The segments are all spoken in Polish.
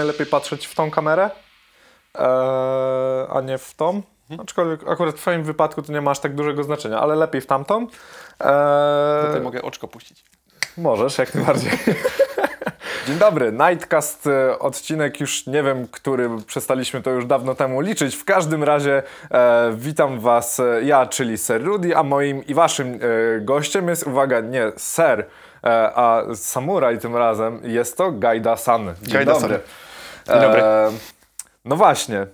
najlepiej patrzeć w tą kamerę, e, a nie w tą. Aczkolwiek akurat w twoim wypadku to nie ma aż tak dużego znaczenia, ale lepiej w tamtą. E, Tutaj mogę oczko puścić. Możesz, jak najbardziej. Dzień dobry, Nightcast, e, odcinek już nie wiem, który przestaliśmy to już dawno temu liczyć. W każdym razie e, witam Was ja, czyli Sir Rudy, a moim i Waszym e, gościem jest, uwaga, nie Sir, e, a Samuraj tym razem, jest to Gaida San. Dzień Gaida-san. dobry. Dzień dobry. E, no właśnie, e,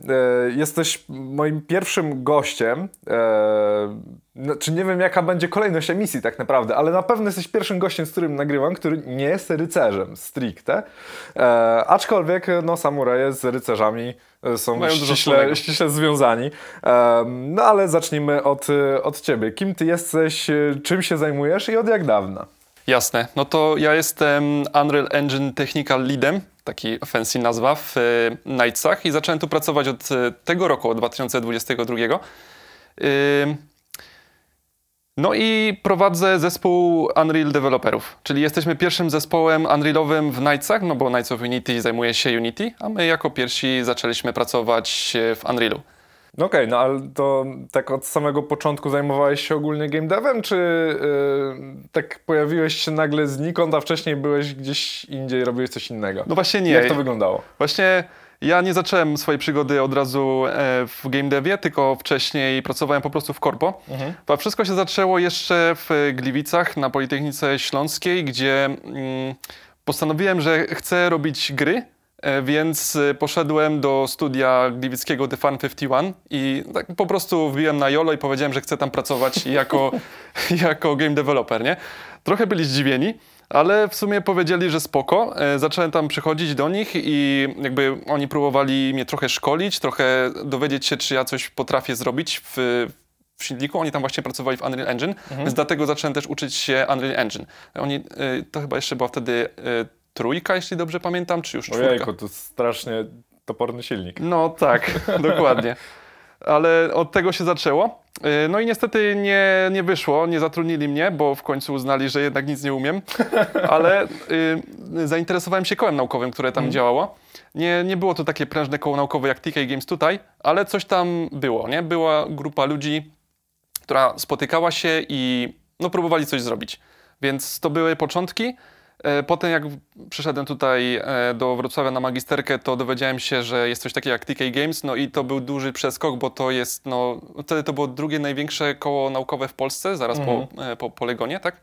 jesteś moim pierwszym gościem. E, znaczy nie wiem jaka będzie kolejność emisji tak naprawdę, ale na pewno jesteś pierwszym gościem, z którym nagrywam, który nie jest rycerzem stricte. E, aczkolwiek no samuraje z rycerzami e, są Mają ściśle, ściśle związani. E, no ale zacznijmy od, od ciebie. Kim ty jesteś, czym się zajmujesz i od jak dawna? Jasne. No to ja jestem Unreal Engine Technical Leadem, taki fancy nazwa w e, Nightsach i zacząłem tu pracować od e, tego roku, od 2022. Ym, No i prowadzę zespół Unreal Developerów, czyli jesteśmy pierwszym zespołem Unrealowym w Nightsach, no bo Nights of Unity zajmuje się Unity, a my jako pierwsi zaczęliśmy pracować w Unrealu. No okej, no ale to tak od samego początku zajmowałeś się ogólnie game devem, czy yy, tak pojawiłeś się nagle znikąd, a wcześniej byłeś gdzieś indziej, robiłeś coś innego? No właśnie nie. Jak to wyglądało? Właśnie ja nie zacząłem swojej przygody od razu e, w game devie, tylko wcześniej pracowałem po prostu w korpo. A wszystko się zaczęło jeszcze w Gliwicach na Politechnice Śląskiej, gdzie mm, postanowiłem, że chcę robić gry. E, Więc e, poszedłem do studia gliwickiego The Fun 51 i tak po prostu wbiłem na YOLO i powiedziałem, że chcę tam pracować jako, jako game developer, nie? Trochę byli zdziwieni, ale w sumie powiedzieli, że spoko. E, Zacząłem tam przychodzić do nich i jakby oni próbowali mnie trochę szkolić, trochę dowiedzieć się, czy ja coś potrafię zrobić w, w silniku. Oni tam właśnie pracowali w Unreal Engine, więc dlatego zacząłem też uczyć się Unreal Engine. Oni, to chyba jeszcze była wtedy trójka, jeśli dobrze pamiętam, czy już czwórka. Ojejku, to strasznie toporny silnik. No tak, dokładnie. Ale od tego się zaczęło. Yy, No i niestety nie, nie wyszło, nie zatrudnili mnie, bo w końcu uznali, że jednak nic nie umiem. Ale y, zainteresowałem się kołem naukowym, które tam działało. Nie, nie było to takie prężne koło naukowe jak TK Games tutaj, ale coś tam było, nie? Była grupa ludzi, która spotykała się i no, próbowali coś zrobić. Więc to były początki. E, Potem jak przyszedłem tutaj e, do Wrocławia na magisterkę, to dowiedziałem się, że jest coś takiego jak TK Games, no i to był duży przeskok, bo to jest, no wtedy to było drugie największe koło naukowe w Polsce, zaraz po, e, po Polygonie, tak?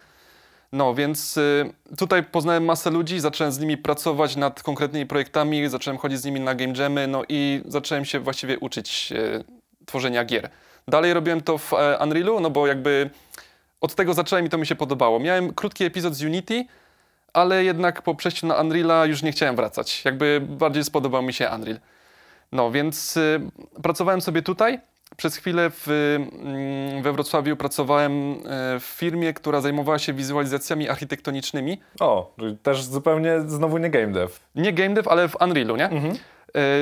No, więc y, tutaj poznałem masę ludzi, zacząłem z nimi pracować nad konkretnymi projektami, zacząłem chodzić z nimi na game jamy, no i zacząłem się właściwie uczyć tworzenia gier. Dalej robiłem to w Unrealu, no bo jakby od tego zacząłem i to mi się podobało. Miałem krótki epizod z Unity, ale jednak po przejściu na Unreala już nie chciałem wracać. Jakby bardziej spodobał mi się Unreal. No więc y, pracowałem sobie tutaj. Przez chwilę w, mm, we Wrocławiu pracowałem y, w firmie, która zajmowała się wizualizacjami architektonicznymi. O, czyli też zupełnie znowu nie game dev. Nie game dev, ale w Unrealu, nie? Y,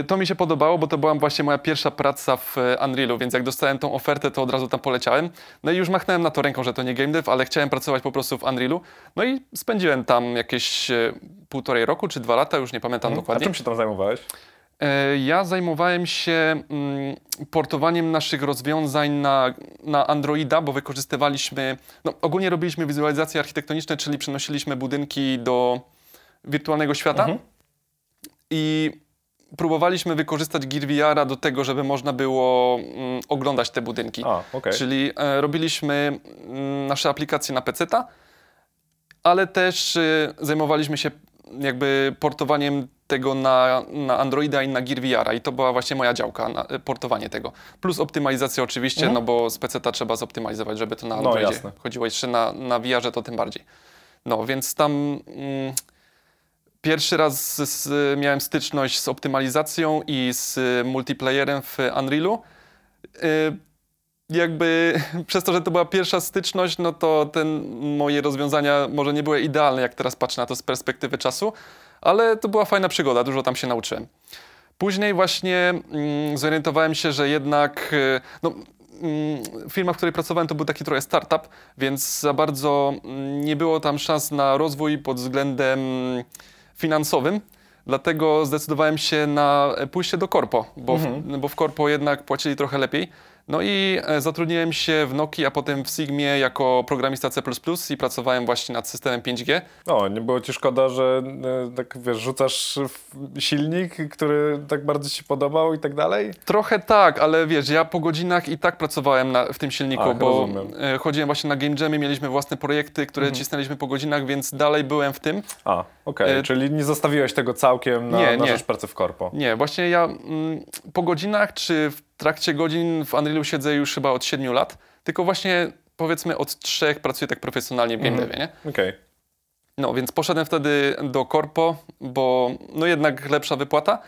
To mi się podobało, bo to była właśnie moja pierwsza praca w y, Unrealu, więc jak dostałem tą ofertę, to od razu tam poleciałem. No i już machnąłem na to ręką, że to nie game dev, ale chciałem pracować po prostu w Unrealu. No i spędziłem tam jakieś y, półtorej roku czy dwa lata, już nie pamiętam A dokładnie. czym się tam zajmowałeś? E, Ja zajmowałem się mm, portowaniem naszych rozwiązań na, na Androida, bo wykorzystywaliśmy, no ogólnie robiliśmy wizualizacje architektoniczne, czyli przenosiliśmy budynki do wirtualnego świata i próbowaliśmy wykorzystać Gear VR do tego, żeby można było mm, oglądać te budynki. A, okej. Czyli e, robiliśmy mm, nasze aplikacje na PC-ta, ale też e, zajmowaliśmy się jakby portowaniem tego na, na Androida i na Gear VR i to była właśnie moja działka, na, e, portowanie tego. Plus optymalizacja oczywiście, no bo z PC-ta trzeba zoptymalizować, żeby to na Mhm. No, Androidzie jasne. chodziło. Jeszcze na, na VR-ze to tym bardziej. No, więc tam mm, pierwszy raz z, z, miałem styczność z optymalizacją i z y, multiplayerem w Unrealu. Y, jakby przez to, że to była pierwsza styczność, no to ten, moje rozwiązania może nie były idealne, jak teraz patrzę na to z perspektywy czasu, ale to była fajna przygoda, dużo tam się nauczyłem. Później właśnie mm, zorientowałem się, że jednak y, no, mm, firma, w której pracowałem, to był taki trochę startup, więc za bardzo mm, nie było tam szans na rozwój pod względem finansowym. Dlatego zdecydowałem się na pójście do korpo, bo, w, bo w korpo jednak płacili trochę lepiej. No i e, zatrudniłem się w Nokii, a potem w Sigmie jako programista C++ i pracowałem właśnie nad systemem 5G. O, nie było ci szkoda, że e, tak wiesz, rzucasz silnik, który tak bardzo ci się podobał i tak dalej? Trochę tak, ale wiesz, ja po godzinach i tak pracowałem na, w tym silniku, Ach, bo rozumiem. e, chodziłem właśnie na Game Jamie, mieliśmy własne projekty, które cisnęliśmy po godzinach, więc dalej byłem w tym. A, okej, E, czyli nie zostawiłeś tego całkiem na, Nie, na nie. rzecz pracy w korpo. Nie, właśnie ja mm, po godzinach czy w trakcie godzin w Unrealu siedzę już chyba od 7 lat, tylko właśnie powiedzmy od trzech pracuję tak profesjonalnie w game devie, nie? Okej. No, więc poszedłem wtedy do korpo, bo no jednak lepsza wypłata.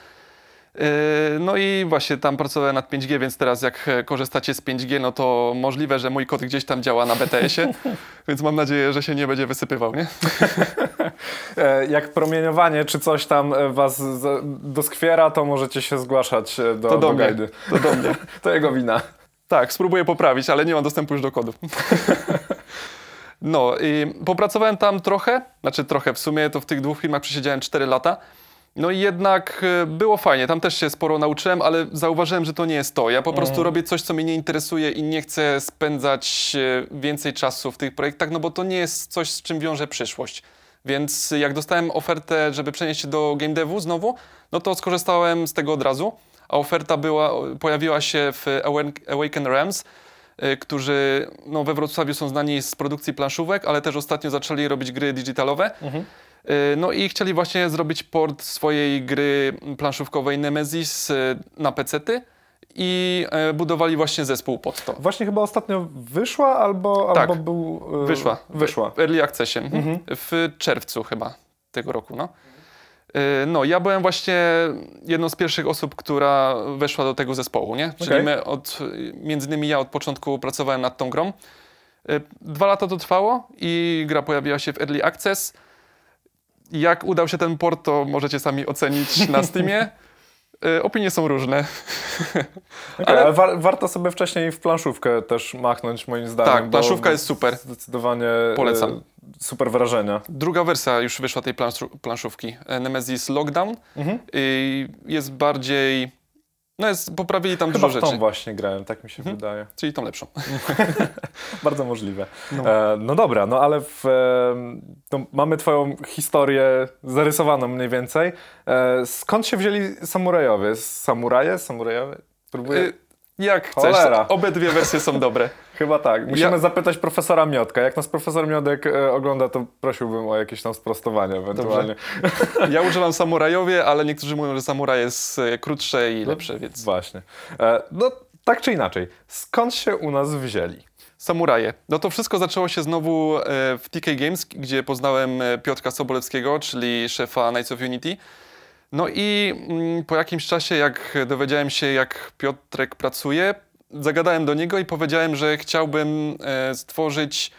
Yy, No i właśnie tam pracowałem nad 5G, więc teraz jak e, korzystacie z 5G, no to możliwe, że mój kod gdzieś tam działa na BTS-ie, więc mam nadzieję, że się nie będzie wysypywał, nie? E, Jak promieniowanie czy coś tam e, was doskwiera, to możecie się zgłaszać do, To do do mnie. To do mnie. To jego wina. Tak, spróbuję poprawić, ale nie mam dostępu już do kodu. No i popracowałem tam trochę, znaczy trochę w sumie, to w tych dwóch firmach przesiedziałem 4 lata. No i jednak e, było fajnie, tam też się sporo nauczyłem, ale zauważyłem, że to nie jest to. Ja po prostu robię coś, co mnie nie interesuje i nie chcę spędzać e, więcej czasu w tych projektach, no bo to nie jest coś, z czym wiąże przyszłość. Więc jak dostałem ofertę, żeby przenieść się do game devu znowu, no to skorzystałem z tego od razu. A oferta była, pojawiła się w Awaken Realms, y, którzy no, we Wrocławiu są znani z produkcji planszówek, ale też ostatnio zaczęli robić gry digitalowe. Y, No i chcieli właśnie zrobić port swojej gry planszówkowej Nemesis y, na PC-ty i e, budowali właśnie zespół pod to. Właśnie chyba ostatnio wyszła albo, Tak. albo był... e, Wyszła. Wyszła. W Early Accessie. mhm. W czerwcu chyba tego roku, no. No, ja byłem właśnie jedną z pierwszych osób, która weszła do tego zespołu, nie? Czyli Okej. my od, między innymi ja od początku pracowałem nad tą grą. Dwa lata to trwało i gra pojawiła się w Early Access. Jak udał się ten port, to możecie sami ocenić na Steamie. Y, Opinie są różne. Okay, Ale- ale war, warto sobie wcześniej w planszówkę też machnąć moim zdaniem. Tak, planszówka jest super. Zdecydowanie Polecam. e, super wrażenia. Druga wersja już wyszła tej planszówki. e, Nemesis Lockdown. Mhm. Jest bardziej. No jest, poprawili tam Chyba dużo w tą rzeczy. właśnie grałem, tak mi się Mhm. wydaje. Czyli tą lepszą. Bardzo możliwe. No, e, no dobra, no ale w, e, no, mamy twoją historię zarysowaną mniej więcej. E, skąd się wzięli samurajowie? Samuraje? Samurajowie? Próbuję... Y, Jak chcesz. Cholera. Obydwie wersje są dobre. Chyba tak. Musimy ja- zapytać profesora Miotka. Jak nas profesor Miodek e, ogląda, to prosiłbym o jakieś tam sprostowanie ewentualnie. Ja używam samurajowie, ale niektórzy mówią, że samuraj jest krótsze i lepsze, więc. Właśnie. E, no tak czy inaczej, skąd się u nas wzięli? Samuraje. No to wszystko zaczęło się znowu e, w TK Games, gdzie poznałem e, Piotrka Sobolewskiego, czyli szefa Knights of Unity. No i mm, po jakimś czasie, jak dowiedziałem się, jak Piotrek pracuje, zagadałem do niego i powiedziałem, że chciałbym e, stworzyć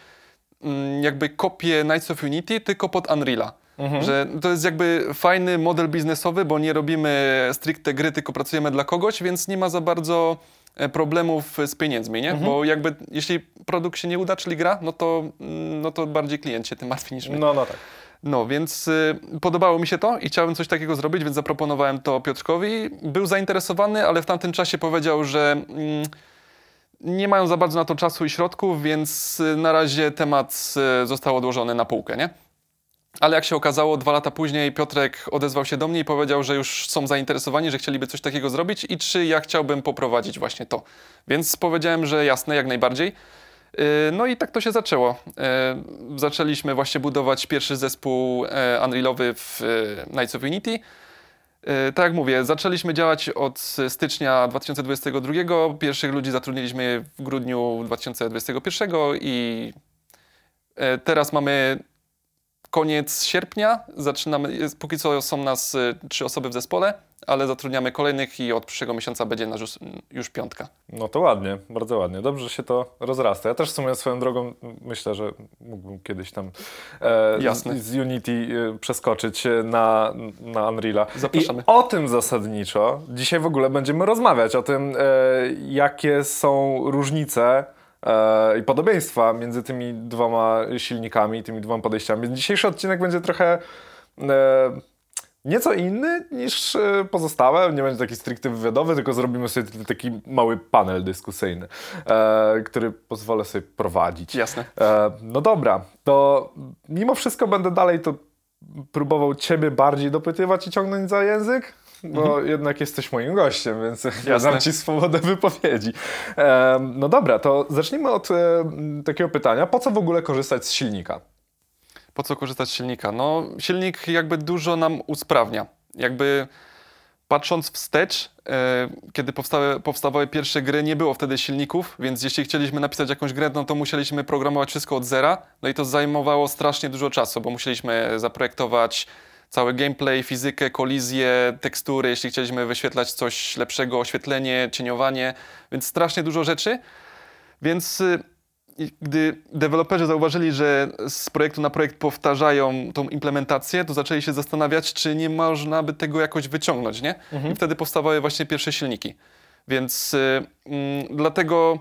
mm, jakby kopię Knights of Unity, tylko pod Unreala. Że to jest jakby fajny model biznesowy, bo nie robimy stricte gry, tylko pracujemy dla kogoś, więc nie ma za bardzo e, problemów z pieniędzmi, nie? Bo jakby jeśli produkt się nie uda, czyli gra, no to, mm, no to bardziej klient się tym martwi niż my. No, no tak. No, więc y, podobało mi się to i chciałem coś takiego zrobić, więc zaproponowałem to Piotrkowi. Był zainteresowany, ale w tamtym czasie powiedział, że mm, nie mają za bardzo na to czasu i środków, więc y, na razie temat y, został odłożony na półkę, nie? Ale jak się okazało, dwa lata później Piotrek odezwał się do mnie i powiedział, że już są zainteresowani, że chcieliby coś takiego zrobić i czy ja chciałbym poprowadzić właśnie to. Więc powiedziałem, że jasne, jak najbardziej. Yy, No i tak to się zaczęło. Yy, Zaczęliśmy właśnie budować pierwszy zespół e, Unrealowy w e, Knights of Unity. Yy, Tak jak mówię, zaczęliśmy działać od stycznia 2022. Pierwszych ludzi zatrudniliśmy w grudniu 2021 i e, teraz mamy koniec sierpnia. Zaczynamy, póki co są nas trzy osoby w zespole, ale zatrudniamy kolejnych i od przyszłego miesiąca będzie nas już, już piątka. No to ładnie, bardzo ładnie. Dobrze, że się to rozrasta. Ja też w sumie swoją drogą myślę, że mógłbym kiedyś tam e, z, z Unity e, przeskoczyć e, na, na Unreala. Zapraszamy. I o tym zasadniczo dzisiaj w ogóle będziemy rozmawiać, o tym e, jakie są różnice e, i podobieństwa między tymi dwoma silnikami, tymi dwoma podejściami. Dzisiejszy odcinek będzie trochę... Nieco inny niż e, pozostałe. Nie będzie taki stricte wywiadowy, tylko zrobimy sobie taki mały panel dyskusyjny, e, który pozwolę sobie prowadzić. Jasne. E, no dobra, to mimo wszystko będę dalej to próbował Ciebie bardziej dopytywać i ciągnąć za język, bo mhm. jednak jesteś moim gościem, więc ja dam Ci swobodę wypowiedzi. E, no dobra, to zacznijmy od e, takiego pytania. Po co w ogóle korzystać z silnika? Po co korzystać z silnika? No, silnik jakby dużo nam usprawnia. Jakby patrząc wstecz, e, kiedy powstały, powstawały pierwsze gry, nie było wtedy silników, więc jeśli chcieliśmy napisać jakąś grę, no to musieliśmy programować wszystko od zera. No i to zajmowało strasznie dużo czasu, bo musieliśmy zaprojektować cały gameplay, fizykę, kolizję, tekstury, jeśli chcieliśmy wyświetlać coś lepszego, oświetlenie, cieniowanie, więc strasznie dużo rzeczy. Więc y, gdy deweloperzy zauważyli, że z projektu na projekt powtarzają tą implementację, to zaczęli się zastanawiać, czy nie można by tego jakoś wyciągnąć, nie? Mhm. I wtedy powstawały właśnie pierwsze silniki. Więc y, y, dlatego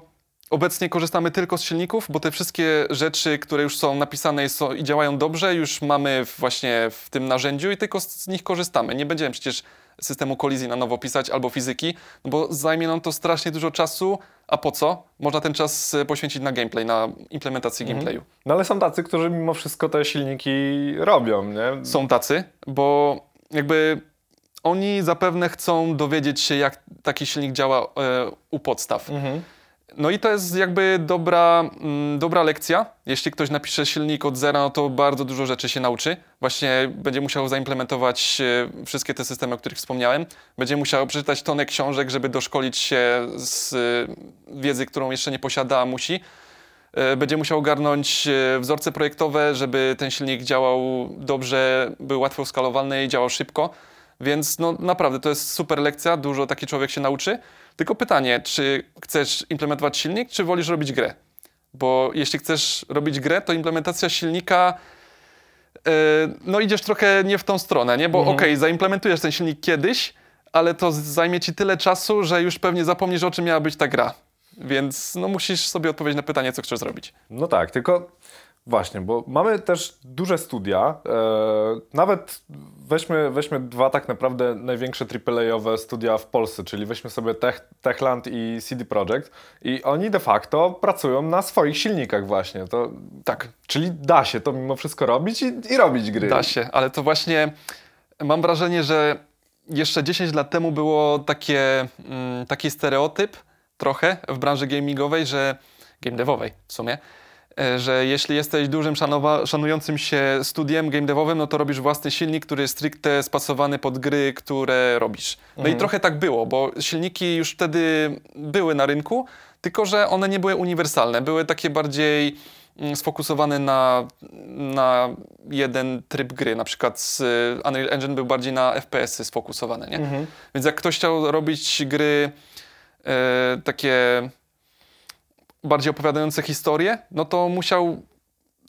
obecnie korzystamy tylko z silników, bo te wszystkie rzeczy, które już są napisane i, są, i działają dobrze, już mamy właśnie w tym narzędziu i tylko z nich korzystamy. Nie będziemy przecież systemu kolizji na nowo pisać albo fizyki, no bo zajmie nam to strasznie dużo czasu, a po co? Można ten czas e, poświęcić na gameplay, na implementację mhm. gameplayu. No ale są tacy, którzy mimo wszystko te silniki robią, nie? Są tacy, bo jakby oni zapewne chcą dowiedzieć się, jak taki silnik działa e, u podstaw. Mhm. No i to jest jakby dobra, mm, dobra lekcja. Jeśli ktoś napisze silnik od zera, no to bardzo dużo rzeczy się nauczy. Właśnie będzie musiał zaimplementować e, wszystkie te systemy, o których wspomniałem. Będzie musiał przeczytać tonę książek, żeby doszkolić się z e, wiedzy, którą jeszcze nie posiada, a musi. E, będzie musiał ogarnąć wzorce projektowe, żeby ten silnik działał dobrze, był łatwo skalowalny i działał szybko. Więc no, naprawdę to jest super lekcja, dużo taki człowiek się nauczy. Tylko pytanie, czy chcesz implementować silnik, czy wolisz robić grę? Bo jeśli chcesz robić grę, to implementacja silnika yy, no idziesz trochę nie w tą stronę, nie? Bo mhm. okej, okay, zaimplementujesz ten silnik kiedyś, ale to zajmie ci tyle czasu, że już pewnie zapomnisz, o czym miała być ta gra. Więc no musisz sobie odpowiedzieć na pytanie, co chcesz zrobić. No tak, tylko Właśnie, bo mamy też duże studia. E, nawet weźmy, weźmy dwa tak naprawdę największe AAA-owe studia w Polsce, czyli weźmy sobie Tech, Techland i CD Projekt i oni de facto pracują na swoich silnikach właśnie. To, tak, czyli da się to mimo wszystko robić i, i robić gry. Da się, ale to właśnie mam wrażenie, że jeszcze 10 lat temu było takie, mm, taki stereotyp trochę w branży gamingowej, że game devowej w sumie, że jeśli jesteś dużym szanującym się studiem game devowym, no to robisz własny silnik, który jest stricte spasowany pod gry, które robisz. No mhm. i trochę tak było, bo silniki już wtedy były na rynku, tylko że one nie były uniwersalne, były takie bardziej mm, sfokusowane na, na jeden tryb gry. Na przykład Unreal Engine był bardziej na FPS-y sfokusowany, nie? Mhm. Więc jak ktoś chciał robić gry e, takie bardziej opowiadające historię, no to musiał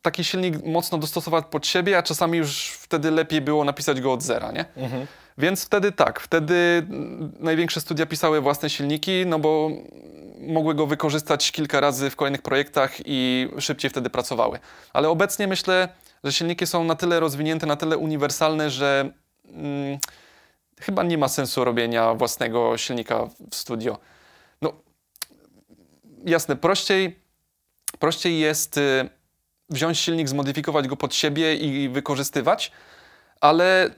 taki silnik mocno dostosować pod siebie, a czasami już wtedy lepiej było napisać go od zera, nie? Mhm. Więc wtedy tak, wtedy największe studia pisały własne silniki, no bo mogły go wykorzystać kilka razy w kolejnych projektach i szybciej wtedy pracowały. Ale obecnie myślę, że silniki są na tyle rozwinięte, na tyle uniwersalne, że hmm, chyba nie ma sensu robienia własnego silnika w studio jasne, prościej, prościej jest y, wziąć silnik, zmodyfikować go pod siebie i wykorzystywać, ale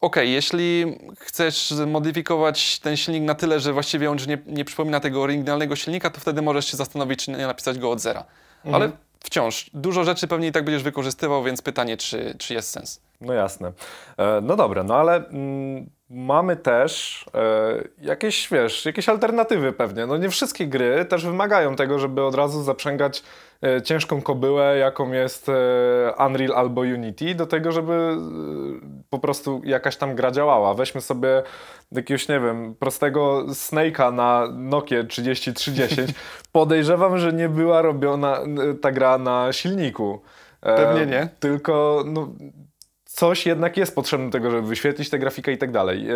ok, jeśli chcesz zmodyfikować ten silnik na tyle, że właściwie on już nie, nie przypomina tego oryginalnego silnika, to wtedy możesz się zastanowić, czy nie napisać go od zera. Mhm. Ale wciąż, dużo rzeczy pewnie i tak będziesz wykorzystywał, więc pytanie, czy, czy jest sens. No jasne. E, no dobra, no ale mm, mamy też e, jakieś, wiesz, jakieś alternatywy pewnie. No nie wszystkie gry też wymagają tego, żeby od razu zaprzęgać e, ciężką kobyłę, jaką jest e, Unreal albo Unity, do tego, żeby e, po prostu jakaś tam gra działała. Weźmy sobie jakiegoś, nie wiem, prostego Snake'a na Nokia 3030. Podejrzewam, że nie była robiona e, ta gra na silniku. Pewnie nie. Tylko no, coś jednak jest potrzebne do tego, żeby wyświetlić tę grafikę i tak dalej. E,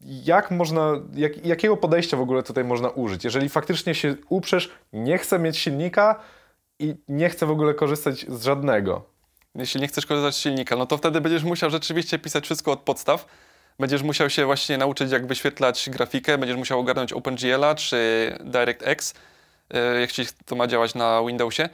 jak można, jak, jakiego podejścia w ogóle tutaj można użyć? Jeżeli faktycznie się uprzesz, nie chcę mieć silnika i nie chcę w ogóle korzystać z żadnego. jeśli nie chcesz korzystać z silnika, no to wtedy będziesz musiał rzeczywiście pisać wszystko od podstaw. Będziesz musiał się właśnie nauczyć, jak wyświetlać grafikę, będziesz musiał ogarnąć OpenGL czy DirectX, e, ci to ma działać na Windowsie.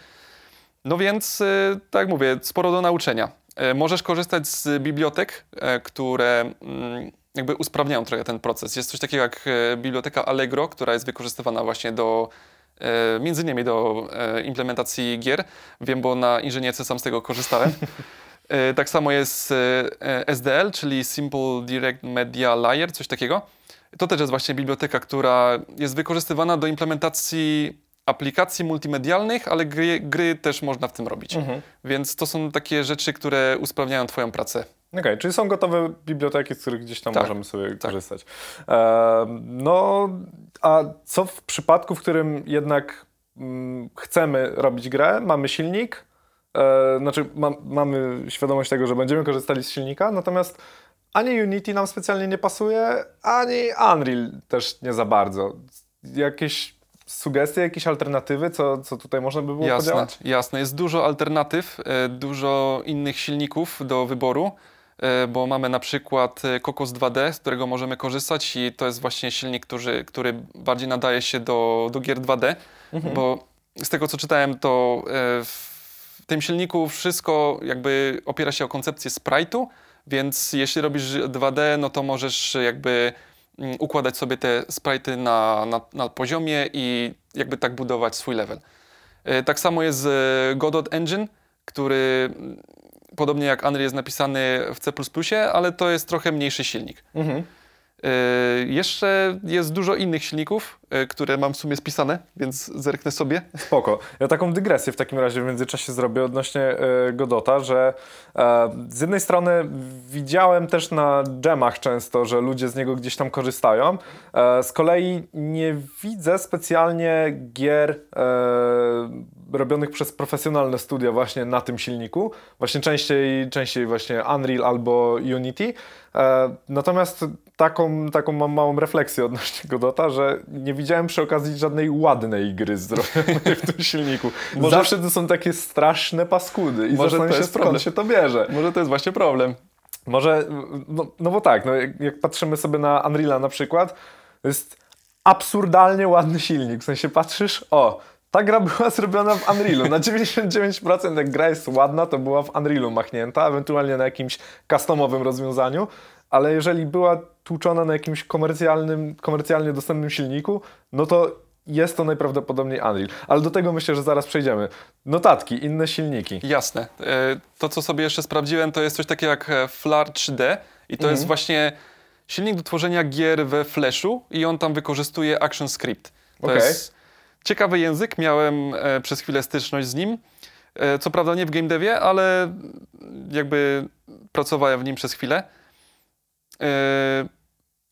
No więc, e, tak mówię, sporo do nauczenia. E, możesz korzystać z bibliotek, które mm, jakby usprawniają trochę ten proces. Jest coś takiego jak biblioteka Allegro, która jest wykorzystywana właśnie do między innymi do implementacji gier. Wiem, bo na inżynierce sam z tego korzystałem. E, tak samo jest e, SDL, czyli Simple Direct Media Layer, coś takiego. To też jest właśnie biblioteka, która jest wykorzystywana do implementacji aplikacji multimedialnych, ale gry, gry też można w tym robić. Mhm. Więc to są takie rzeczy, które usprawniają Twoją pracę. Okej, okay, czyli są gotowe biblioteki, z których gdzieś tam tak, możemy sobie tak. korzystać. E, no, a co w przypadku, w którym jednak mm, chcemy robić grę, mamy silnik, E, znaczy ma, mamy świadomość tego, że będziemy korzystali z silnika, natomiast ani Unity nam specjalnie nie pasuje, ani Unreal też nie za bardzo. Jakieś sugestie, jakieś alternatywy, co, co tutaj można by było jasne, podziałać? Jasne, jest dużo alternatyw, e, dużo innych silników do wyboru, e, bo mamy na przykład Cocos 2D, z którego możemy korzystać i to jest właśnie silnik, który, który bardziej nadaje się do, do gier 2D, mhm. bo z tego co czytałem, to w tym silniku wszystko jakby opiera się o koncepcję sprite'u, więc jeśli robisz 2D, no to możesz jakby układać sobie te sprite'y na, na, na poziomie i jakby tak budować swój level. E, tak samo jest Godot Engine, który mm, podobnie jak Unreal jest napisany w C++, ale to jest trochę mniejszy silnik. Mhm. E, jeszcze jest dużo innych silników, e, które mam w sumie spisane, więc zerknę sobie. Spoko. Ja taką dygresję w takim razie w międzyczasie zrobię odnośnie e, Godota, że z jednej strony widziałem też na dżemach często, że ludzie z niego gdzieś tam korzystają. Z kolei nie widzę specjalnie gier robionych przez profesjonalne studia właśnie na tym silniku. Właśnie częściej, częściej właśnie Unreal albo Unity. Natomiast taką, taką mam małą refleksję odnośnie Godota, że nie widziałem przy okazji żadnej ładnej gry zrobionej w tym silniku. Może... Zawsze to są takie straszne paskudy i Może zastanawiam się skąd problem. się to bierze. Może to jest właśnie problem. Może, no, no bo tak, no jak, jak patrzymy sobie na Unreala na przykład, jest absurdalnie ładny silnik. W sensie patrzysz, o, ta gra była zrobiona w Unrealu. Na 99% jak gra jest ładna, to była w Unrealu machnięta, ewentualnie na jakimś customowym rozwiązaniu ale jeżeli była tłuczona na jakimś komercjalnym, komercjalnie dostępnym silniku, no to jest to najprawdopodobniej Unreal. Ale do tego myślę, że zaraz przejdziemy. Notatki, inne silniki. Jasne. E, to, co sobie jeszcze sprawdziłem, to jest coś takiego jak e, Flar 3D i to mhm. jest właśnie silnik do tworzenia gier we Flashu i on tam wykorzystuje ActionScript. To okay. jest ciekawy język, miałem e, przez chwilę styczność z nim. Co prawda nie w game devie, ale jakby pracowałem w nim przez chwilę.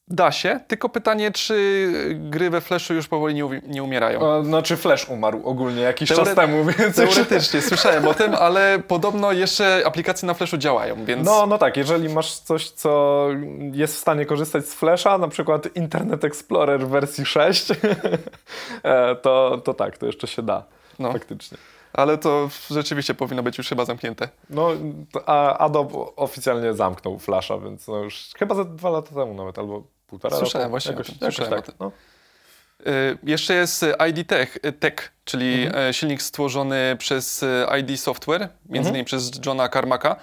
Da się, tylko pytanie, czy gry we Flashu już powoli nie, nie umierają. znaczy Flash umarł ogólnie jakiś Teore czas temu, więc... Teoretycznie, słyszałem o tym, ale podobno jeszcze aplikacje na Flashu działają, więc... No, no tak, jeżeli masz coś, co jest w stanie korzystać z Flasha, na przykład Internet Explorer w wersji 6, e, to, to tak, to jeszcze się da, no. faktycznie ale to rzeczywiście powinno być już chyba zamknięte. No, a Adobe oficjalnie zamknął Flasha, więc no już chyba za dwa lata temu nawet, albo półtora Słyszałem roku. właśnie jakoś, jakoś słyszałem tak. No. Y, jeszcze jest ID Tech, y, Tech czyli mhm. Silnik stworzony przez ID Software, między mhm. innymi przez Johna Carmacka.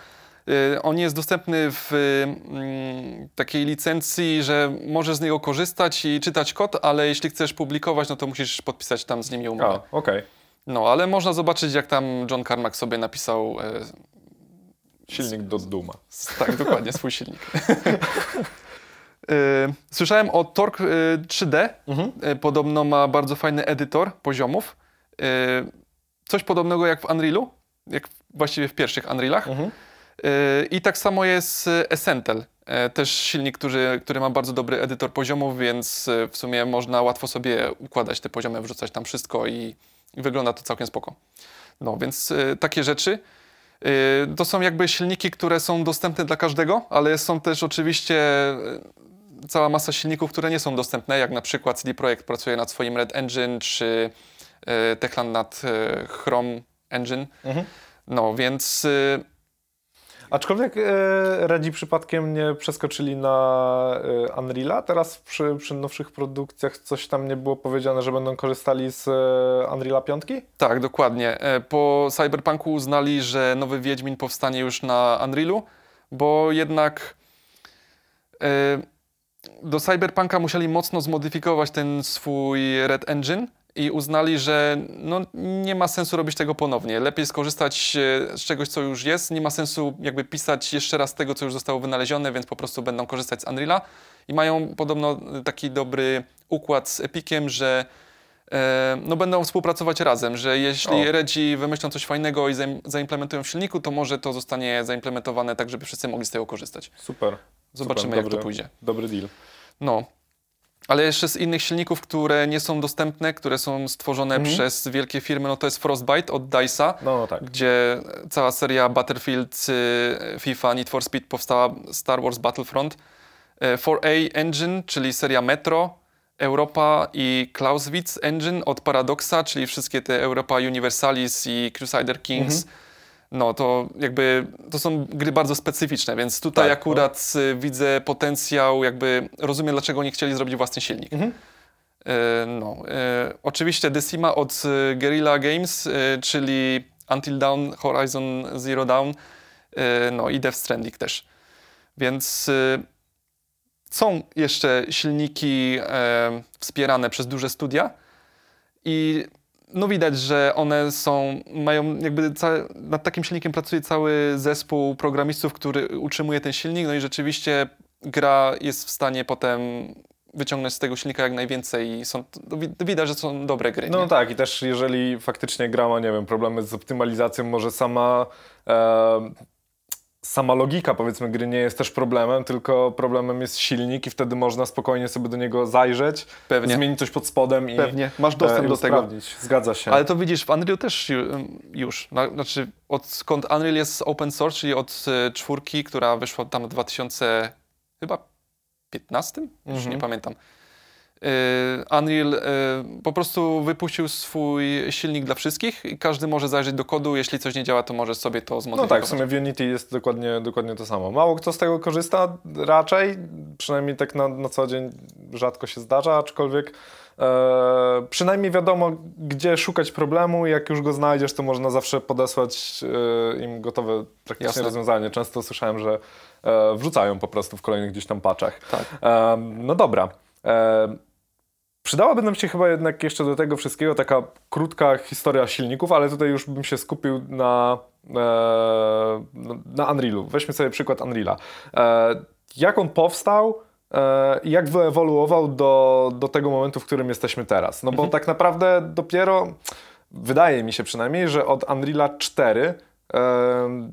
Y, on jest dostępny w mm, takiej licencji, że możesz z niego korzystać i czytać kod, ale jeśli chcesz publikować, no to musisz podpisać tam z nimi umowę. okej. Okay. No, ale można zobaczyć, jak tam John Carmack sobie napisał. E, silnik do Duma. Tak, dokładnie, swój silnik. E, słyszałem o Torque 3D. Mhm. E, podobno ma bardzo fajny edytor poziomów. E, coś podobnego jak w Unrealu, jak właściwie w pierwszych Unrealach. Mhm. I tak samo jest Essentel. Też silnik, który, który ma bardzo dobry edytor poziomów, więc w sumie można łatwo sobie układać te poziomy, wrzucać tam wszystko i i wygląda to całkiem spoko. No więc takie rzeczy. To są jakby silniki, które są dostępne dla każdego, ale są też oczywiście cała masa silników, które nie są dostępne, jak na przykład CD Projekt pracuje nad swoim Red Engine, czy y, Techland nad y, Chrome Engine. Mhm. No więc y, Aczkolwiek e, Redzi przypadkiem nie przeskoczyli na e, Unreala. Teraz przy, przy nowszych produkcjach coś tam nie było powiedziane, że będą korzystali z e, Unreala 5? Tak, dokładnie. E, Po Cyberpunku uznali, że nowy Wiedźmin powstanie już na Unrealu, bo jednak e, do Cyberpunka musieli mocno zmodyfikować ten swój Red Engine i uznali, że no, nie ma sensu robić tego ponownie. Lepiej skorzystać e, z czegoś, co już jest. Nie ma sensu jakby pisać jeszcze raz tego, co już zostało wynalezione, więc po prostu będą korzystać z Unreala. I mają podobno taki dobry układ z Epiciem, że e, no, będą współpracować razem, że jeśli O. Redzi wymyślą coś fajnego i zaim- zaimplementują w silniku, to może to zostanie zaimplementowane tak, żeby wszyscy mogli z tego korzystać. Super. Zobaczymy, Super, jak dobry, to pójdzie. Dobry deal. No. Ale jeszcze z innych silników, które nie są dostępne, które są stworzone Mhm. przez wielkie firmy, no to jest Frostbite od DICE'a, No, no tak. gdzie cała seria Battlefield, y, FIFA, Need for Speed powstała, Star Wars Battlefront. Y, 4A Engine, czyli seria Metro, Europa i Clausewitz Engine od Paradoxa, czyli wszystkie te Europa Universalis i Crusader Kings. Mhm. No to jakby to są gry bardzo specyficzne, więc tutaj Tak, akurat y, widzę potencjał, jakby rozumiem dlaczego oni chcieli zrobić własny silnik. Mhm. E, No, e, oczywiście Decima od Guerrilla Games, e, czyli Until Dawn, Horizon Zero Dawn, no i Death Stranding też. Więc są jeszcze silniki e, wspierane przez duże studia i no widać, że one są, mają jakby nad takim silnikiem pracuje cały zespół programistów, który utrzymuje ten silnik, no i rzeczywiście gra jest w stanie potem wyciągnąć z tego silnika jak najwięcej i są, wi- widać, że są dobre gry. No nie? tak, i też jeżeli faktycznie gra ma, nie wiem, problemy z optymalizacją, może sama, e, sama logika, powiedzmy, gry nie jest też problemem, tylko problemem jest silnik i wtedy można spokojnie sobie do niego zajrzeć, Pewnie. zmienić coś pod spodem i Pewnie, masz dostęp e, do tego. Zgadza się. Ale to widzisz, w Unreal też ju- już, na, znaczy odkąd Unreal jest open source, czyli od e, czwórki, która wyszła tam w 2000 chyba 15? Już Mhm. nie pamiętam. E, Unreal e, po prostu wypuścił swój silnik dla wszystkich i każdy może zajrzeć do kodu, jeśli coś nie działa, to może sobie to No zmodyfikować. tak, w sumie w Unity jest dokładnie, dokładnie to samo. Mało kto z tego korzysta, raczej, przynajmniej tak na, na co dzień rzadko się zdarza, aczkolwiek e, przynajmniej wiadomo, gdzie szukać problemu jak już go znajdziesz, to można zawsze podesłać e, im gotowe praktycznie Jasne. rozwiązanie. Często słyszałem, że e, wrzucają po prostu w kolejnych gdzieś tam paczach. Tak. E, no dobra. Przydałaby nam się chyba jednak jeszcze do tego wszystkiego taka krótka historia silników, ale tutaj już bym się skupił na, e, na Unrealu. Weźmy sobie przykład Unreala. E, jak on powstał e, i jak wyewoluował do, do tego momentu, w którym jesteśmy teraz. No bo tak naprawdę dopiero, wydaje mi się przynajmniej, że od Unreala 4 e,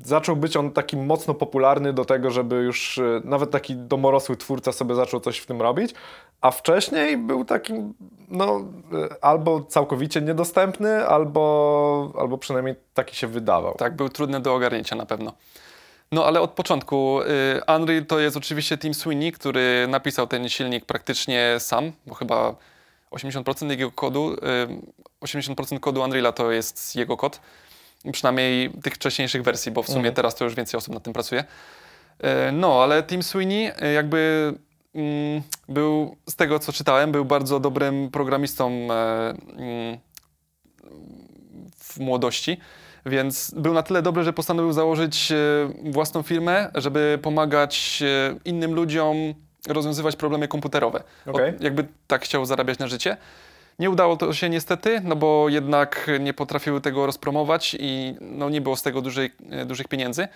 zaczął być on taki mocno popularny do tego, żeby już e, nawet taki domorosły twórca sobie zaczął coś w tym robić, a wcześniej był takim no, e, albo całkowicie niedostępny, albo, albo przynajmniej taki się wydawał. Tak, był trudny do ogarnięcia na pewno. No ale od początku y, Unreal to jest oczywiście Tim Sweeney, który napisał ten silnik praktycznie sam, bo chyba 80% jego kodu, y, 80% kodu Unreala to jest jego kod. Przynajmniej tych wcześniejszych wersji, bo w sumie Mhm. teraz to już więcej osób nad tym pracuje. Y, No, ale Tim Sweeney y, jakby mm, był, z tego co czytałem, był bardzo dobrym programistą e, mm, w młodości, więc był na tyle dobry, że postanowił założyć e, własną firmę, żeby pomagać e, innym ludziom rozwiązywać problemy komputerowe. Od- Okej. jakby tak chciał zarabiać na życie. Nie udało to się niestety, no bo jednak nie potrafiły tego rozpromować i no nie było z tego dużej, e, dużych pieniędzy.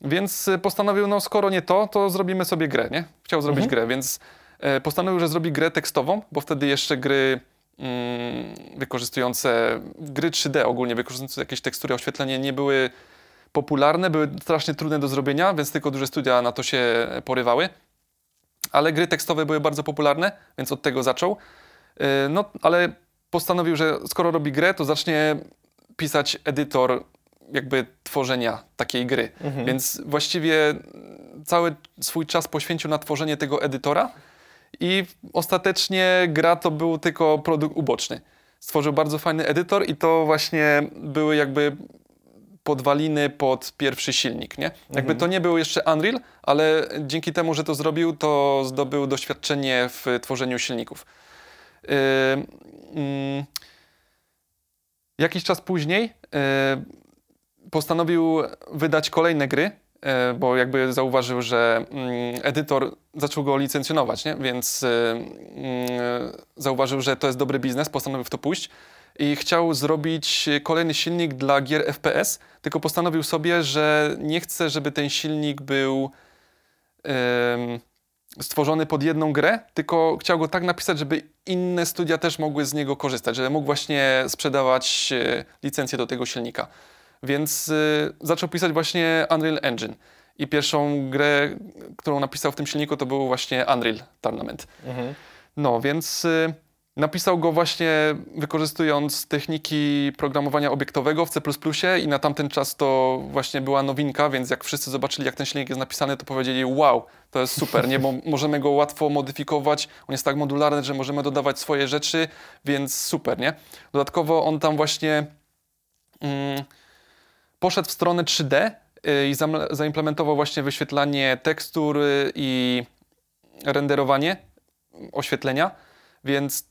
Więc e, postanowił, no skoro nie to, to zrobimy sobie grę, nie? Chciał zrobić grę, więc e, postanowił, że zrobi grę tekstową, bo wtedy jeszcze gry mm, wykorzystujące, gry 3D ogólnie, wykorzystujące jakieś tekstury, oświetlenie nie były popularne, były strasznie trudne do zrobienia, więc tylko duże studia na to się porywały. Ale gry tekstowe były bardzo popularne, więc od tego zaczął. E, No, ale postanowił, że skoro robi grę, to zacznie pisać edytor jakby tworzenia takiej gry. Mhm. Więc właściwie cały swój czas poświęcił na tworzenie tego edytora i ostatecznie gra to był tylko produkt uboczny. Stworzył bardzo fajny edytor i to właśnie były jakby podwaliny pod pierwszy silnik, nie? Jakby Mhm. to nie był jeszcze Unreal, ale dzięki temu, że to zrobił, to zdobył doświadczenie w tworzeniu silników. Yy, mm, jakiś czas później yy, postanowił wydać kolejne gry, yy, bo jakby zauważył, że mm, edytor zaczął go licencjonować, nie? więc yy, zauważył, że to jest dobry biznes, postanowił w to pójść i chciał zrobić kolejny silnik dla gier FPS, tylko postanowił sobie, że nie chce, żeby ten silnik był stworzony pod jedną grę, tylko chciał go tak napisać, żeby inne studia też mogły z niego korzystać, żeby mógł właśnie sprzedawać e, licencję do tego silnika. Więc e, zaczął pisać właśnie Unreal Engine. I pierwszą grę, którą napisał w tym silniku, to był właśnie Unreal Tournament. Mhm. No, więc y, napisał go właśnie wykorzystując techniki programowania obiektowego w C++ i na tamten czas to właśnie była nowinka, więc jak wszyscy zobaczyli, jak ten silnik jest napisany, to powiedzieli wow, to jest super, nie, bo możemy go łatwo modyfikować, on jest tak modularny, że możemy dodawać swoje rzeczy, więc super, nie? Dodatkowo on tam właśnie mm, poszedł w stronę 3D y, i zaimplementował właśnie wyświetlanie tekstur y, i renderowanie oświetlenia, więc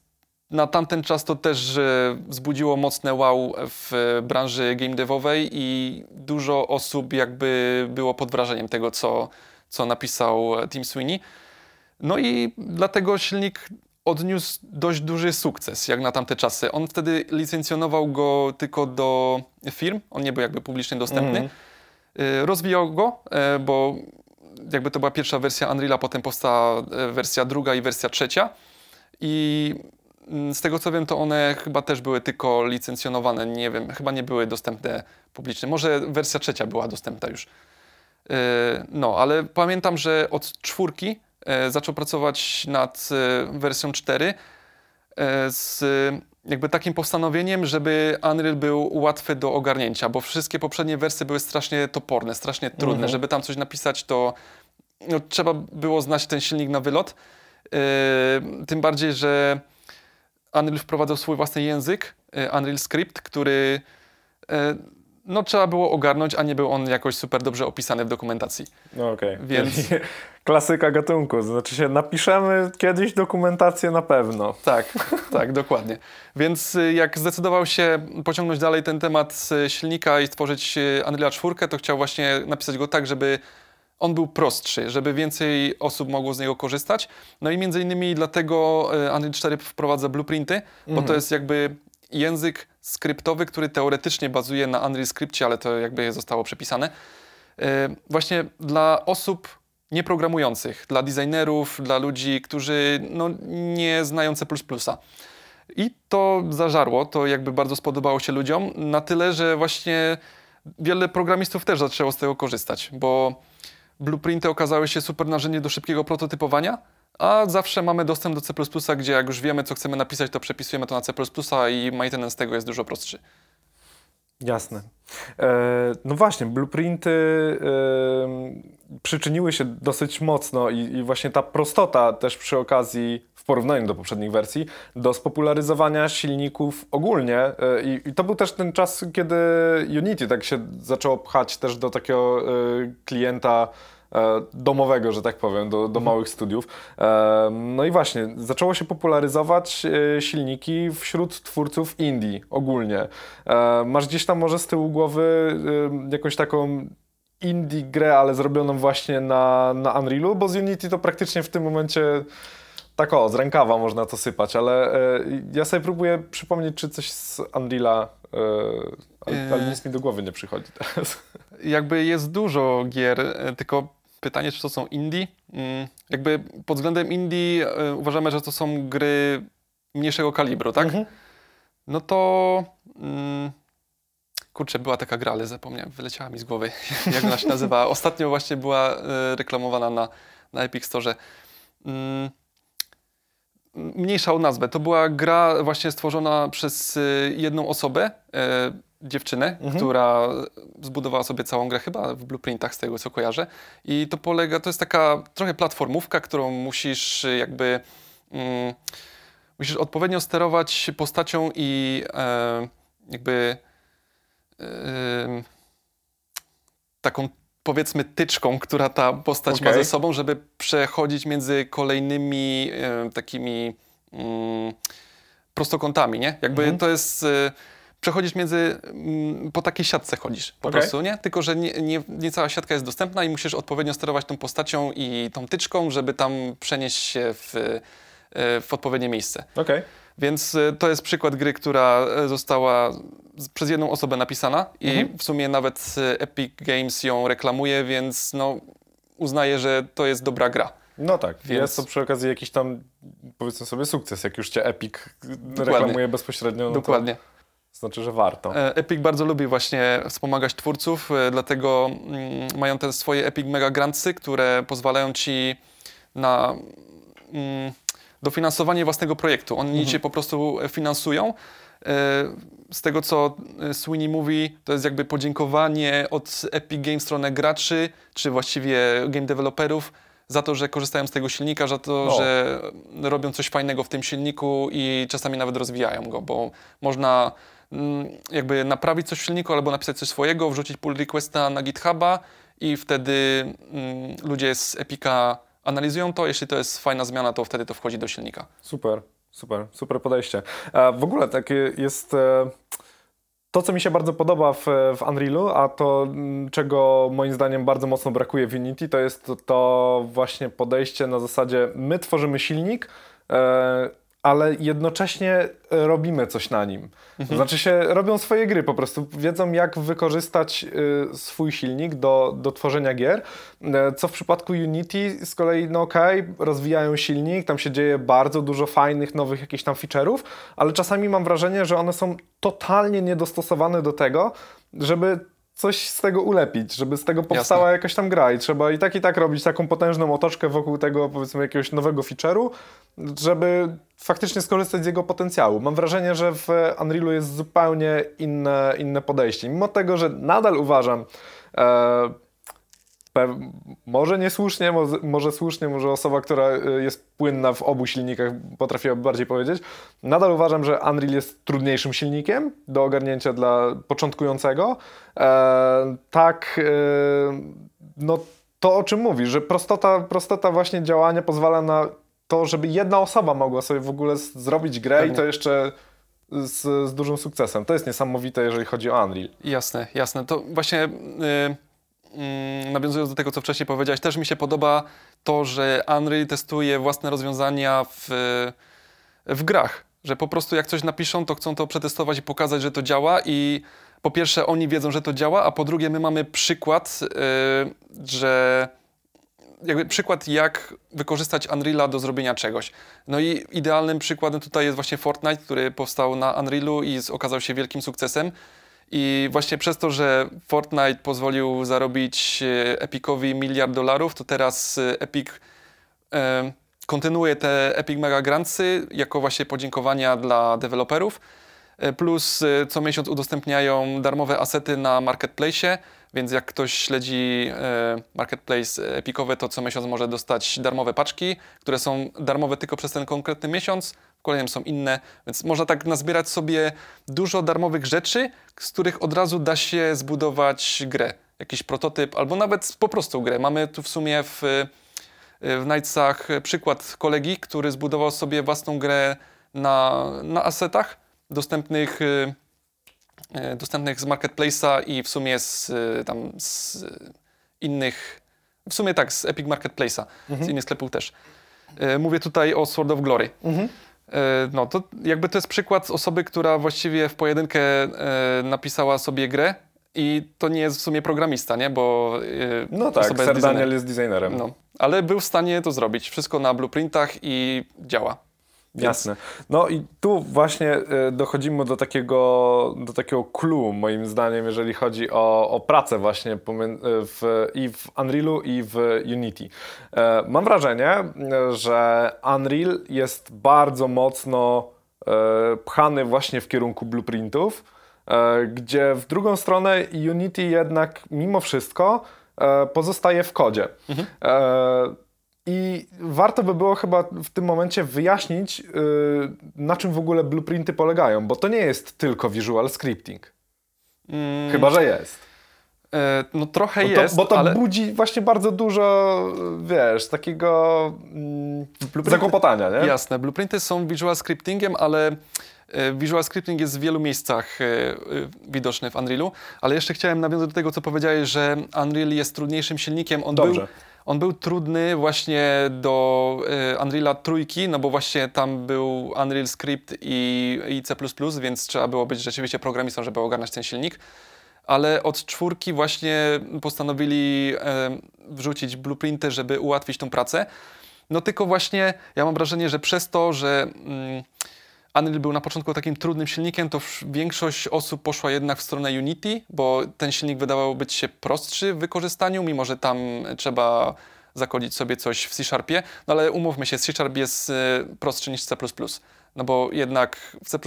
na tamten czas to też e, wzbudziło mocne wow w e, branży game devowej i dużo osób jakby było pod wrażeniem tego, co, co napisał Tim Sweeney. No i dlatego silnik odniósł dość duży sukces, jak na tamte czasy. On wtedy licencjonował go tylko do firm, on nie był jakby publicznie dostępny. Y, Rozwijał go, e, bo jakby to była pierwsza wersja Unreala, potem powstała e, wersja druga i wersja trzecia. I mm, z tego co wiem, to one chyba też były tylko licencjonowane, nie wiem, chyba nie były dostępne publicznie. Może wersja trzecia była dostępna już. E, No, ale pamiętam, że od czwórki e, zaczął pracować nad e, wersją 4 e, z jakby takim postanowieniem, żeby Unreal był łatwy do ogarnięcia, bo wszystkie poprzednie wersje były strasznie toporne, strasznie trudne. Mhm. Żeby tam coś napisać, to no, trzeba było znać ten silnik na wylot. Tym bardziej, że Unreal wprowadzał swój własny język, Unreal Script, który yy, no, trzeba było ogarnąć, a nie był on jakoś super dobrze opisany w dokumentacji. No okej. Więc- Czyli Klasyka gatunku, znaczy się napiszemy kiedyś dokumentację na pewno. Tak, tak, dokładnie. Więc y, jak zdecydował się pociągnąć dalej ten temat y, silnika i stworzyć Unreal 4, to chciał właśnie napisać go tak, żeby on był prostszy, żeby więcej osób mogło z niego korzystać. No i między innymi dlatego Unreal 4 wprowadza blueprinty, bo to jest jakby język skryptowy, który teoretycznie bazuje na Unreal Scriptie, ale to jakby zostało przepisane. Y, Właśnie dla osób nieprogramujących, dla designerów, dla ludzi, którzy no, nie znają C++. I to zażarło, to jakby bardzo spodobało się ludziom, na tyle, że właśnie wiele programistów też zaczęło z tego korzystać, bo blueprinty okazały się super narzędziem do szybkiego prototypowania, a zawsze mamy dostęp do C++, gdzie jak już wiemy, co chcemy napisać, to przepisujemy to na C++ i maintenance tego jest dużo prostszy. Jasne. E, no właśnie, blueprinty przyczyniły się dosyć mocno i, właśnie ta prostota też przy okazji, porównaniu do poprzednich wersji, do spopularyzowania silników ogólnie. E, i, I to był też ten czas, kiedy Unity tak się zaczęło pchać też do takiego e, klienta e, domowego, że tak powiem, do, do małych studiów. No i właśnie, zaczęło się popularyzować silniki wśród twórców indie ogólnie. Masz gdzieś tam może z tyłu głowy jakąś taką indie grę, ale zrobioną właśnie na, na Unrealu, bo z Unity to praktycznie w tym momencie tak o, z rękawa można to sypać, ale e, ja sobie próbuję przypomnieć, czy coś z Unreala, e, ale, ale E. nic mi do głowy nie przychodzi teraz. jakby jest dużo gier, e, tylko pytanie, czy to są indie. Mm, Jakby pod względem indie e, uważamy, że to są gry mniejszego kalibru, tak? Mhm. No to... Mm, kurczę, była taka gra, ale zapomniałem, wyleciała mi z głowy, jak ona się nazywa. Ostatnio właśnie była reklamowana na, na Epic Store. Mm, mniejsza o nazwę. To była gra właśnie stworzona przez e, jedną osobę, e, dziewczynę, Mhm. która zbudowała sobie całą grę chyba w blueprintach z tego co kojarzę. I to polega, to jest taka trochę platformówka, którą musisz e, jakby mm, musisz odpowiednio sterować postacią i e, jakby e, taką powiedzmy tyczką, która ta postać ma Okej. ze sobą, żeby przechodzić między kolejnymi e, takimi mm, prostokątami, nie? Jakby Mhm. to jest... E, przechodzisz między, mm, po takiej siatce chodzisz po Okej. prostu, nie? Tylko, że nie, nie, nie cała siatka jest dostępna i musisz odpowiednio sterować tą postacią i tą tyczką, żeby tam przenieść się w, e, w odpowiednie miejsce. Okej. Więc y, to jest przykład gry, która e, została przez jedną osobę napisana i Mhm. w sumie nawet y, Epic Games ją reklamuje, więc no, uznaję, że to jest dobra gra. No tak, Więc- jest to przy okazji jakiś tam, powiedzmy sobie, sukces. Jak już cię Epic reklamuje bezpośrednio, no Dokładnie. to znaczy, że warto. E, Epic bardzo lubi właśnie wspomagać twórców, e, dlatego mm, mają te swoje Epic Mega Grantsy, które pozwalają ci na mm, dofinansowanie własnego projektu. Oni cię po prostu finansują. E, Z tego, co e, Sweeney mówi, to jest jakby podziękowanie od Epic Games stronę graczy, czy właściwie game developerów, za to, że korzystają z tego silnika, za to, No. że robią coś fajnego w tym silniku i czasami nawet rozwijają go, bo można mm, jakby naprawić coś w silniku albo napisać coś swojego, wrzucić pull requesta na GitHuba i wtedy mm, ludzie z Epica analizują to. Jeśli to jest fajna zmiana, to wtedy to wchodzi do silnika. Super, super, super podejście. E, w ogóle takie jest e, to, co mi się bardzo podoba w, w Unrealu, a to, mm, czego moim zdaniem bardzo mocno brakuje w Unity, to jest to, to właśnie podejście na zasadzie my tworzymy silnik, e, ale jednocześnie robimy coś na nim. To znaczy się robią swoje gry po prostu, wiedzą jak wykorzystać y, swój silnik do, do tworzenia gier, E, co w przypadku Unity z kolei, no okej, rozwijają silnik, tam się dzieje bardzo dużo fajnych, nowych jakichś tam feature'ów, ale czasami mam wrażenie, że one są totalnie niedostosowane do tego, żeby coś z tego ulepić, żeby z tego powstała jakaś tam gra i trzeba i tak i tak robić taką potężną otoczkę wokół tego powiedzmy jakiegoś nowego feature'u, żeby faktycznie skorzystać z jego potencjału. Mam wrażenie, że w Unrealu jest zupełnie inne, inne podejście. Mimo tego, że nadal uważam e, może niesłusznie, może, może słusznie, może osoba, która y, jest płynna w obu silnikach potrafiłaby bardziej powiedzieć. Nadal uważam, że Unreal jest trudniejszym silnikiem do ogarnięcia dla początkującego. E, tak, e, no to o czym mówisz, że prostota, prostota właśnie działania pozwala na to, żeby jedna osoba mogła sobie w ogóle zrobić grę i Pewnie. to jeszcze z, z dużym sukcesem. To jest niesamowite, jeżeli chodzi o Unreal. Jasne, jasne. To właśnie y, mm, nawiązując do tego, co wcześniej powiedziałeś, też mi się podoba to, że Unreal testuje własne rozwiązania w, w grach. Że po prostu jak coś napiszą, to chcą to przetestować i pokazać, że to działa i po pierwsze oni wiedzą, że to działa, a po drugie my mamy przykład, y, że jakby przykład, jak wykorzystać Unreala do zrobienia czegoś. No i idealnym przykładem tutaj jest właśnie Fortnite, który powstał na Unrealu i okazał się wielkim sukcesem. I właśnie przez to, że Fortnite pozwolił zarobić e, Epicowi miliard dolarów, to teraz e, Epic e, kontynuuje te Epic Mega Grantsy jako właśnie podziękowania dla deweloperów. E, Plus co miesiąc udostępniają darmowe asety na marketplace, więc jak ktoś śledzi marketplace epicowy, to co miesiąc może dostać darmowe paczki, które są darmowe tylko przez ten konkretny miesiąc, w kolejnym są inne, więc można tak nazbierać sobie dużo darmowych rzeczy, z których od razu da się zbudować grę, jakiś prototyp albo nawet po prostu grę. Mamy tu w sumie w w Knightsach przykład kolegi, który zbudował sobie własną grę na, na asetach dostępnych, y, y, dostępnych z Marketplace'a i w sumie z, y, tam z innych, w sumie tak, z Epic Marketplace'a, z innych sklepów też. Mówię tutaj o Sword of Glory. Y, No to jakby to jest przykład osoby, która właściwie w pojedynkę y, napisała sobie grę i to nie jest w sumie programista, nie? Bo y, No tak, osoba jest jest designerem. No, ale był w stanie to zrobić. Wszystko na blueprintach i działa. Więc- Jasne. No i tu właśnie y, dochodzimy do takiego, do takiego clue, moim zdaniem, jeżeli chodzi o, o pracę właśnie y, w, i w Unrealu, i w Unity. E, Mam wrażenie, że Unreal jest bardzo mocno e, pchany właśnie w kierunku blueprintów, e, gdzie w drugą stronę Unity jednak mimo wszystko e, pozostaje w kodzie. E, i warto by było chyba w tym momencie wyjaśnić, yy, na czym w ogóle blueprinty polegają, bo to nie jest tylko visual scripting. Mm, Chyba, że jest. E, no trochę Bo to, jest, bo to ale... budzi właśnie bardzo dużo, wiesz, takiego mm, zakłopotania, nie? Jasne, blueprinty są visual scriptingiem, ale e, visual scripting jest w wielu miejscach e, widoczny w Unrealu, ale jeszcze chciałem nawiązać do tego, co powiedziałeś, że Unreal jest trudniejszym silnikiem. On Dobrze. był on był trudny właśnie do y, Unreala trójki, no bo właśnie tam był Unreal Script i, i C++, więc trzeba było być rzeczywiście programistą, żeby ogarnąć ten silnik. Ale od czwórki właśnie postanowili wrzucić blueprinty, żeby ułatwić tą pracę. No tylko właśnie ja mam wrażenie, że przez to, że mm, Unreal był na początku takim trudnym silnikiem, to większość osób poszła jednak w stronę Unity, bo ten silnik wydawał być się prostszy w wykorzystaniu, mimo że tam trzeba zakodzić sobie coś w C-Sharpie, no ale umówmy się, C-Sharp jest y, prostszy niż C++. No bo jednak w C++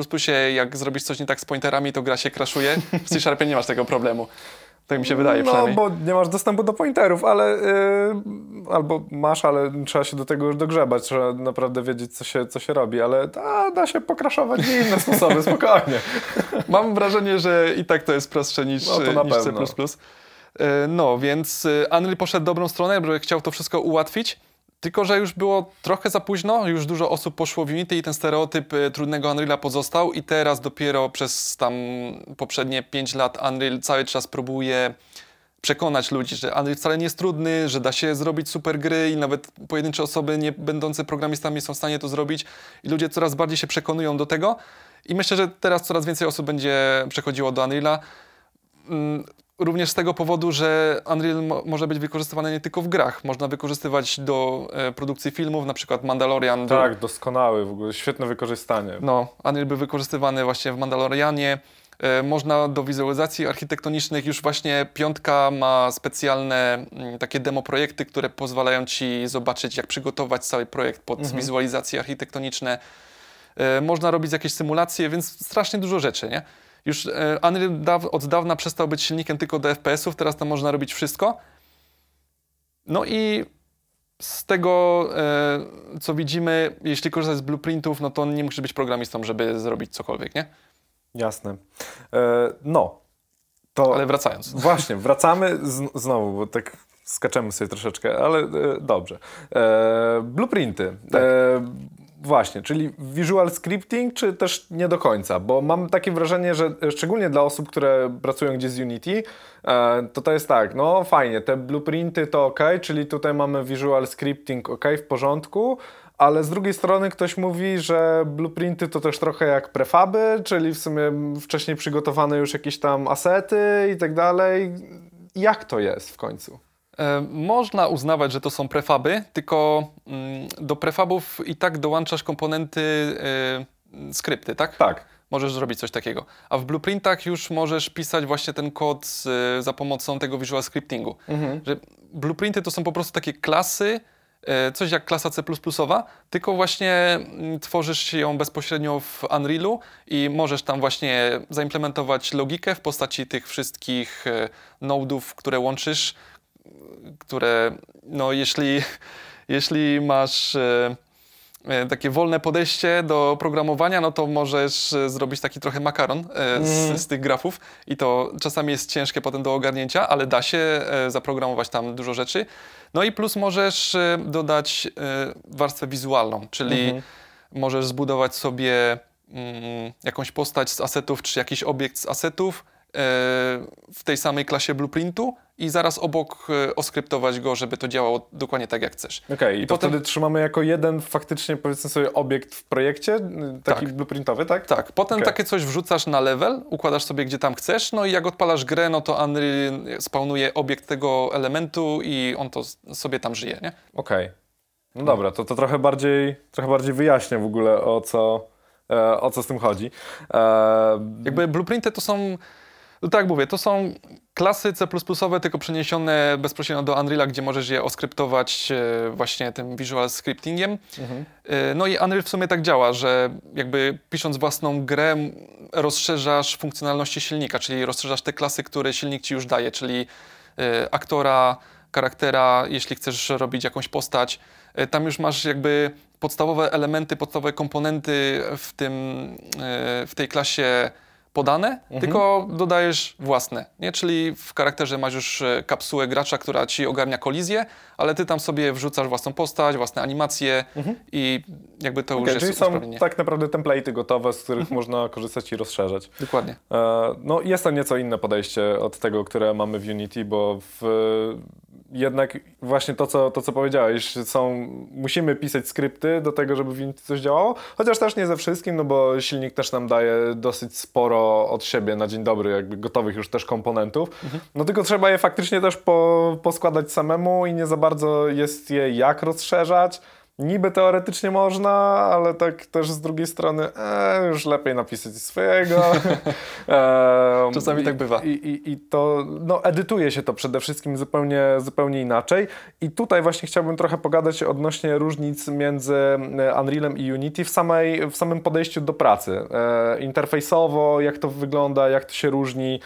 jak zrobisz coś nie tak z pointerami, to gra się crashuje. W C-Sharpie nie masz tego problemu. Tak mi się wydaje no, bo nie masz dostępu do pointerów, ale yy, albo masz, ale trzeba się do tego już dogrzebać, trzeba naprawdę wiedzieć, co się, co się robi, ale da, da się pokraszować w inne sposoby, spokojnie. Mam wrażenie, że i tak to jest prostsze niż, no niż C++. E, no, więc Unreal poszedł dobrą stronę, bo chciał to wszystko ułatwić. Tylko, że już było trochę za późno, już dużo osób poszło w Unity i ten stereotyp e, trudnego Unreala pozostał i teraz dopiero przez tam poprzednie 5 lat Unreal cały czas próbuje przekonać ludzi, że Unreal wcale nie jest trudny, że da się zrobić super gry i nawet pojedyncze osoby nie będące programistami są w stanie to zrobić i ludzie coraz bardziej się przekonują do tego i myślę, że teraz coraz więcej osób będzie przechodziło do Unreala. Również z tego powodu, że Unreal mo może być wykorzystywany nie tylko w grach. Można wykorzystywać do e, produkcji filmów, na przykład Mandalorian. Tak, do... doskonały w ogóle, świetne wykorzystanie. No, Unreal był wykorzystywany właśnie w Mandalorianie. E, można do wizualizacji architektonicznych, już właśnie piątka ma specjalne m, mm, takie demo projekty, które pozwalają ci zobaczyć, jak przygotować cały projekt pod mhm. wizualizacje architektoniczne. E, można robić jakieś symulacje, więc strasznie dużo rzeczy, nie? Już e, Unreal daw, od dawna przestał być silnikiem tylko do FPS-ów, teraz tam można robić wszystko. No i z tego, e, co widzimy, jeśli korzystasz z blueprintów, no to nie musisz być programistą, żeby zrobić cokolwiek, nie? Jasne. E, no. To ale wracając. Właśnie, wracamy z, znowu, bo tak skaczemy sobie troszeczkę, ale e, dobrze. E, blueprinty. Tak. Właśnie, czyli visual scripting, czy też nie do końca? Bo mam takie wrażenie, że szczególnie dla osób, które pracują gdzieś z Unity, e, to to jest tak, no fajnie, te blueprinty to ok, czyli tutaj mamy visual scripting ok, w porządku, ale z drugiej strony ktoś mówi, że blueprinty to też trochę jak prefaby, czyli w sumie wcześniej przygotowane już jakieś tam asety i tak dalej. Jak to jest w końcu? E, można uznawać, że to są prefaby, tylko mm, do prefabów i tak dołączasz komponenty e, skrypty, tak? Tak. Możesz zrobić coś takiego. A w blueprintach już możesz pisać właśnie ten kod e, za pomocą tego visual scriptingu. Mhm. Że blueprinty to są po prostu takie klasy, coś jak klasa C++, tylko właśnie mm, tworzysz ją bezpośrednio w Unrealu i możesz tam właśnie zaimplementować logikę w postaci tych wszystkich nodów, które łączysz które no jeśli, jeśli masz e, e, takie wolne podejście do programowania, no to możesz e, zrobić taki trochę makaron z, mm. z, tych grafów i to czasami jest ciężkie potem do ogarnięcia, ale da się zaprogramować tam dużo rzeczy. No i plus możesz dodać warstwę wizualną, czyli -hmm. możesz zbudować sobie mm, jakąś postać z asetów, czy jakiś obiekt z asetów, w tej samej klasie blueprintu i zaraz obok e, oskryptować go, żeby to działało dokładnie tak, jak chcesz. Okej, okay, i, I to potem... wtedy trzymamy jako jeden faktycznie, powiedzmy sobie, obiekt w projekcie, taki tak. blueprintowy, tak? Tak, potem okay. takie coś wrzucasz na level, układasz sobie gdzie tam chcesz, no i jak odpalasz grę, no to Unreal spawnuje obiekt tego elementu i on to sobie tam żyje, nie? Okej. Okay. No dobra, to, to trochę bardziej, trochę bardziej wyjaśnię w ogóle o co, e, o co z tym chodzi. E... Jakby blueprinty to są no tak mówię, to są klasy C++, tylko przeniesione bezpośrednio do Unreala, gdzie możesz je oskryptować e, właśnie tym visual scriptingiem. Mhm. E, no i Unreal w sumie tak działa, że jakby pisząc własną grę rozszerzasz funkcjonalności silnika, czyli rozszerzasz te klasy, które silnik ci już daje, czyli e, aktora, charaktera, jeśli chcesz robić jakąś postać. Tam już masz jakby podstawowe elementy, podstawowe komponenty w, tym, w tej klasie podane, tylko dodajesz własne. Nie? Czyli w charakterze masz już e, kapsułę gracza, która ci ogarnia kolizję, ale ty tam sobie wrzucasz własną postać, własne animacje i jakby to Okay, już jest czyli są tak naprawdę template'y gotowe, z których można korzystać i rozszerzać. Dokładnie. E, No, jest to nieco inne podejście od tego, które mamy w Unity, bo w, jednak właśnie to co, to, co powiedziałeś, są, musimy pisać skrypty do tego, żeby w Unity coś działało, chociaż też nie ze wszystkim, no bo silnik też nam daje dosyć sporo od siebie na dzień dobry, jakby gotowych już też komponentów. No tylko trzeba je faktycznie też po, poskładać samemu i nie za bardzo jest je jak rozszerzać. Niby teoretycznie można, ale tak też z drugiej strony e, już lepiej napisać swojego. Em, Czasami i- tak bywa. I, i, I to, no edytuje się to przede wszystkim zupełnie, zupełnie inaczej. I tutaj właśnie chciałbym trochę pogadać odnośnie różnic między e, Unrealem i Unity w, samej, w samym podejściu do pracy. E, interfejsowo, jak to wygląda, jak to się różni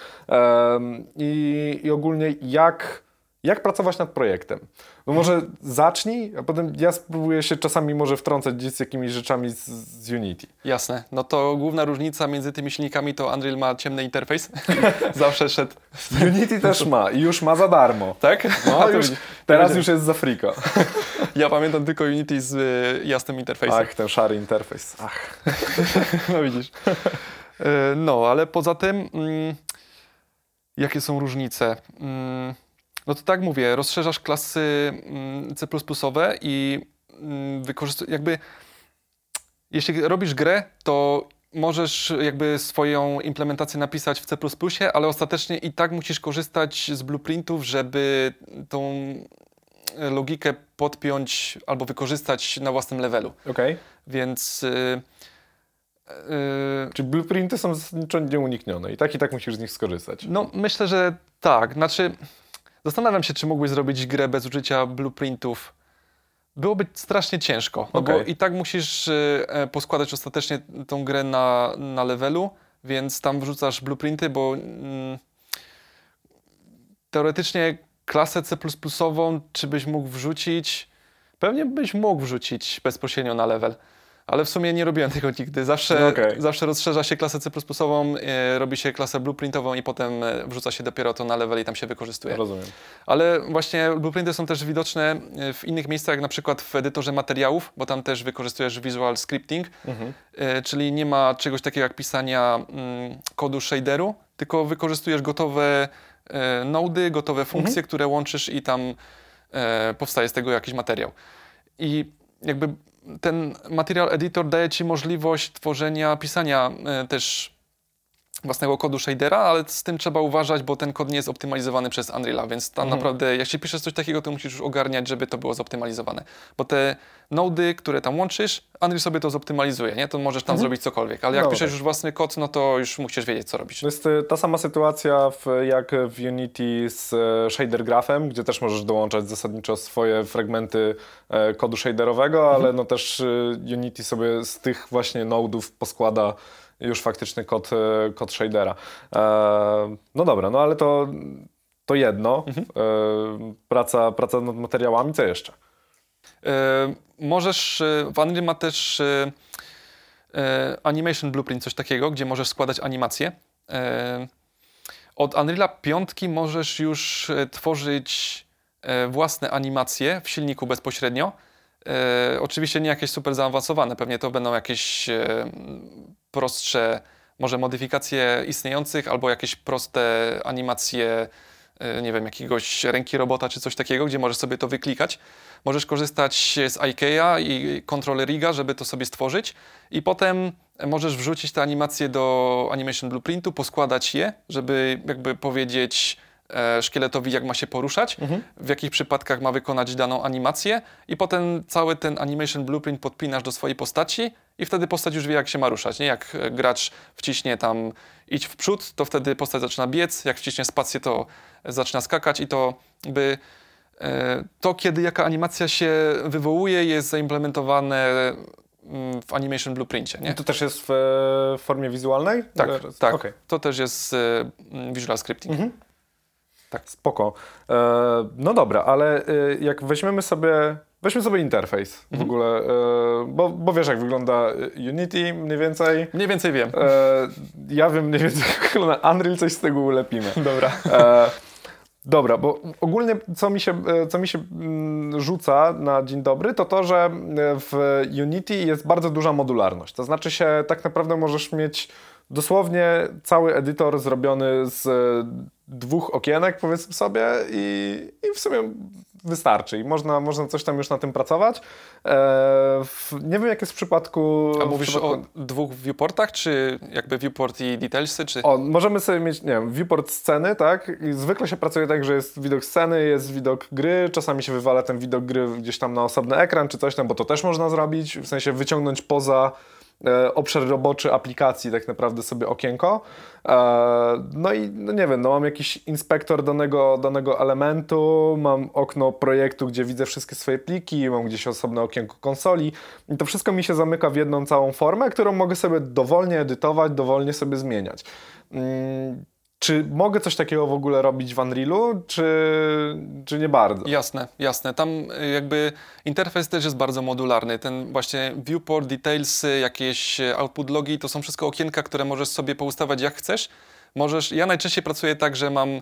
i, i ogólnie jak jak pracować nad projektem? No może zacznij, a potem ja spróbuję się czasami może wtrącać gdzieś z jakimiś rzeczami z, z Unity. Jasne. No to główna różnica między tymi silnikami to Unreal ma ciemny interfejs. Zawsze szedł. Unity też ma i już ma za darmo. Tak? No już, teraz już jest za friko. Ja pamiętam tylko Unity z y, jasnym interfejsem. Ach, ten szary interfejs. Ach. No widzisz. E, No, ale poza tym, mm, jakie są różnice? No to tak mówię, rozszerzasz klasy mm, C++ i mm, wykorzystujesz, jakby, jeśli robisz grę, to możesz jakby swoją implementację napisać w C++, ale ostatecznie i tak musisz korzystać z blueprintów, żeby tą logikę podpiąć albo wykorzystać na własnym levelu. Okej. Więc y, y, Czyli blueprinty są zasadniczo nieuniknione i tak i tak musisz z nich skorzystać. no myślę, że tak. Znaczy, zastanawiam się, czy mógłbyś zrobić grę bez użycia blueprintów. Byłoby strasznie ciężko, no bo Okej. i tak musisz y, e, poskładać ostatecznie tą grę na, na levelu, więc tam wrzucasz blueprinty, bo mm, teoretycznie klasę C++, czy byś mógł wrzucić? Pewnie byś mógł wrzucić bezpośrednio na level. Ale w sumie nie robiłem tego nigdy. Zawsze, Okej. zawsze rozszerza się klasę C++, e, robi się klasę blueprintową i potem e, wrzuca się dopiero to na level i tam się wykorzystuje. Rozumiem. Ale właśnie blueprinty są też widoczne e, w innych miejscach, na przykład w edytorze materiałów, bo tam też wykorzystujesz visual scripting, Mhm. czyli nie ma czegoś takiego jak pisania mm, kodu shaderu, tylko wykorzystujesz gotowe nody, gotowe funkcje, które łączysz i tam powstaje z tego jakiś materiał. I jakby ten material editor daje ci możliwość tworzenia, pisania e, też własnego kodu shadera, ale z tym trzeba uważać, bo ten kod nie jest optymalizowany przez Unreala, więc tam Mhm. naprawdę, się piszesz coś takiego, to musisz już ogarniać, żeby to było zoptymalizowane. Bo te nody, które tam łączysz, Unreal sobie to zoptymalizuje, nie? To możesz tam zrobić cokolwiek, ale jak No piszesz tak. już własny kod, no to już musisz wiedzieć, co robić. To jest y, ta sama sytuacja w, jak w Unity z e, shader graphem, gdzie też możesz dołączać zasadniczo swoje fragmenty e, kodu shaderowego, ale no też y, Unity sobie z tych właśnie nodów poskłada już faktyczny kod, e, kod shadera. E, no dobra, no ale to, to jedno. E, praca, praca nad materiałami, co jeszcze? Możesz, w Unreal ma też Animation Blueprint, coś takiego, gdzie możesz składać animacje. Od Unreala 5 możesz już tworzyć własne animacje w silniku bezpośrednio. Oczywiście nie jakieś super zaawansowane, pewnie to będą jakieś prostsze, może modyfikacje istniejących, albo jakieś proste animacje, e, nie wiem, jakiegoś ręki robota czy coś takiego, gdzie możesz sobie to wyklikać. Możesz korzystać z IKEA i Controller Riga, żeby to sobie stworzyć i potem możesz wrzucić te animacje do Animation Blueprintu, poskładać je, żeby jakby powiedzieć szkieletowi, jak ma się poruszać, w jakich przypadkach ma wykonać daną animację i potem cały ten Animation Blueprint podpinasz do swojej postaci i wtedy postać już wie, jak się ma ruszać. Nie? Jak e, gracz wciśnie tam idź w przód, to wtedy postać zaczyna biec, jak wciśnie spację, to zaczyna skakać i to jakby e, to, kiedy jaka animacja się wywołuje, jest zaimplementowane mm, w Animation Blueprincie. Nie? I to też jest w e, formie wizualnej? Tak, E, tak. okej. To też jest e, mm, Visual Scripting. Tak, spoko. E, no dobra, ale e, jak weźmiemy sobie, Weźmy sobie interfejs w Mhm. ogóle, e, bo, bo wiesz jak wygląda Unity mniej więcej. Mniej więcej wiem. E, ja wiem mniej więcej jak wygląda Unreal, coś z tego ulepimy. Dobra. E, dobra, bo ogólnie co mi się, e, co mi się mm, rzuca na dzień dobry, to to, że e, w Unity jest bardzo duża modularność. To znaczy się, tak naprawdę możesz mieć dosłownie cały edytor zrobiony z e, dwóch okienek, powiedzmy sobie, i, i w sumie wystarczy. I można, można coś tam już na tym pracować. E, w, nie wiem, jak jest w przypadku... A mówisz przypadku... o dwóch viewportach, czy jakby viewport i detailsy, czy... O, możemy sobie mieć, nie wiem, viewport sceny, tak? I zwykle się pracuje tak, że jest widok sceny, jest widok gry, czasami się wywala ten widok gry gdzieś tam na osobny ekran czy coś tam, bo to też można zrobić, w sensie wyciągnąć poza obszar roboczy aplikacji tak naprawdę sobie okienko. E, no i no nie wiem, no mam jakiś inspektor danego, danego elementu, mam okno projektu, gdzie widzę wszystkie swoje pliki, mam gdzieś osobne okienko konsoli i to wszystko mi się zamyka w jedną całą formę, którą mogę sobie dowolnie edytować, dowolnie sobie zmieniać. Czy mogę coś takiego w ogóle robić w Unrealu, czy, czy nie bardzo? Jasne, jasne. Tam y, jakby interfejs też jest bardzo modularny. Ten właśnie viewport, detailsy, jakieś e, output logi, to są wszystko okienka, które możesz sobie poustawać jak chcesz. Możesz, ja najczęściej pracuję tak, że mam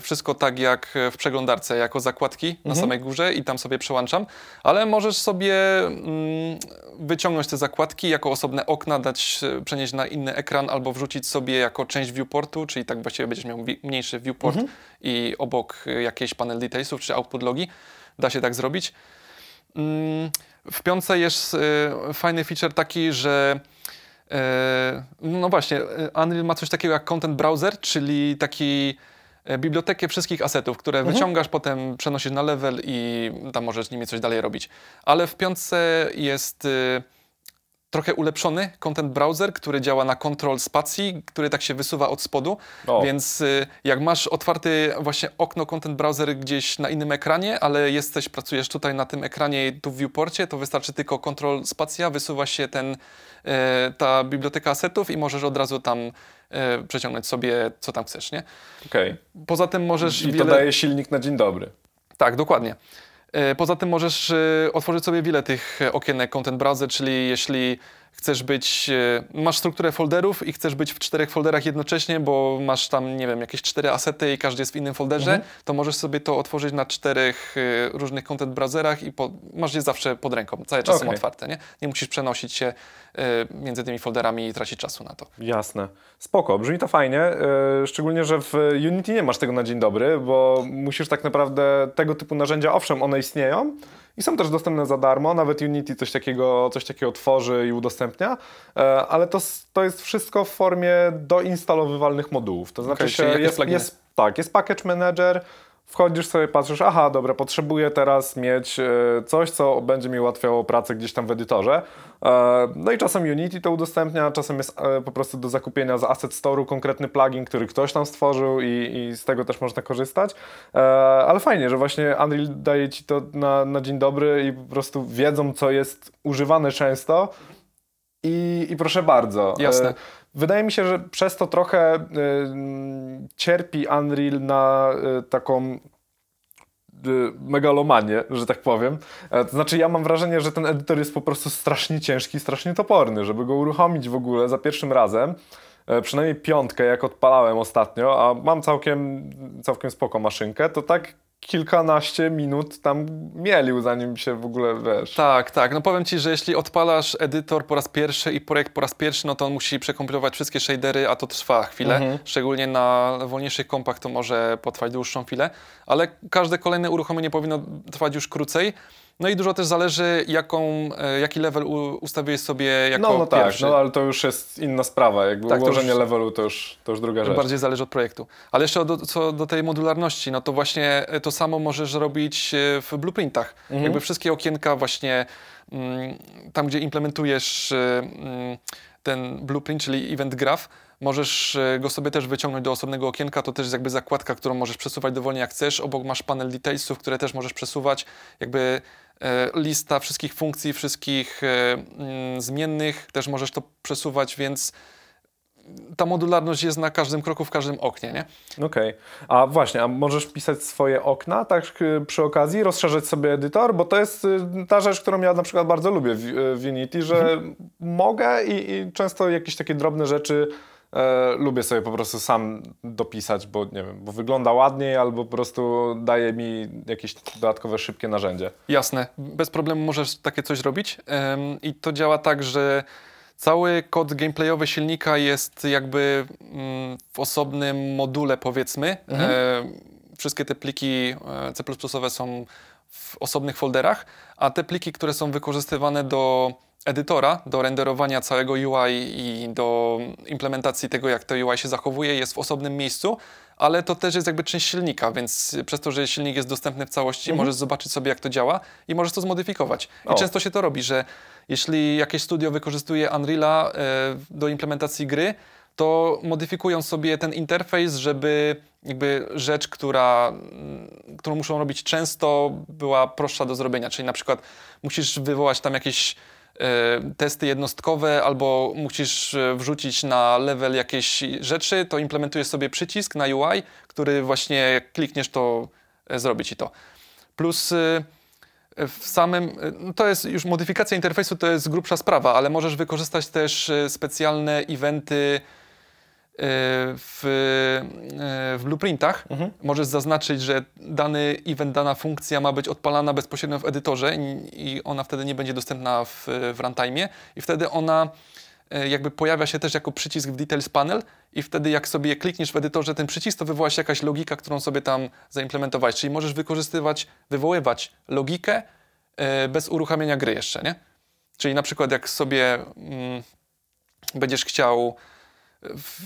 wszystko tak jak w przeglądarce, jako zakładki na samej górze i tam sobie przełączam, ale możesz sobie mm, wyciągnąć te zakładki jako osobne okna, dać, e, przenieść na inny ekran albo wrzucić sobie jako część viewportu, czyli tak właściwie będziesz miał mniejszy viewport i obok e, jakieś panel detailsów czy output logi. Da się tak zrobić. Mm, W piątce jest e, fajny feature taki, że e, no właśnie, e, Unreal ma coś takiego jak Content Browser, czyli taki e, bibliotekę wszystkich asetów, które wyciągasz, potem przenosisz na level i tam możesz z nimi coś dalej robić. Ale w piątce jest e, trochę ulepszony Content Browser, który działa na kontrol spacji, który tak się wysuwa od spodu, O. więc y, jak masz otwarty właśnie okno Content Browser gdzieś na innym ekranie, ale jesteś, pracujesz tutaj na tym ekranie tu w viewporcie, to wystarczy tylko kontrol spacja, wysuwa się ten, e, ta biblioteka asetów i możesz od razu tam e, przeciągnąć sobie co tam chcesz, nie? Okej. Poza tym możesz I to wiele... daje silnik na dzień dobry. Tak, dokładnie. E, Poza tym możesz e, otworzyć sobie wiele tych okienek Content Browser, czyli jeśli chcesz być, e, masz strukturę folderów i chcesz być w czterech folderach jednocześnie, bo masz tam, nie wiem, jakieś cztery asety i każdy jest w innym folderze, to możesz sobie to otworzyć na czterech e, różnych content browserach i po, masz je zawsze pod ręką, cały czas są Okej. otwarte, nie? Nie musisz przenosić się e, między tymi folderami i tracić czasu na to. Jasne. Spoko, brzmi to fajnie. Szczególnie, że w Unity nie masz tego na dzień dobry, bo musisz tak naprawdę tego typu narzędzia, owszem, one istnieją i są też dostępne za darmo. Nawet Unity coś takiego, coś takiego tworzy i udostępnia, e, ale to, to jest wszystko w formie doinstalowywalnych modułów. To znaczy jakieś jest, pluginy. jest, tak, jest package manager, Wchodzisz sobie, patrzysz, aha, dobra, potrzebuję teraz mieć e, coś, co będzie mi ułatwiało pracę gdzieś tam w edytorze. E, No i czasem Unity to udostępnia, czasem jest e, po prostu do zakupienia z Asset Store'u konkretny plugin, który ktoś tam stworzył i, i z tego też można korzystać. Ale fajnie, że właśnie Unreal daje ci to na, na dzień dobry i po prostu wiedzą, co jest używane często. I, I proszę bardzo. Jasne. Wydaje mi się, że przez to trochę y, cierpi Unreal na y, taką y, megalomanię, że tak powiem. E, To znaczy ja mam wrażenie, że ten edytor jest po prostu strasznie ciężki, strasznie toporny, żeby go uruchomić w ogóle za pierwszym razem. e, Przynajmniej piątkę, jak odpalałem ostatnio, a mam całkiem, całkiem spoko maszynkę, to tak kilkanaście minut tam mielił, zanim się w ogóle, wiesz... Tak, tak. No powiem Ci, że jeśli odpalasz edytor po raz pierwszy i projekt po raz pierwszy, no to on musi przekompilować wszystkie shadery, a to trwa chwilę. Mhm. Szczególnie na wolniejszych kompach to może potrwać dłuższą chwilę, ale każde kolejne uruchomienie powinno trwać już krócej. No i dużo też zależy, jaką, e, jaki level ustawiłeś sobie jako No, no tak, pierwszy. no ale to już jest inna sprawa. Jakby Tak, to ułożenie już- levelu to już, to już druga rzecz. Bardziej zależy od projektu. Ale jeszcze do, co do tej modularności, no to właśnie to samo możesz robić e, w blueprintach. Mhm. Jakby wszystkie okienka właśnie mm, tam, gdzie implementujesz e, mm, ten blueprint, czyli event graph, możesz e, go sobie też wyciągnąć do osobnego okienka. To też jest jakby zakładka, którą możesz przesuwać dowolnie jak chcesz. Obok masz panel detailsów, które też możesz przesuwać. Jakby e, lista wszystkich funkcji, wszystkich e, mm, zmiennych, też możesz to przesuwać, więc ta modularność jest na każdym kroku, w każdym oknie, nie? Okej. A właśnie, a możesz pisać swoje okna tak y, przy okazji, rozszerzać sobie edytor, bo to jest ta rzecz, którą ja na przykład bardzo lubię w, w Unity, że mogę i, i często jakieś takie drobne rzeczy e, lubię sobie po prostu sam dopisać, bo nie wiem, bo wygląda ładniej albo po prostu daje mi jakieś dodatkowe szybkie narzędzie. Jasne, bez problemu możesz takie coś robić Ym, i to działa tak, że cały kod gameplayowy silnika jest jakby mm, w osobnym module powiedzmy. Mhm. E, wszystkie te pliki e, C++ są w osobnych folderach, a te pliki, które są wykorzystywane do edytora, do renderowania całego UI i do implementacji tego, jak to UI się zachowuje, jest w osobnym miejscu, ale to też jest jakby część silnika, więc przez to, że silnik jest dostępny w całości, możesz zobaczyć sobie, jak to działa i możesz to zmodyfikować. I O. często się to robi, że jeśli jakieś studio wykorzystuje Unreala e, do implementacji gry, to modyfikują sobie ten interfejs, żeby jakby rzecz, która, mm, którą muszą robić często, była prostsza do zrobienia. Czyli na przykład musisz wywołać tam jakieś e, testy jednostkowe albo musisz e, wrzucić na level jakieś rzeczy, to implementujesz sobie przycisk na UI, który właśnie jak klikniesz, to e, zrobi ci to. Plus w samym, no to jest już modyfikacja interfejsu, to jest grubsza sprawa, ale możesz wykorzystać też specjalne eventy w, e, w blueprintach. Możesz zaznaczyć, że dany event, dana funkcja ma być odpalana bezpośrednio w edytorze i, i ona wtedy nie będzie dostępna w, w runtime i wtedy ona e, jakby pojawia się też jako przycisk w Details Panel i wtedy jak sobie klikniesz w edytorze ten przycisk, to wywoła się jakaś logika, którą sobie tam zaimplementowałeś. Czyli możesz wykorzystywać, wywoływać logikę e, bez uruchamiania gry jeszcze, nie? Czyli na przykład jak sobie mm, będziesz chciał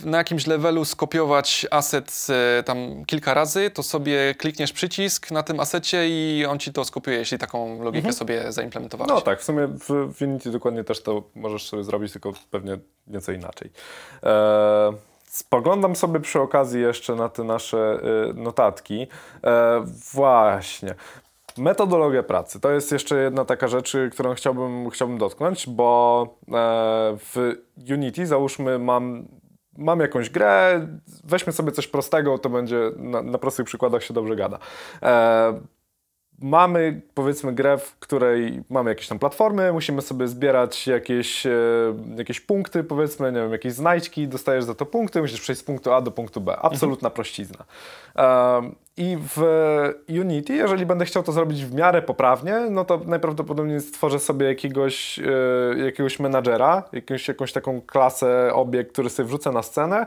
na jakimś levelu skopiować aset e, tam kilka razy, to sobie klikniesz przycisk na tym asecie i on ci to spokopiuje, jeśli taką logikę sobie zaimplementowałeś. No tak, w sumie w, w Unity dokładnie też to możesz sobie zrobić, tylko pewnie nieco inaczej. E, spoglądam sobie przy okazji jeszcze na te nasze y, notatki. E, właśnie. Metodologia pracy to jest jeszcze jedna taka rzecz, którą chciałbym, chciałbym dotknąć, bo e, w Unity załóżmy mam, mam jakąś grę, weźmy sobie coś prostego, to będzie na, na prostych przykładach się dobrze gada. E, mamy powiedzmy grę, w której mamy jakieś tam platformy, musimy sobie zbierać jakieś, e, jakieś punkty, powiedzmy, nie wiem, jakieś znajdźki, dostajesz za to punkty, musisz przejść z punktu A do punktu B. Absolutna prościzna. Um, I w Unity, jeżeli będę chciał to zrobić w miarę poprawnie, no to najprawdopodobniej stworzę sobie jakiegoś, e, jakiegoś menadżera, jakąś, jakąś taką klasę, obiekt, który sobie wrzucę na scenę,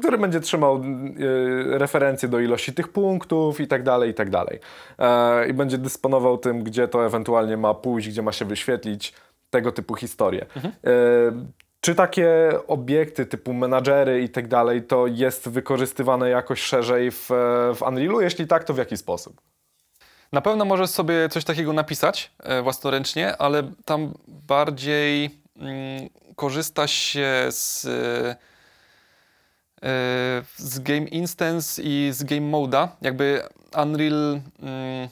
który będzie trzymał e, referencje do ilości tych punktów i tak dalej, i tak dalej. E, I będzie dysponował tym, gdzie to ewentualnie ma pójść, gdzie ma się wyświetlić, tego typu historie. E, czy takie obiekty typu menadżery i tak dalej, to jest wykorzystywane jakoś szerzej w, w Unrealu? Jeśli tak, to w jaki sposób? Na pewno możesz sobie coś takiego napisać e, własnoręcznie, ale tam bardziej mm, korzysta się z, z Game Instance i z Game Mode'a. Jakby Unreal mm,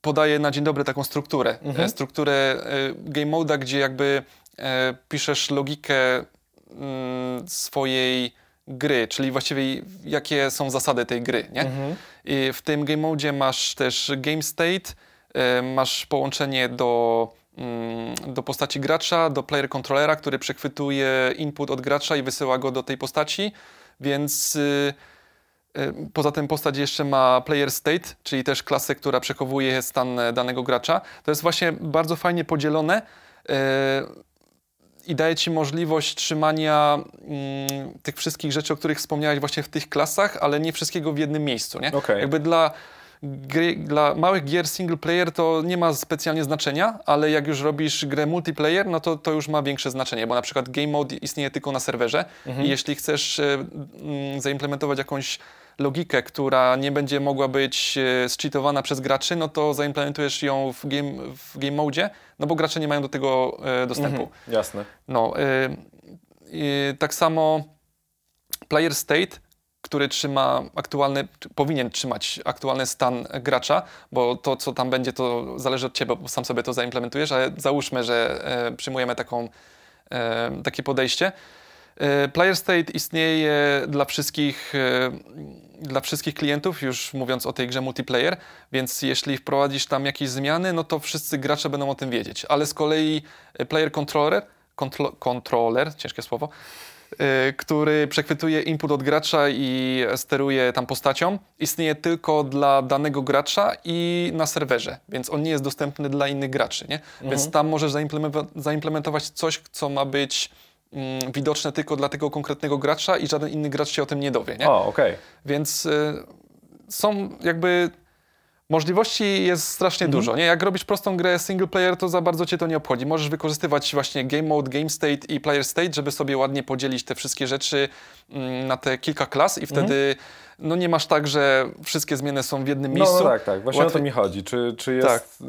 podaje na dzień dobry taką strukturę. E, Strukturę e, Game Mode'a, gdzie jakby e, piszesz logikę mm, swojej gry, czyli właściwie jakie są zasady tej gry, nie? I w tym game mode masz też game state, e, masz połączenie do, do postaci gracza, do player controllera, który przechwytuje input od gracza i wysyła go do tej postaci, więc y, y, poza tym postać jeszcze ma player state, czyli też klasę, która przechowuje stan e, danego gracza. To jest właśnie bardzo fajnie podzielone. e, i daje ci możliwość trzymania mm, tych wszystkich rzeczy, o których wspomniałeś właśnie w tych klasach, ale nie wszystkiego w jednym miejscu, nie? Okej. Jakby dla, gry, dla małych gier single player to nie ma specjalnie znaczenia, ale jak już robisz grę multiplayer, no to to już ma większe znaczenie, bo na przykład game mode istnieje tylko na serwerze i jeśli chcesz e, mm, zaimplementować jakąś logikę, która nie będzie mogła być e, zcheatowana przez graczy, no to zaimplementujesz ją w game, w game mode, no bo gracze nie mają do tego e, dostępu. Jasne. No, y, y, tak samo player state, który trzyma aktualny, powinien trzymać aktualny stan gracza, bo to, co tam będzie, to zależy od ciebie, bo sam sobie to zaimplementujesz, ale załóżmy, że e, przyjmujemy taką, e, takie podejście. E, Player State istnieje dla wszystkich, e, dla wszystkich klientów, już mówiąc o tej grze multiplayer, więc jeśli wprowadzisz tam jakieś zmiany, no to wszyscy gracze będą o tym wiedzieć. Ale z kolei e, Player Controller, kontro, controller ciężkie słowo, który przechwytuje input od gracza i steruje tam postacią, istnieje tylko dla danego gracza i na serwerze, więc on nie jest dostępny dla innych graczy, nie? Więc tam możesz zaimplementować, coś, co ma być mm, widoczne tylko dla tego konkretnego gracza i żaden inny gracz się o tym nie dowie, nie? O, okej. Więc y, są jakby. Możliwości jest strasznie dużo. Nie? Jak robisz prostą grę single player, to za bardzo cię to nie obchodzi. Możesz wykorzystywać właśnie game mode, game state i player state, żeby sobie ładnie podzielić te wszystkie rzeczy mm, na te kilka klas i wtedy no nie masz tak, że wszystkie zmiany są w jednym No, miejscu. no tak, tak. Właśnie o Łatwiej- to mi chodzi. Czy, czy jest Tak. y,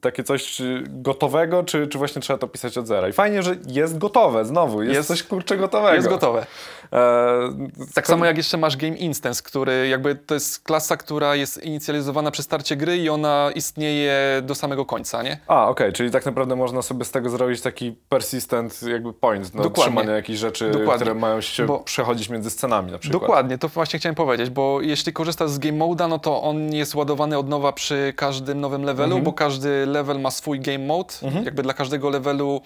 takie coś gotowego, czy, czy właśnie trzeba to pisać od zera? I fajnie, że jest gotowe, znowu. Jest, Jest- coś kurczę gotowego. Jest gotowe. E, Tak samo jak jeszcze masz Game Instance, który jakby to jest klasa, która jest inicjalizowana przy starcie gry i ona istnieje do samego końca, nie? A, okej, czyli tak naprawdę można sobie z tego zrobić taki persistent jakby point na Dokładnie. trzymanie jakichś rzeczy, Dokładnie. które mają się Bo- przechodzić między scenami na przykład. Dokładnie, to właśnie chciałem powiedzieć, bo jeśli korzystasz z Game Mode'a, no to on jest ładowany od nowa przy każdym nowym levelu, bo każdy level ma swój Game Mode. Jakby dla każdego levelu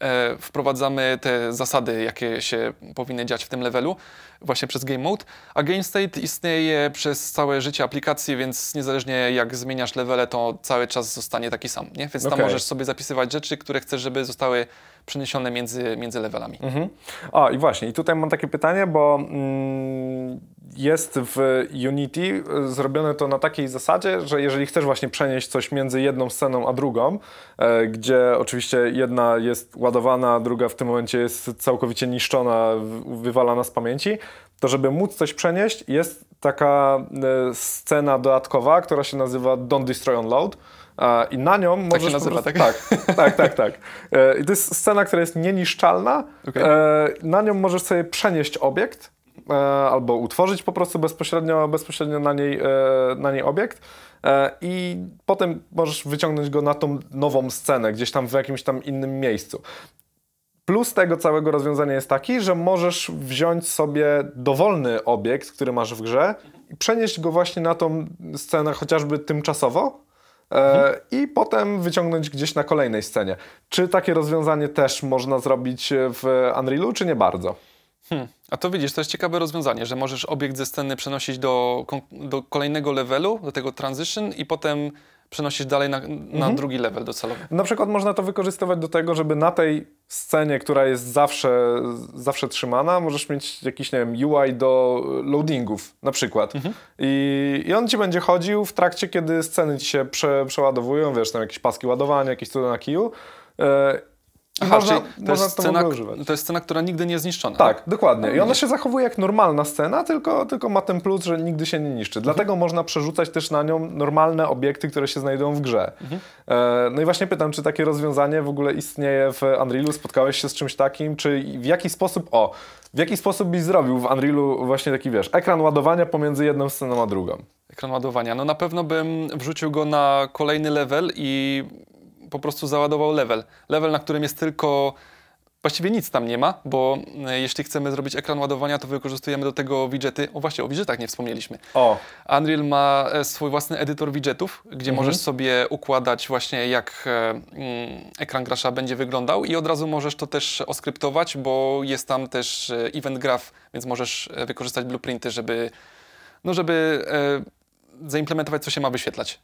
e, wprowadzamy te zasady, jakie się powinny dziać w tym levelu, właśnie przez Game Mode. A Game State istnieje przez całe życie aplikacji, więc niezależnie jak zmieniasz levele, to cały czas zostanie taki sam, nie? Więc tam Okej. możesz sobie zapisywać rzeczy, które chcesz, żeby zostały przeniesione między, między levelami. Mhm. A i właśnie, i tutaj mam takie pytanie, bo mm, jest w Unity e, zrobione to na takiej zasadzie, że jeżeli chcesz właśnie przenieść coś między jedną sceną a drugą, e, gdzie oczywiście jedna jest ładowana, druga w tym momencie jest całkowicie niszczona, wywalana z pamięci, to żeby móc coś przenieść, jest taka e, scena dodatkowa, która się nazywa Don't Destroy on Load. E, I na nią możesz po nazywa, prostu, tak? tak, tak, tak, tak. E, I to jest scena, która jest nieniszczalna. Okej. E, na nią możesz sobie przenieść obiekt e, albo utworzyć po prostu bezpośrednio, bezpośrednio na, niej, na niej obiekt. I potem możesz wyciągnąć go na tą nową scenę, gdzieś tam w jakimś tam innym miejscu. Plus tego całego rozwiązania jest taki, że możesz wziąć sobie dowolny obiekt, który masz w grze i przenieść go właśnie na tą scenę chociażby tymczasowo e, i potem wyciągnąć gdzieś na kolejnej scenie. Czy takie rozwiązanie też można zrobić w Unrealu, czy nie bardzo? Hmm. A to widzisz, to jest ciekawe rozwiązanie, że możesz obiekt ze sceny przenosić do, do kolejnego levelu, do tego transition i potem przenosić dalej na, na drugi level docelowy. Na przykład można to wykorzystywać do tego, żeby na tej scenie, która jest zawsze, zawsze trzymana, możesz mieć jakiś, nie wiem, UI do loadingów na przykład. I, I on ci będzie chodził w trakcie, kiedy sceny ci się prze, przeładowują, wiesz, tam jakieś paski ładowania, jakieś cuda na kiju. E, Aha, można, to można jest, scena, to jest scena, która nigdy nie jest zniszczona. Tak, dokładnie. I ona się zachowuje jak normalna scena, tylko, tylko ma ten plus, że nigdy się nie niszczy. Dlatego można przerzucać też na nią normalne obiekty, które się znajdują w grze. E, no i właśnie pytam, czy takie rozwiązanie w ogóle istnieje w Unrealu? Spotkałeś się z czymś takim? Czy w jaki sposób, o, w jaki sposób byś zrobił w Unrealu właśnie taki, wiesz, ekran ładowania pomiędzy jedną sceną a drugą? Ekran ładowania. No na pewno bym wrzucił go na kolejny level i po prostu załadował level. Level, na którym jest tylko... Właściwie nic tam nie ma, bo e, jeśli chcemy zrobić ekran ładowania, to wykorzystujemy do tego widgety. O właśnie, o widgetach nie wspomnieliśmy. O, Unreal ma e, swój własny edytor widgetów, gdzie możesz sobie układać właśnie jak e, mm, ekran gracza będzie wyglądał i od razu możesz to też oskryptować, bo jest tam też event graph, więc możesz wykorzystać blueprinty, żeby, no żeby zaimplementować, co się ma wyświetlać.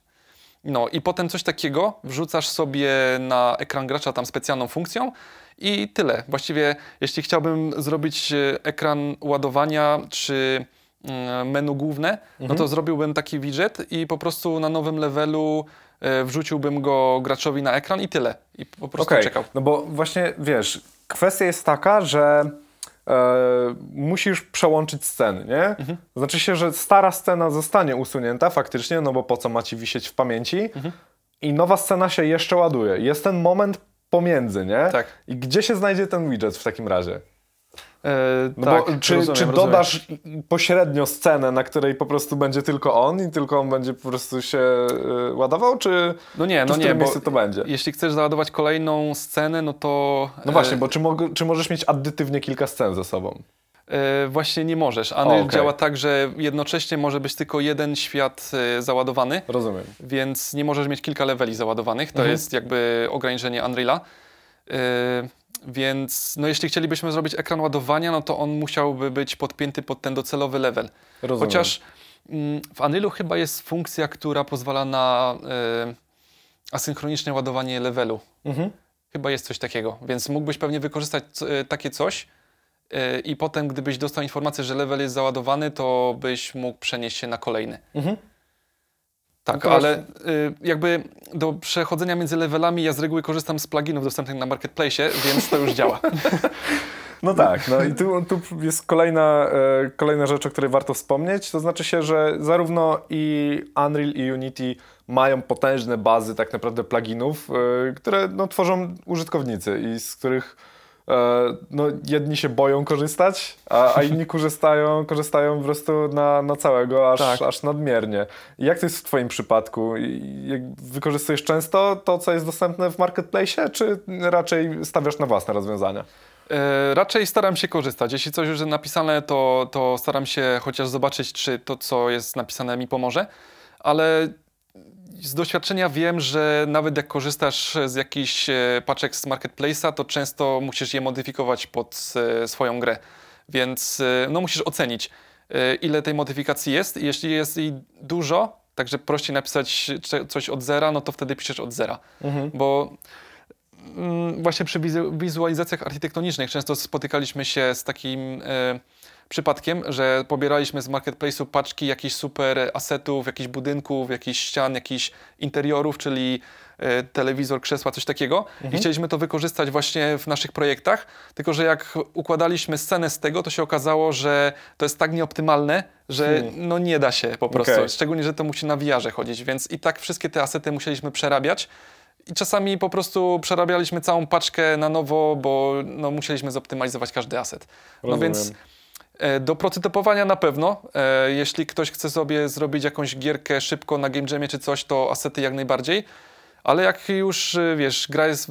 No i potem coś takiego wrzucasz sobie na ekran gracza tam specjalną funkcją i tyle. Właściwie jeśli chciałbym zrobić e, ekran ładowania czy mm, menu główne, no to zrobiłbym taki widget i po prostu na nowym levelu e, wrzuciłbym go graczowi na ekran i tyle. I po prostu okej. czekał. No bo właśnie, wiesz, kwestia jest taka, że musisz przełączyć sceny, nie? Znaczy się, że stara scena zostanie usunięta faktycznie, no bo po co ma ci wisieć w pamięci i nowa scena się jeszcze ładuje. Jest ten moment pomiędzy, nie? Tak. I gdzie się znajdzie ten widget w takim razie? E, No tak, czy, rozumiem, czy rozumiem. dodasz pośrednio scenę, na której po prostu będzie tylko on i tylko on będzie po prostu się y, ładował, czy, No nie, czy no w nie, miejscu to będzie? jeśli chcesz załadować kolejną scenę, no to... No właśnie, e, bo czy, mog- czy możesz mieć addytywnie kilka scen ze sobą? E, właśnie nie możesz. Unreal O, okej. działa tak, że jednocześnie może być tylko jeden świat e, załadowany, Rozumiem. więc nie możesz mieć kilka leveli załadowanych. To Mhm. jest jakby ograniczenie Unreala. Więc no jeśli chcielibyśmy zrobić ekran ładowania, no to on musiałby być podpięty pod ten docelowy level. Rozumiem. Chociaż mm, w Unrealu chyba jest funkcja, która pozwala na e, asynchroniczne ładowanie levelu. Mhm. Chyba jest coś takiego, więc mógłbyś pewnie wykorzystać e, takie coś e, i potem, gdybyś dostał informację, że level jest załadowany, to byś mógł przenieść się na kolejny. Mhm. Tak, No ale y, jakby do przechodzenia między levelami ja z reguły korzystam z pluginów dostępnych na Marketplace, więc to już działa. No tak, no i tu, tu jest kolejna, e, kolejna rzecz, o której warto wspomnieć. To znaczy się, że zarówno i Unreal i Unity mają potężne bazy tak naprawdę pluginów, e, które no, tworzą użytkownicy i z których no, jedni się boją korzystać, a, a inni korzystają, korzystają po prostu na, na całego, aż, Tak. aż nadmiernie. Jak to jest w Twoim przypadku? Wykorzystujesz często to, co jest dostępne w marketplace, czy raczej stawiasz na własne rozwiązania? E, raczej staram się korzystać. Jeśli coś już jest napisane, to, to staram się chociaż zobaczyć, czy to, co jest napisane, mi pomoże, ale z doświadczenia wiem, że nawet jak korzystasz z jakichś e, paczek z Marketplace'a, to często musisz je modyfikować pod e, swoją grę. Więc e, no, musisz ocenić, ile tej modyfikacji jest. Jeśli jest jej dużo, także prościej napisać coś od zera, no to wtedy piszesz od zera. Bo mm, właśnie przy wizu- wizualizacjach architektonicznych często spotykaliśmy się z takim przypadkiem, że pobieraliśmy z marketplace'u paczki jakichś super asetów, jakichś budynków, jakichś ścian, jakichś interiorów, czyli e, telewizor, krzesła, coś takiego i chcieliśmy to wykorzystać właśnie w naszych projektach, tylko że jak układaliśmy scenę z tego, to się okazało, że to jest tak nieoptymalne, że Hmm. no nie da się po prostu, Okej. szczególnie, że to musi na VR chodzić, więc i tak wszystkie te asety musieliśmy przerabiać, i czasami po prostu przerabialiśmy całą paczkę na nowo, bo no, musieliśmy zoptymalizować każdy aset. No Rozumiem. więc e, do prototypowania na pewno. E, jeśli ktoś chce sobie zrobić jakąś gierkę szybko na Game Jamie czy coś, to asety jak najbardziej. Ale jak już, e, wiesz, gra jest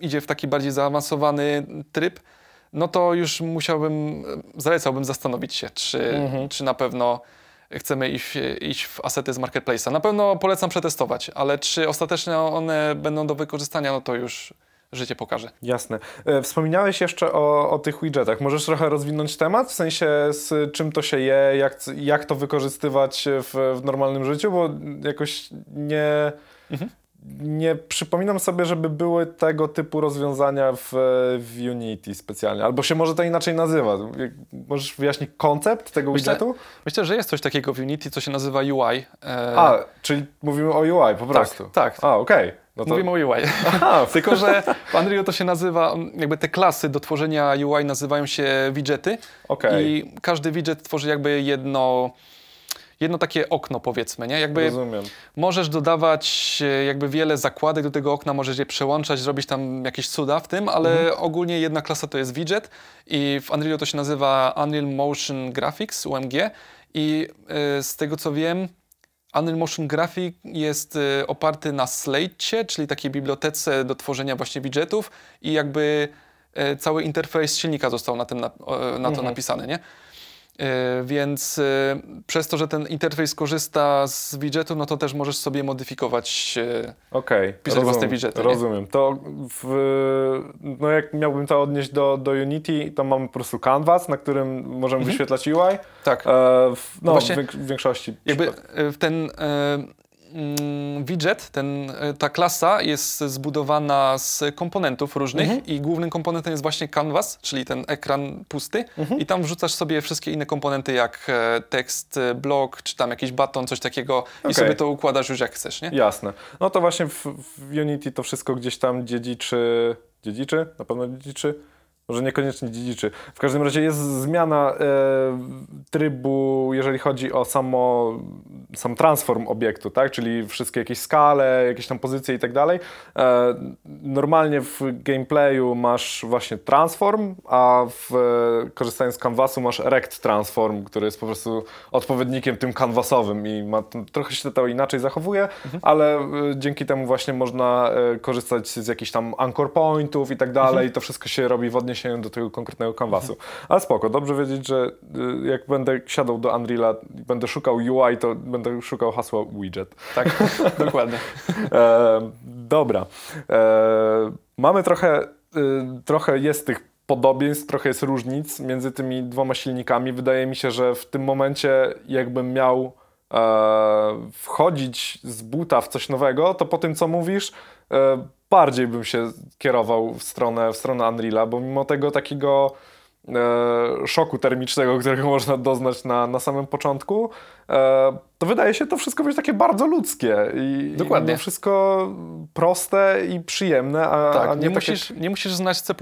idzie w taki bardziej zaawansowany tryb, no to już musiałbym, e, zalecałbym zastanowić się, czy, Mhm. czy na pewno chcemy iść, iść w asety z Marketplace'a. Na pewno polecam przetestować, ale czy ostatecznie one będą do wykorzystania, no to już życie pokaże. Jasne. E, Wspominałeś jeszcze o, o tych widgetach. Możesz trochę rozwinąć temat? W sensie z czym to się je, jak, jak to wykorzystywać w, w normalnym życiu? Bo jakoś nie, Mhm. nie przypominam sobie, żeby były tego typu rozwiązania w, w Unity specjalnie. Albo się może to inaczej nazywa. Możesz wyjaśnić koncept tego Myślę- widgetu? Myślę, że jest coś takiego w Unity, co się nazywa UI. E, A, czyli mówimy o UI po prostu. tak. A, okej. No to... Mówimy o UI. Aha, Tylko, że w Unreal to się nazywa, jakby te klasy do tworzenia UI nazywają się widgety okej. i każdy widget tworzy jakby jedno, jedno takie okno powiedzmy, nie? Jakby Rozumiem. możesz dodawać e, jakby wiele zakładek do tego okna, możesz je przełączać, zrobić tam jakieś cuda w tym, ale Mhm. ogólnie jedna klasa to jest widget i w Unrealu to się nazywa Unreal Motion Graphics, UMG i e, z tego co wiem, Unreal Motion Graphic jest e, oparty na Slate, czyli takiej bibliotece do tworzenia właśnie widgetów i jakby e, cały interfejs silnika został na, tym na, na to Mhm. napisany, nie? E, Więc e, przez to, że ten interfejs korzysta z widgetu, no to też możesz sobie modyfikować. e, Okej, Pisać własne widgety, nie? Rozumiem. To w, no jak miałbym to odnieść do, do Unity, to mamy po prostu canvas, na którym możemy wyświetlać UI. Tak. E, w, no, w, więk- w większości. Jakby ten e, widget, ten, e, ta klasa jest zbudowana z komponentów różnych Mhm. i głównym komponentem jest właśnie canvas, czyli ten ekran pusty Mhm. i tam wrzucasz sobie wszystkie inne komponenty jak e, tekst, e, blok, czy tam jakiś baton, coś takiego Okej. i sobie to układasz już jak chcesz, nie? Jasne. No to właśnie w, w Unity to wszystko gdzieś tam dziedziczy. Dziedziczy? Na pewno dziedziczy? Może niekoniecznie dziedziczy. W każdym razie jest zmiana e, trybu, jeżeli chodzi o samo sam transform obiektu, tak? czyli wszystkie jakieś skale, jakieś tam pozycje i tak dalej. E, normalnie w gameplayu masz właśnie transform, a w, korzystając z canvasu masz rect transform, który jest po prostu odpowiednikiem tym canvasowym i ma, trochę się to inaczej zachowuje, mhm. ale dzięki temu właśnie można korzystać z jakichś tam anchor pointów i tak dalej mhm. to wszystko się robi w odniesieniu do tego konkretnego canvasu. Mhm. Ale spoko, dobrze wiedzieć, że jak będę siadał do Unreala będę szukał UI, to będę szukał hasła widget. Tak, dokładnie. E, dobra. E, mamy trochę, e, trochę jest tych podobieństw, trochę jest różnic między tymi dwoma silnikami. Wydaje mi się, że w tym momencie jakbym miał e, wchodzić z buta w coś nowego, to po tym, co mówisz, e, bardziej bym się kierował w stronę, w stronę Unreala, bo mimo tego takiego e, szoku termicznego, którego można doznać na, na samym początku, e, to wydaje się to wszystko być takie bardzo ludzkie i, Dokładnie. i wszystko proste i przyjemne, a, tak, a nie, nie, musisz, nie musisz znać C++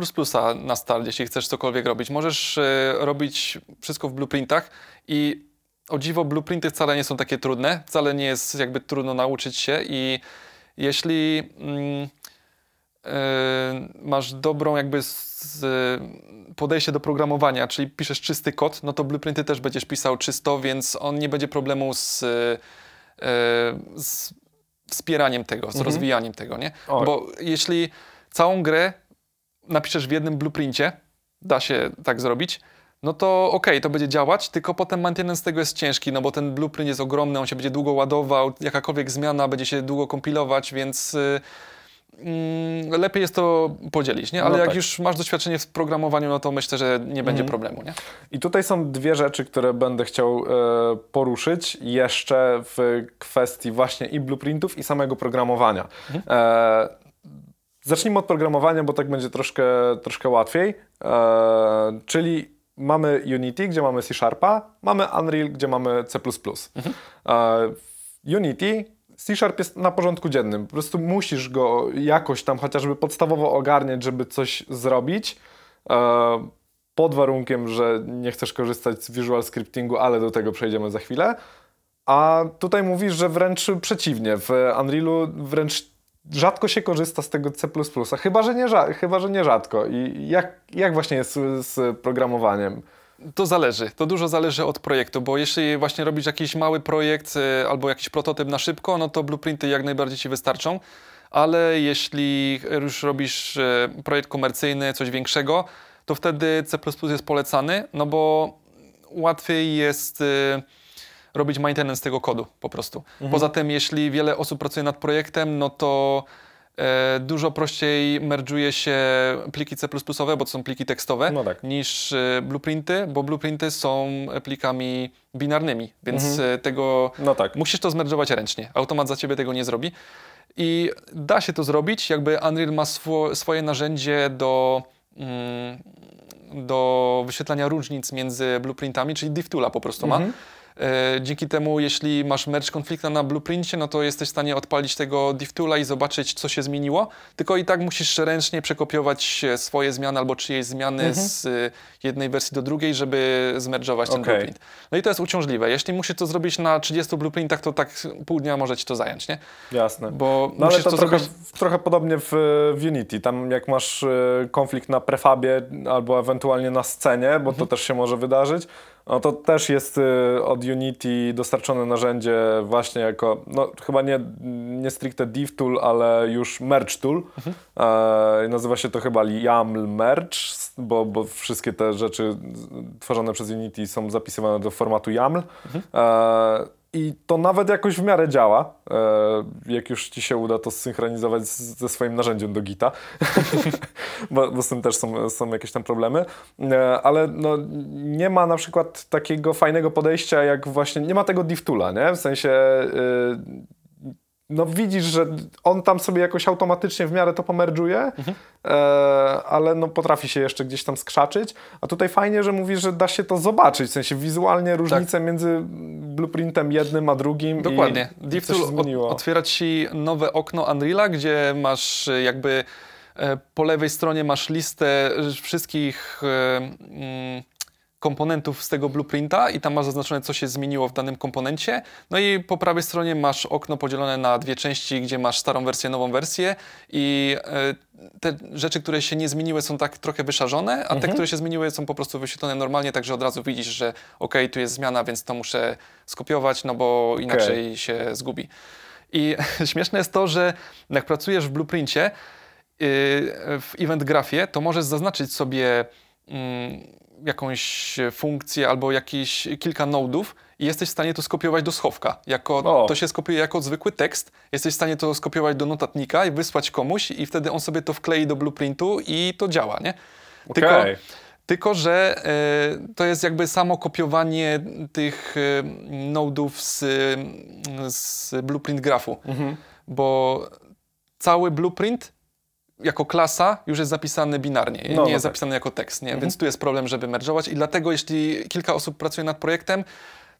na start, jeśli chcesz cokolwiek robić. Możesz e, robić wszystko w blueprintach i o dziwo blueprinty wcale nie są takie trudne, wcale nie jest jakby trudno nauczyć się i jeśli mm, masz dobrą jakby z, podejście do programowania, czyli piszesz czysty kod, no to blueprinty też będziesz pisał czysto, więc on nie będzie problemu z, e, z wspieraniem tego, z mhm. rozwijaniem tego, nie? Bo jeśli całą grę napiszesz w jednym blueprincie, da się tak zrobić, no to okej, okay, to będzie działać, tylko potem maintenance tego jest ciężki, no bo ten blueprint jest ogromny, on się będzie długo ładował, jakakolwiek zmiana będzie się długo kompilować, więc y, mm, lepiej jest to podzielić, nie? Ale no jak tak. już masz doświadczenie w programowaniu, no to myślę, że nie będzie mhm. problemu, nie? I tutaj są dwie rzeczy, które będę chciał e, poruszyć jeszcze w kwestii właśnie i blueprintów i samego programowania. Mhm. E, zacznijmy od programowania, bo tak będzie troszkę, troszkę łatwiej. E, czyli mamy Unity, gdzie mamy C Sharpa, mamy Unreal, gdzie mamy C++. Mhm. Unity, C Sharp jest na porządku dziennym. Po prostu musisz go jakoś tam chociażby podstawowo ogarniać, żeby coś zrobić. E, pod warunkiem, że nie chcesz korzystać z Visual Scriptingu, ale do tego przejdziemy za chwilę. A tutaj mówisz, że wręcz przeciwnie. W Unrealu wręcz rzadko się korzysta z tego C++, chyba że nie, chyba, że nie rzadko. I jak, jak właśnie jest z programowaniem? To zależy. To dużo zależy od projektu, bo jeśli właśnie robisz jakiś mały projekt y, albo jakiś prototyp na szybko, no to blueprinty jak najbardziej ci wystarczą. Ale jeśli już robisz y, projekt komercyjny, coś większego, to wtedy C++ jest polecany, no bo łatwiej jest y, robić maintenance tego kodu po prostu. Mhm. Poza tym, jeśli wiele osób pracuje nad projektem, no to e, dużo prościej merdżuje się pliki C++, bo to są pliki tekstowe, no tak. niż e, blueprinty, bo blueprinty są plikami binarnymi, więc mhm. E, tego no tak. musisz to zmerdżować ręcznie. Automat za ciebie tego nie zrobi. I da się to zrobić, jakby Unreal ma swo swoje narzędzie do, mm, do wyświetlania różnic między blueprintami, czyli DivToola po prostu ma. Mhm. E, dzięki temu, jeśli masz merge konflikta na blueprincie, no to jesteś w stanie odpalić tego DivToola i zobaczyć, co się zmieniło. Tylko i tak musisz ręcznie przekopiować swoje zmiany albo czyjeś zmiany mhm. z jednej wersji do drugiej, żeby zmerdżować ten okay. blueprint. No i to jest uciążliwe. Jeśli musisz to zrobić na 30 blueprintach, to tak pół dnia może ci to zająć, nie? Jasne. Bo no ale to, to trochę, zrobić... trochę podobnie w, w, Unity. Tam jak masz e, konflikt na prefabie albo ewentualnie na scenie, bo mhm. to też się może wydarzyć, no to też jest y, od Unity dostarczone narzędzie właśnie jako, no chyba nie, nie stricte div tool, ale już merge tool. Mhm. E, nazywa się to chyba YAML merge, bo, bo wszystkie te rzeczy tworzone przez Unity są zapisywane do formatu YAML. Mhm. E, i to nawet jakoś w miarę działa. E, jak już ci się uda to zsynchronizować ze swoim narzędziem do Gita, bo, bo, z tym też są, są jakieś tam problemy. E, ale no, nie ma na przykład takiego fajnego podejścia, jak właśnie, nie ma tego DivToola, nie? W sensie e, no widzisz, że on tam sobie jakoś automatycznie w miarę to pomerdżuje, mhm. e, ale no potrafi się jeszcze gdzieś tam skrzaczyć. A tutaj fajnie, że mówisz, że da się to zobaczyć, w sensie wizualnie różnicę tak. między blueprintem jednym a drugim. Dokładnie. DivTool otwiera ci nowe okno Unreal'a, gdzie masz jakby e, po lewej stronie masz listę wszystkich e, mm, komponentów z tego blueprinta i tam masz zaznaczone, co się zmieniło w danym komponencie. No i po prawej stronie masz okno podzielone na dwie części, gdzie masz starą wersję, nową wersję i e, te rzeczy, które się nie zmieniły są tak trochę wyszarzone, a te, które się zmieniły są po prostu wyświetlone normalnie, także od razu widzisz, że ok, tu jest zmiana, więc to muszę skopiować, no bo inaczej się zgubi. I śmieszne jest to, że jak pracujesz w blueprincie, yy, w event grafie, to możesz zaznaczyć sobie mm, jakąś funkcję albo jakieś kilka nodów i jesteś w stanie to skopiować do schowka. Jako, O. to się skopiuje jako zwykły tekst. Jesteś w stanie to skopiować do notatnika i wysłać komuś i wtedy on sobie to wklei do blueprintu i to działa, nie? Tylko, Okej. tylko, że e, to jest jakby samo kopiowanie tych e, nodów z, z blueprint grafu, Mhm. bo cały blueprint jako klasa już jest zapisany binarnie, No, nie no jest tak. zapisany jako tekst, nie? więc tu jest problem, żeby merge'ować i dlatego jeśli kilka osób pracuje nad projektem,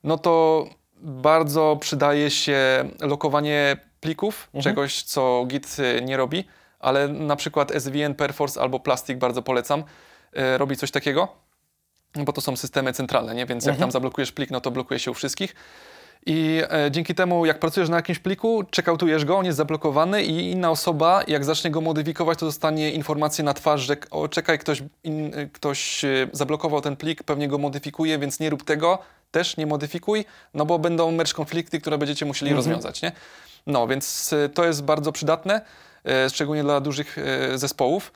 no to bardzo przydaje się lokowanie plików, Mhm. czegoś co Git y, nie robi, ale na przykład SVN, Perforce albo Plastic bardzo polecam, y, robi coś takiego, bo to są systemy centralne, nie? więc jak Mhm. tam zablokujesz plik, no to blokuje się u wszystkich. I e, dzięki temu, jak pracujesz na jakimś pliku, czekautujesz go, on jest zablokowany i inna osoba, jak zacznie go modyfikować, to dostanie informację na twarz, że o, czekaj, ktoś, in, e, ktoś e, zablokował ten plik, pewnie go modyfikuje, więc nie rób tego, też nie modyfikuj, no bo będą merge konflikty, które będziecie musieli rozwiązać, nie? No, więc e, to jest bardzo przydatne, e, szczególnie dla dużych e, zespołów.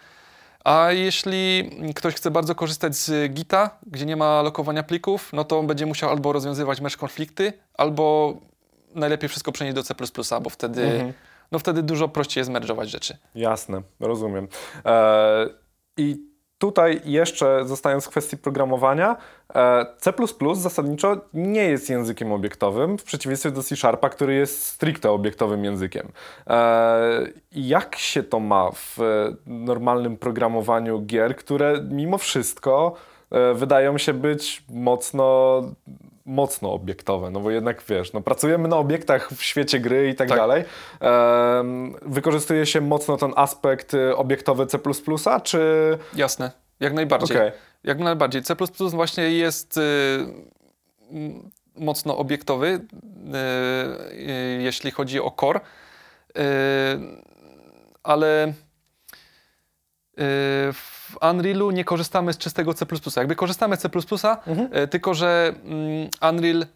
A jeśli ktoś chce bardzo korzystać z Gita, gdzie nie ma lokowania plików, no to będzie musiał albo rozwiązywać merge konflikty, albo najlepiej wszystko przenieść do C++, bo wtedy, no wtedy dużo prościej jest merge'ować rzeczy. Jasne, rozumiem. E, I tutaj jeszcze zostając w kwestii programowania, e, C++ zasadniczo nie jest językiem obiektowym, w przeciwieństwie do C Sharpa, który jest stricte obiektowym językiem. E, Jak się to ma w e, normalnym programowaniu gier, które mimo wszystko wydają się być mocno mocno obiektowe, no bo jednak wiesz, no pracujemy na obiektach w świecie gry i tak, Tak. dalej. Em, wykorzystuje się mocno ten aspekt y, obiektowy C++, czy... Jasne, jak najbardziej. Okej. Jak najbardziej. C++ właśnie jest y, mocno obiektowy, y, jeśli chodzi o core, y, ale w Unrealu nie korzystamy z czystego C++. Jakby korzystamy z C++, y, tylko że mm, Unreal y,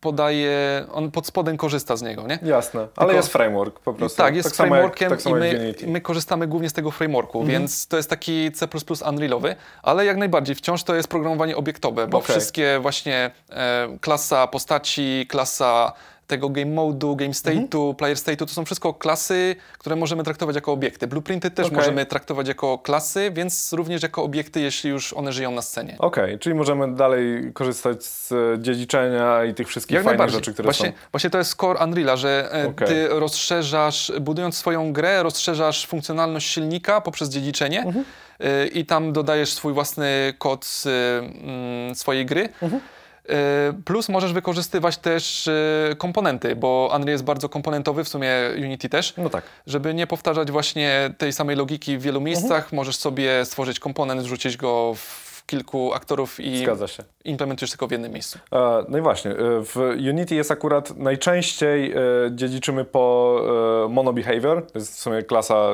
podaje, on pod spodem korzysta z niego, nie? Jasne, ale Tylko- jest framework po prostu. Tak, jest jak- frameworkiem tak samo i jak my, my korzystamy głównie z tego frameworku, Mhm. więc to jest taki C++ Unrealowy, ale jak najbardziej wciąż to jest programowanie obiektowe, bo Okej. wszystkie właśnie e, klasa postaci, klasa tego game mode'u, game state'u, Mhm. player state'u, to są wszystko klasy, które możemy traktować jako obiekty. Blueprinty też Okej. możemy traktować jako klasy, więc również jako obiekty, jeśli już one żyją na scenie. Okej, czyli możemy dalej korzystać z e, dziedziczenia i tych wszystkich Jak fajnych rzeczy, które właśnie, są. właśnie to jest core Unreala, że e, Okej. ty rozszerzasz, budując swoją grę, rozszerzasz funkcjonalność silnika poprzez dziedziczenie Mhm. e, i tam dodajesz swój własny kod mm, swojej gry. Mhm. E, Plus możesz wykorzystywać też e, komponenty, bo Unreal jest bardzo komponentowy, w sumie Unity też. No tak. Żeby nie powtarzać właśnie tej samej logiki w wielu miejscach, Mhm. możesz sobie stworzyć komponent, wrzucić go w kilku aktorów i implementujesz tylko w jednym miejscu. E, No i właśnie, w Unity jest akurat najczęściej dziedziczymy po e, monobehavior, to jest w sumie klasa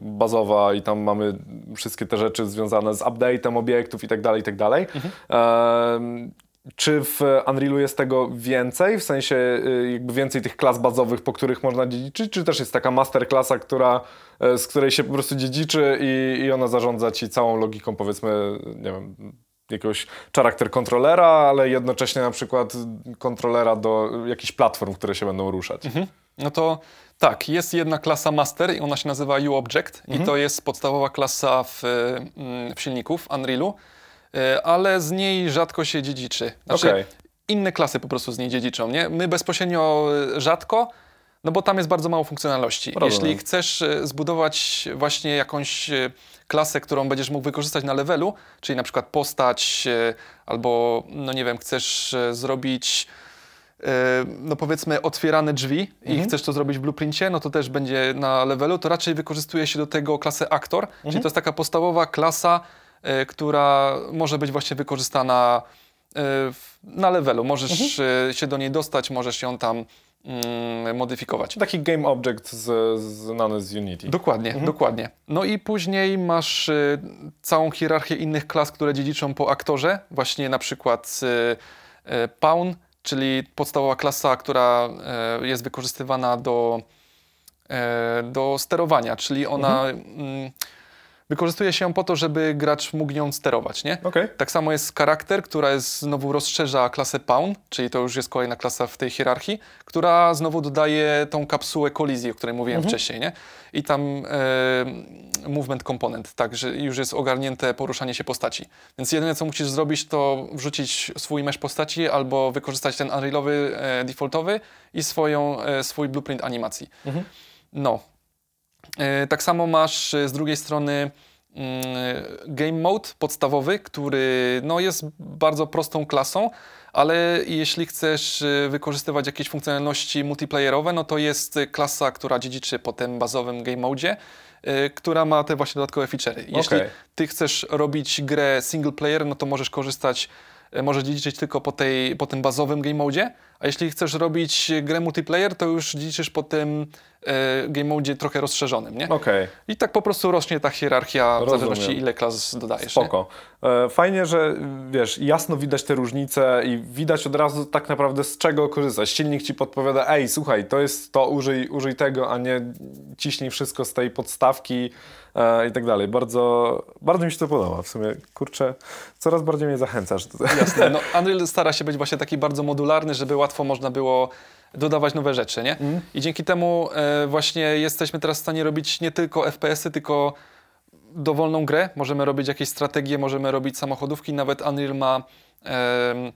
bazowa i tam mamy wszystkie te rzeczy związane z update'em obiektów i tak dalej, i tak dalej. Czy w Unrealu jest tego więcej, w sensie e, jakby więcej tych klas bazowych, po których można dziedziczyć, czy też jest taka master klasa, która, e, z której się po prostu dziedziczy i, i ona zarządza ci całą logiką, powiedzmy, nie wiem, jakiegoś charakter kontrolera, ale jednocześnie na przykład kontrolera do jakichś platform, które się będą ruszać. No to tak, jest jedna klasa master i ona się nazywa UObject Mhm. i to jest podstawowa klasa w, mm, w silniku, w Unrealu, y, ale z niej rzadko się dziedziczy. Znaczy, Okej. inne klasy po prostu z niej dziedziczą, nie? My bezpośrednio y, rzadko, no bo tam jest bardzo mało funkcjonalności. Rozumiem. Jeśli chcesz y, zbudować właśnie jakąś klasę, którą będziesz mógł wykorzystać na levelu, czyli na przykład postać albo, no nie wiem, chcesz zrobić e, no powiedzmy otwierane drzwi i chcesz to zrobić w blueprincie, no to też będzie na levelu, to raczej wykorzystuje się do tego klasę aktor, czyli to jest taka podstawowa klasa e, która może być właśnie wykorzystana e, na levelu. Możesz e, się do niej dostać, możesz ją tam mm, modyfikować. Taki game object z, znany z Unity. Dokładnie, dokładnie. No i później masz y, całą hierarchię innych klas, które dziedziczą po aktorze. Właśnie na przykład y, y, Pawn, czyli podstawowa klasa, która jest wykorzystywana do, do sterowania, czyli ona mm, wykorzystuje się po to, żeby gracz mógł nią sterować, nie? Okej. Tak samo jest charakter, która jest znowu rozszerza klasę Pawn, czyli to już jest kolejna klasa w tej hierarchii, która znowu dodaje tą kapsułę kolizji, o której mówiłem wcześniej, nie? I tam e, movement component, tak, że już jest ogarnięte poruszanie się postaci. Więc jedyne co musisz zrobić, to wrzucić swój mesh postaci albo wykorzystać ten Unrealowy e, defaultowy i swoją, e, swój blueprint animacji. No, E, Tak samo masz e, z drugiej strony mm, game mode podstawowy, który no, jest bardzo prostą klasą, ale jeśli chcesz e, wykorzystywać jakieś funkcjonalności multiplayerowe, no to jest e, klasa, która dziedziczy po tym bazowym game mode, e, która ma te właśnie dodatkowe feature'y. Jeśli Okej. ty chcesz robić grę single player, no to możesz korzystać, e, możesz dziedziczyć tylko po, tej, po tym bazowym game mode, a jeśli chcesz robić grę multiplayer, to już dziedziczysz po tym e, game mode trochę rozszerzonym, nie? Okej. I tak po prostu rośnie ta hierarchia w Rozumiem. zależności ile klas dodajesz. Nie? Spoko. E, Fajnie, że wiesz, jasno widać te różnice i widać od razu tak naprawdę z czego korzystać. Silnik ci podpowiada, ej, słuchaj, to jest to, użyj, użyj tego, a nie ciśnij wszystko z tej podstawki e, i tak dalej. Bardzo, bardzo mi się to podoba. W sumie, kurczę, coraz bardziej mnie zachęcasz. Jasne. No, Unreal stara się być właśnie taki bardzo modularny, żeby łatwo można było dodawać nowe rzeczy, nie? I dzięki temu e, właśnie jesteśmy teraz w stanie robić nie tylko FPS-y, tylko dowolną grę. Możemy robić jakieś strategie, możemy robić samochodówki. Nawet Unreal ma em,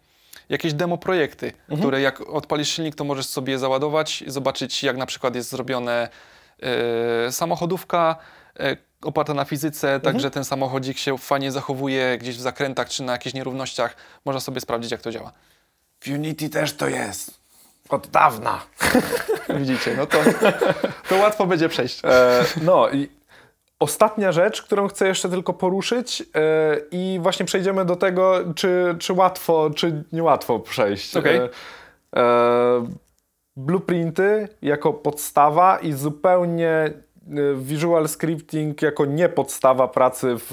jakieś demo projekty, które jak odpalisz silnik, to możesz sobie załadować, zobaczyć jak na przykład jest zrobione e, samochodówka e, oparta na fizyce, tak że ten samochodzik się fajnie zachowuje gdzieś w zakrętach czy na jakichś nierównościach. Można sobie sprawdzić jak to działa. W Unity też to jest. Od dawna. Widzicie, no to, to łatwo będzie przejść. E, no i ostatnia rzecz, którą chcę jeszcze tylko poruszyć e, i właśnie przejdziemy do tego, czy, czy łatwo, czy niełatwo przejść. Okej. E, e, blueprinty jako podstawa i zupełnie visual scripting jako nie podstawa pracy w,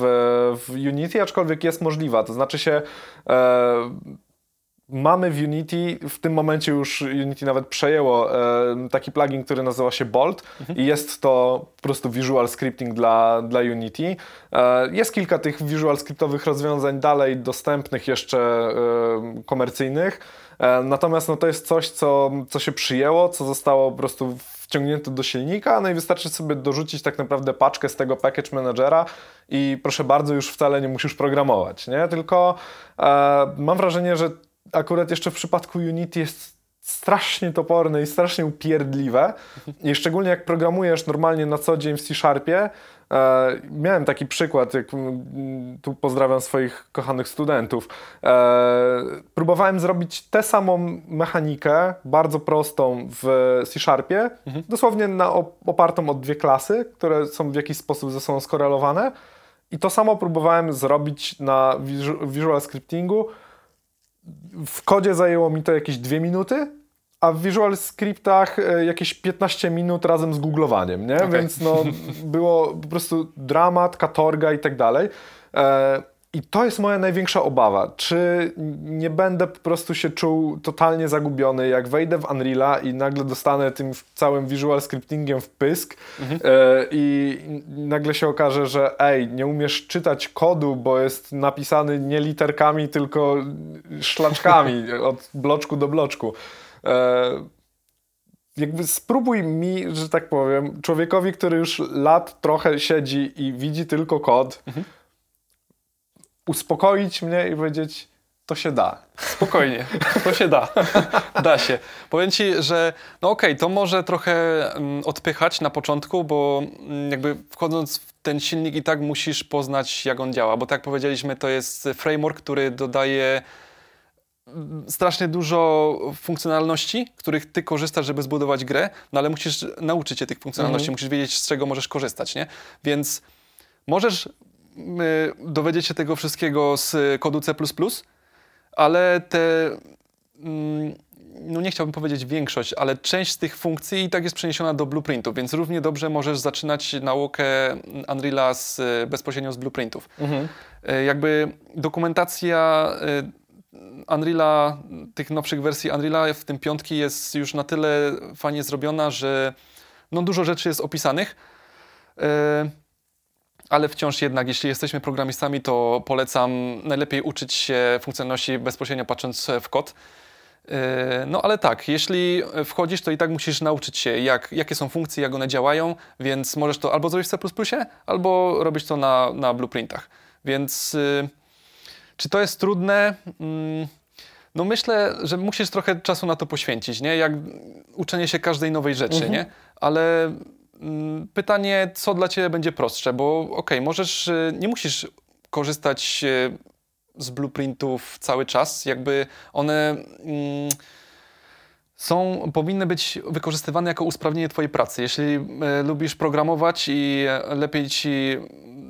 w Unity, aczkolwiek jest możliwa. To znaczy się e, mamy w Unity, w tym momencie już Unity nawet przejęło e, taki plugin, który nazywa się Bolt i jest to po prostu visual scripting dla, dla Unity. E, jest kilka tych visual scriptowych rozwiązań dalej dostępnych jeszcze e, komercyjnych, e, natomiast no, to jest coś, co, co się przyjęło, co zostało po prostu wciągnięte do silnika, no i wystarczy sobie dorzucić tak naprawdę paczkę z tego package managera i proszę bardzo, już wcale nie musisz programować, nie? Tylko e, mam wrażenie, że akurat jeszcze w przypadku Unity jest strasznie toporne i strasznie upierdliwe. I szczególnie jak programujesz normalnie na co dzień w C-Sharpie, miałem taki przykład, jak mm, tu pozdrawiam swoich kochanych studentów. E, próbowałem zrobić tę samą mechanikę, bardzo prostą w C-Sharpie, dosłownie na, op- opartą o dwie klasy, które są w jakiś sposób ze sobą skorelowane. I to samo próbowałem zrobić na Visu- Visual Scriptingu, w kodzie zajęło mi to jakieś dwie minuty, a w Visual Scriptach e, jakieś 15 minut razem z googlowaniem, nie? Więc no, było po prostu dramat, katorga i tak dalej. E, I to jest moja największa obawa. Czy nie będę po prostu się czuł totalnie zagubiony, jak wejdę w Unreala i nagle dostanę tym całym visual scriptingiem w pysk e, i nagle się okaże, że ej, nie umiesz czytać kodu, bo jest napisany nie literkami, tylko szlaczkami od bloczku do bloczku. E, jakby spróbuj mi, że tak powiem, człowiekowi, który już lat trochę siedzi i widzi tylko kod, uspokoić mnie i powiedzieć, to się da. Spokojnie, to się da. Da się. Powiem Ci, że no okej, to może trochę mm, odpychać na początku, bo mm, jakby wchodząc w ten silnik i tak musisz poznać, jak on działa, bo tak jak powiedzieliśmy, to jest framework, który dodaje strasznie dużo funkcjonalności, których ty korzystasz, żeby zbudować grę, no ale musisz nauczyć się tych funkcjonalności, musisz wiedzieć, z czego możesz korzystać, nie? Więc możesz y, dowiedzieć się tego wszystkiego z kodu C++, ale te, mm, no nie chciałbym powiedzieć większość, ale część z tych funkcji i tak jest przeniesiona do blueprintów, więc równie dobrze możesz zaczynać naukę Unreala z, bezpośrednio z blueprintów. Mhm. Jakby dokumentacja Unreala, tych nowszych wersji Unreala, w tym piątki jest już na tyle fajnie zrobiona, że no dużo rzeczy jest opisanych. E, ale wciąż jednak, jeśli jesteśmy programistami, to polecam najlepiej uczyć się funkcjonalności bezpośrednio patrząc w kod. E, no ale tak, jeśli wchodzisz, to i tak musisz nauczyć się, jak, jakie są funkcje, jak one działają, więc możesz to albo zrobić w C++, albo robić to na, na blueprintach. Więc e, czy to jest trudne? Mm, no myślę, że musisz trochę czasu na to poświęcić, nie? Jak uczenie się każdej nowej rzeczy, mhm. nie? Ale mm, pytanie, co dla Ciebie będzie prostsze, bo okej, okay, możesz, y, nie musisz korzystać y, z blueprintów cały czas, jakby one mm, są, powinny być wykorzystywane jako usprawnienie Twojej pracy. Jeśli y, lubisz programować i lepiej Ci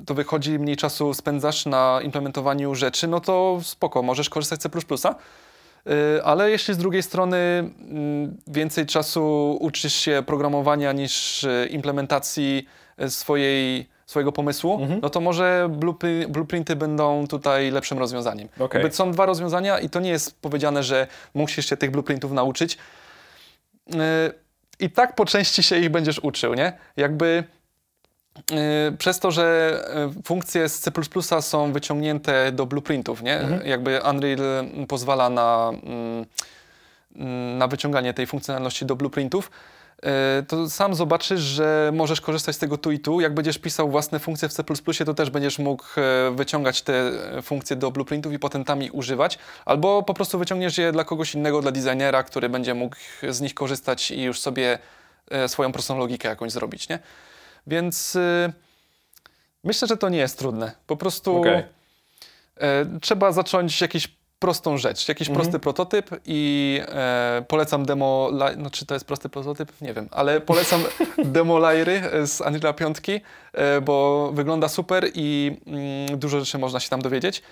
to wychodzi, mniej czasu spędzasz na implementowaniu rzeczy, no to spoko, możesz korzystać z C++. Y, ale jeśli z drugiej strony mm, więcej czasu uczysz się programowania niż y, implementacji y, swojej, swojego pomysłu, mhm. no to może blueprinty będą tutaj lepszym rozwiązaniem. Okay. są dwa rozwiązania i to nie jest powiedziane, że musisz się tych blueprintów nauczyć. I tak po części się ich będziesz uczył, nie? Jakby przez to, że y, funkcje z C++ są wyciągnięte do blueprintów, nie? Mhm. Jakby Unreal pozwala na, mm, na wyciąganie tej funkcjonalności do blueprintów, y, to sam zobaczysz, że możesz korzystać z tego tu i tu. Jak będziesz pisał własne funkcje w C++, to też będziesz mógł wyciągać te funkcje do blueprintów i potem tam ich używać. Albo po prostu wyciągniesz je dla kogoś innego, dla designera, który będzie mógł z nich korzystać i już sobie swoją prostą logikę jakąś zrobić, nie? Więc y, myślę, że to nie jest trudne. Po prostu okay. y, trzeba zacząć jakąś prostą rzecz, jakiś -hmm. prosty prototyp i e, polecam demo, no czy to jest prosty prototyp? Nie wiem, ale polecam demo Lyry z Unreal 5, e, bo wygląda super i mm, dużo rzeczy można się tam dowiedzieć.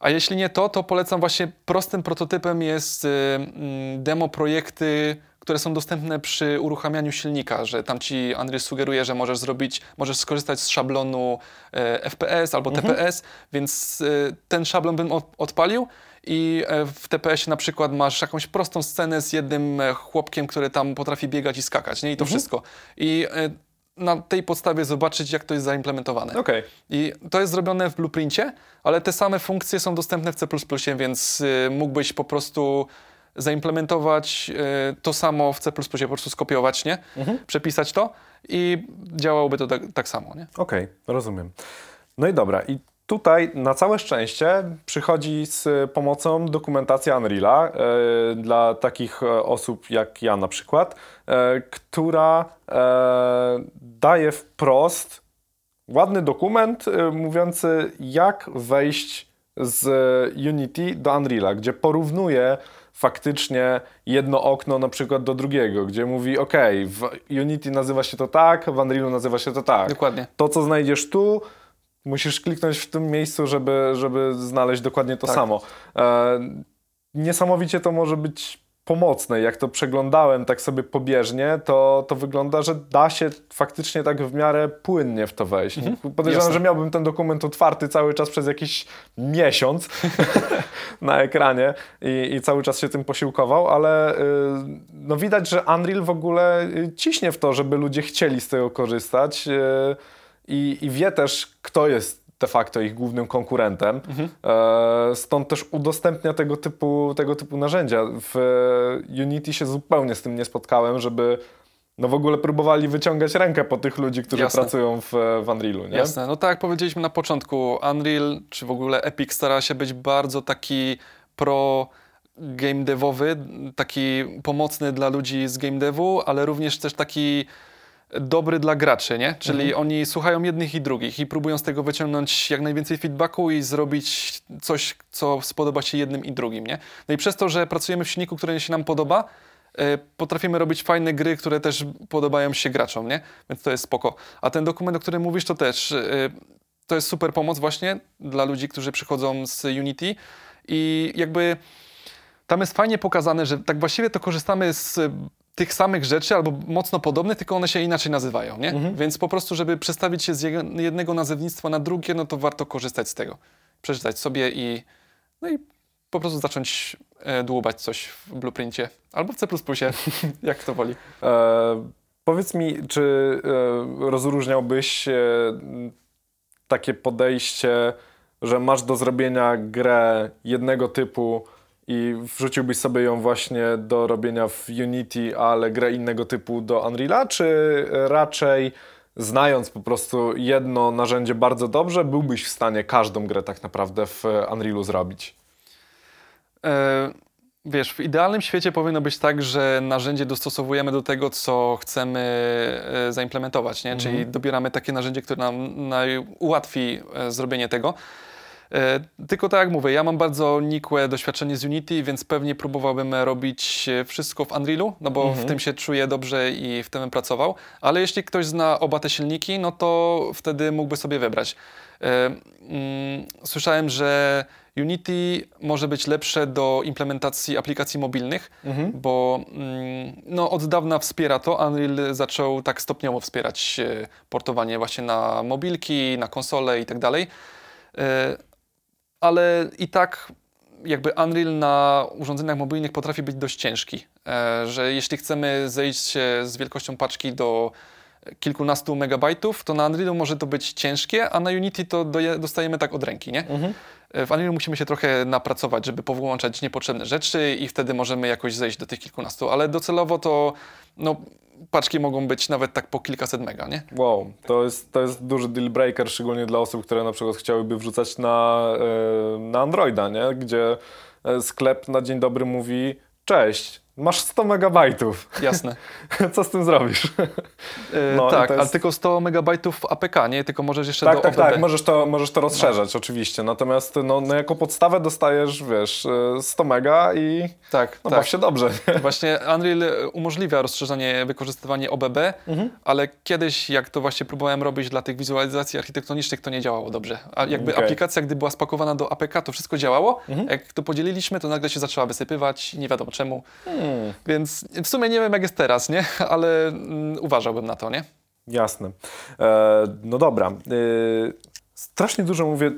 A jeśli nie to, to polecam właśnie prostym prototypem jest y, mm, demo projekty które są dostępne przy uruchamianiu silnika, że tam ci Andrzej sugeruje, że możesz zrobić, możesz skorzystać z szablonu e, FPS albo mhm. TPS, więc e, ten szablon bym odpalił i e, w TPS-ie na przykład masz jakąś prostą scenę z jednym chłopkiem, który tam potrafi biegać i skakać, nie? I to mhm. wszystko. I na tej podstawie zobaczyć, jak to jest zaimplementowane. Okay. I to jest zrobione w blueprincie, ale te same funkcje są dostępne w C++, więc mógłbyś po prostu zaimplementować e, to samo w C++, po prostu skopiować, nie? Mhm. Przepisać to i działałoby to tak, tak samo, nie? Okej, okay, rozumiem. No i dobra, i tutaj na całe szczęście przychodzi z pomocą dokumentacja Unreala e, dla takich e, osób jak ja na przykład, e, która e, daje wprost ładny dokument mówiący jak wejść z Unity do Unreala, gdzie porównuje faktycznie jedno okno na przykład do drugiego, gdzie mówi ok, w Unity nazywa się to tak, w Unrealu nazywa się to tak. Dokładnie. To, co znajdziesz tu, musisz kliknąć w tym miejscu, żeby, żeby znaleźć dokładnie to tak. samo. E, niesamowicie to może być pomocne. Jak to przeglądałem tak sobie pobieżnie, to, to wygląda, że da się faktycznie tak w miarę płynnie w to wejść. Mhm. Podejrzewam, Jasne. że miałbym ten dokument otwarty cały czas przez jakiś miesiąc na ekranie i, i, cały czas się tym posiłkował, ale yy, no widać, że Unreal w ogóle y, ciśnie w to, żeby ludzie chcieli z tego korzystać yy, i, i wie też, kto jest de facto ich głównym konkurentem. Mhm. E, stąd też udostępnia tego typu, tego typu narzędzia. W Unity się zupełnie z tym nie spotkałem, żeby no w ogóle próbowali wyciągać rękę po tych ludzi, którzy Jasne. pracują w, w Unrealu, nie? Jasne. No tak jak powiedzieliśmy na początku, Unreal, czy w ogóle Epic stara się być bardzo taki pro game devowy, taki pomocny dla ludzi z game devu, ale również też taki dobry dla graczy, nie? Czyli mhm. oni słuchają jednych i drugich i próbują z tego wyciągnąć jak najwięcej feedbacku i zrobić coś, co spodoba się jednym i drugim, nie? No i przez to, że pracujemy w silniku, który się nam podoba, e, potrafimy robić fajne gry, które też podobają się graczom, nie? Więc to jest spoko. A ten dokument, o którym mówisz, to też e, to jest super pomoc właśnie dla ludzi, którzy przychodzą z Unity i jakby tam jest fajnie pokazane, że tak właściwie to korzystamy z tych samych rzeczy albo mocno podobnych, tylko one się inaczej nazywają, nie? Mhm. Więc po prostu, żeby przestawić się z jednego nazewnictwa na drugie, no to warto korzystać z tego. Przeczytać sobie i no i po prostu zacząć e, dłubać coś w blueprincie albo w C++, jak kto woli. E, powiedz mi, czy e, rozróżniałbyś e, takie podejście, że masz do zrobienia grę jednego typu i wrzuciłbyś sobie ją właśnie do robienia w Unity, ale grę innego typu do Unreala, czy raczej znając po prostu jedno narzędzie bardzo dobrze, byłbyś w stanie każdą grę tak naprawdę w Unrealu zrobić? E, wiesz, w idealnym świecie powinno być tak, że narzędzie dostosowujemy do tego, co chcemy e, zaimplementować, nie? Czyli dobieramy takie narzędzie, które nam ułatwi e, zrobienie tego. E, Tylko tak jak mówię, ja mam bardzo nikłe doświadczenie z Unity, więc pewnie próbowałbym robić e, wszystko w Unrealu, no bo w tym się czuję dobrze i w tym bym pracował. Ale jeśli ktoś zna oba te silniki, no to wtedy mógłby sobie wybrać. E, mm, Słyszałem, że Unity może być lepsze do implementacji aplikacji mobilnych, bo mm, no, od dawna wspiera to. Unreal zaczął tak stopniowo wspierać portowanie właśnie na mobilki, na konsole i tak dalej. Ale i tak jakby Unreal na urządzeniach mobilnych potrafi być dość ciężki, e, że jeśli chcemy zejść e, z wielkością paczki do kilkunastu megabajtów, to na Unrealu może to być ciężkie, a na Unity to dostajemy tak od ręki, nie? E, W Unrealu musimy się trochę napracować, żeby powłączać niepotrzebne rzeczy i wtedy możemy jakoś zejść do tych kilkunastu, ale docelowo to no, paczki mogą być nawet tak po kilkaset mega, nie? Wow, to jest, to jest duży deal breaker, szczególnie dla osób, które na przykład chciałyby wrzucać na, e, na Androida, nie? gdzie e, sklep na dzień dobry mówi cześć, masz 100 megabajtów, Jasne. co z tym zrobisz? E, No tak, jest- ale tylko 100 megabajtów APK, nie? Tylko możesz jeszcze tak, do tak, OBB. tak, możesz to, możesz to rozszerzać oczywiście, natomiast no, no, jako podstawę dostajesz, wiesz, e, 100 mega i Tak, no, tak. baw się dobrze. Właśnie Unreal umożliwia rozszerzanie, wykorzystywanie OBB, Mhm. ale kiedyś, jak to właśnie próbowałem robić dla tych wizualizacji architektonicznych, to nie działało dobrze. A jakby. Mhm. aplikacja, gdy była spakowana do APK, to wszystko działało. Jak to podzieliliśmy, to nagle się zaczęła wysypywać, nie wiadomo czemu. Hmm. Więc w sumie nie wiem, jak jest teraz, nie? Ale mm, uważałbym na to, nie? Jasne. E, no dobra. E, strasznie dużo mówię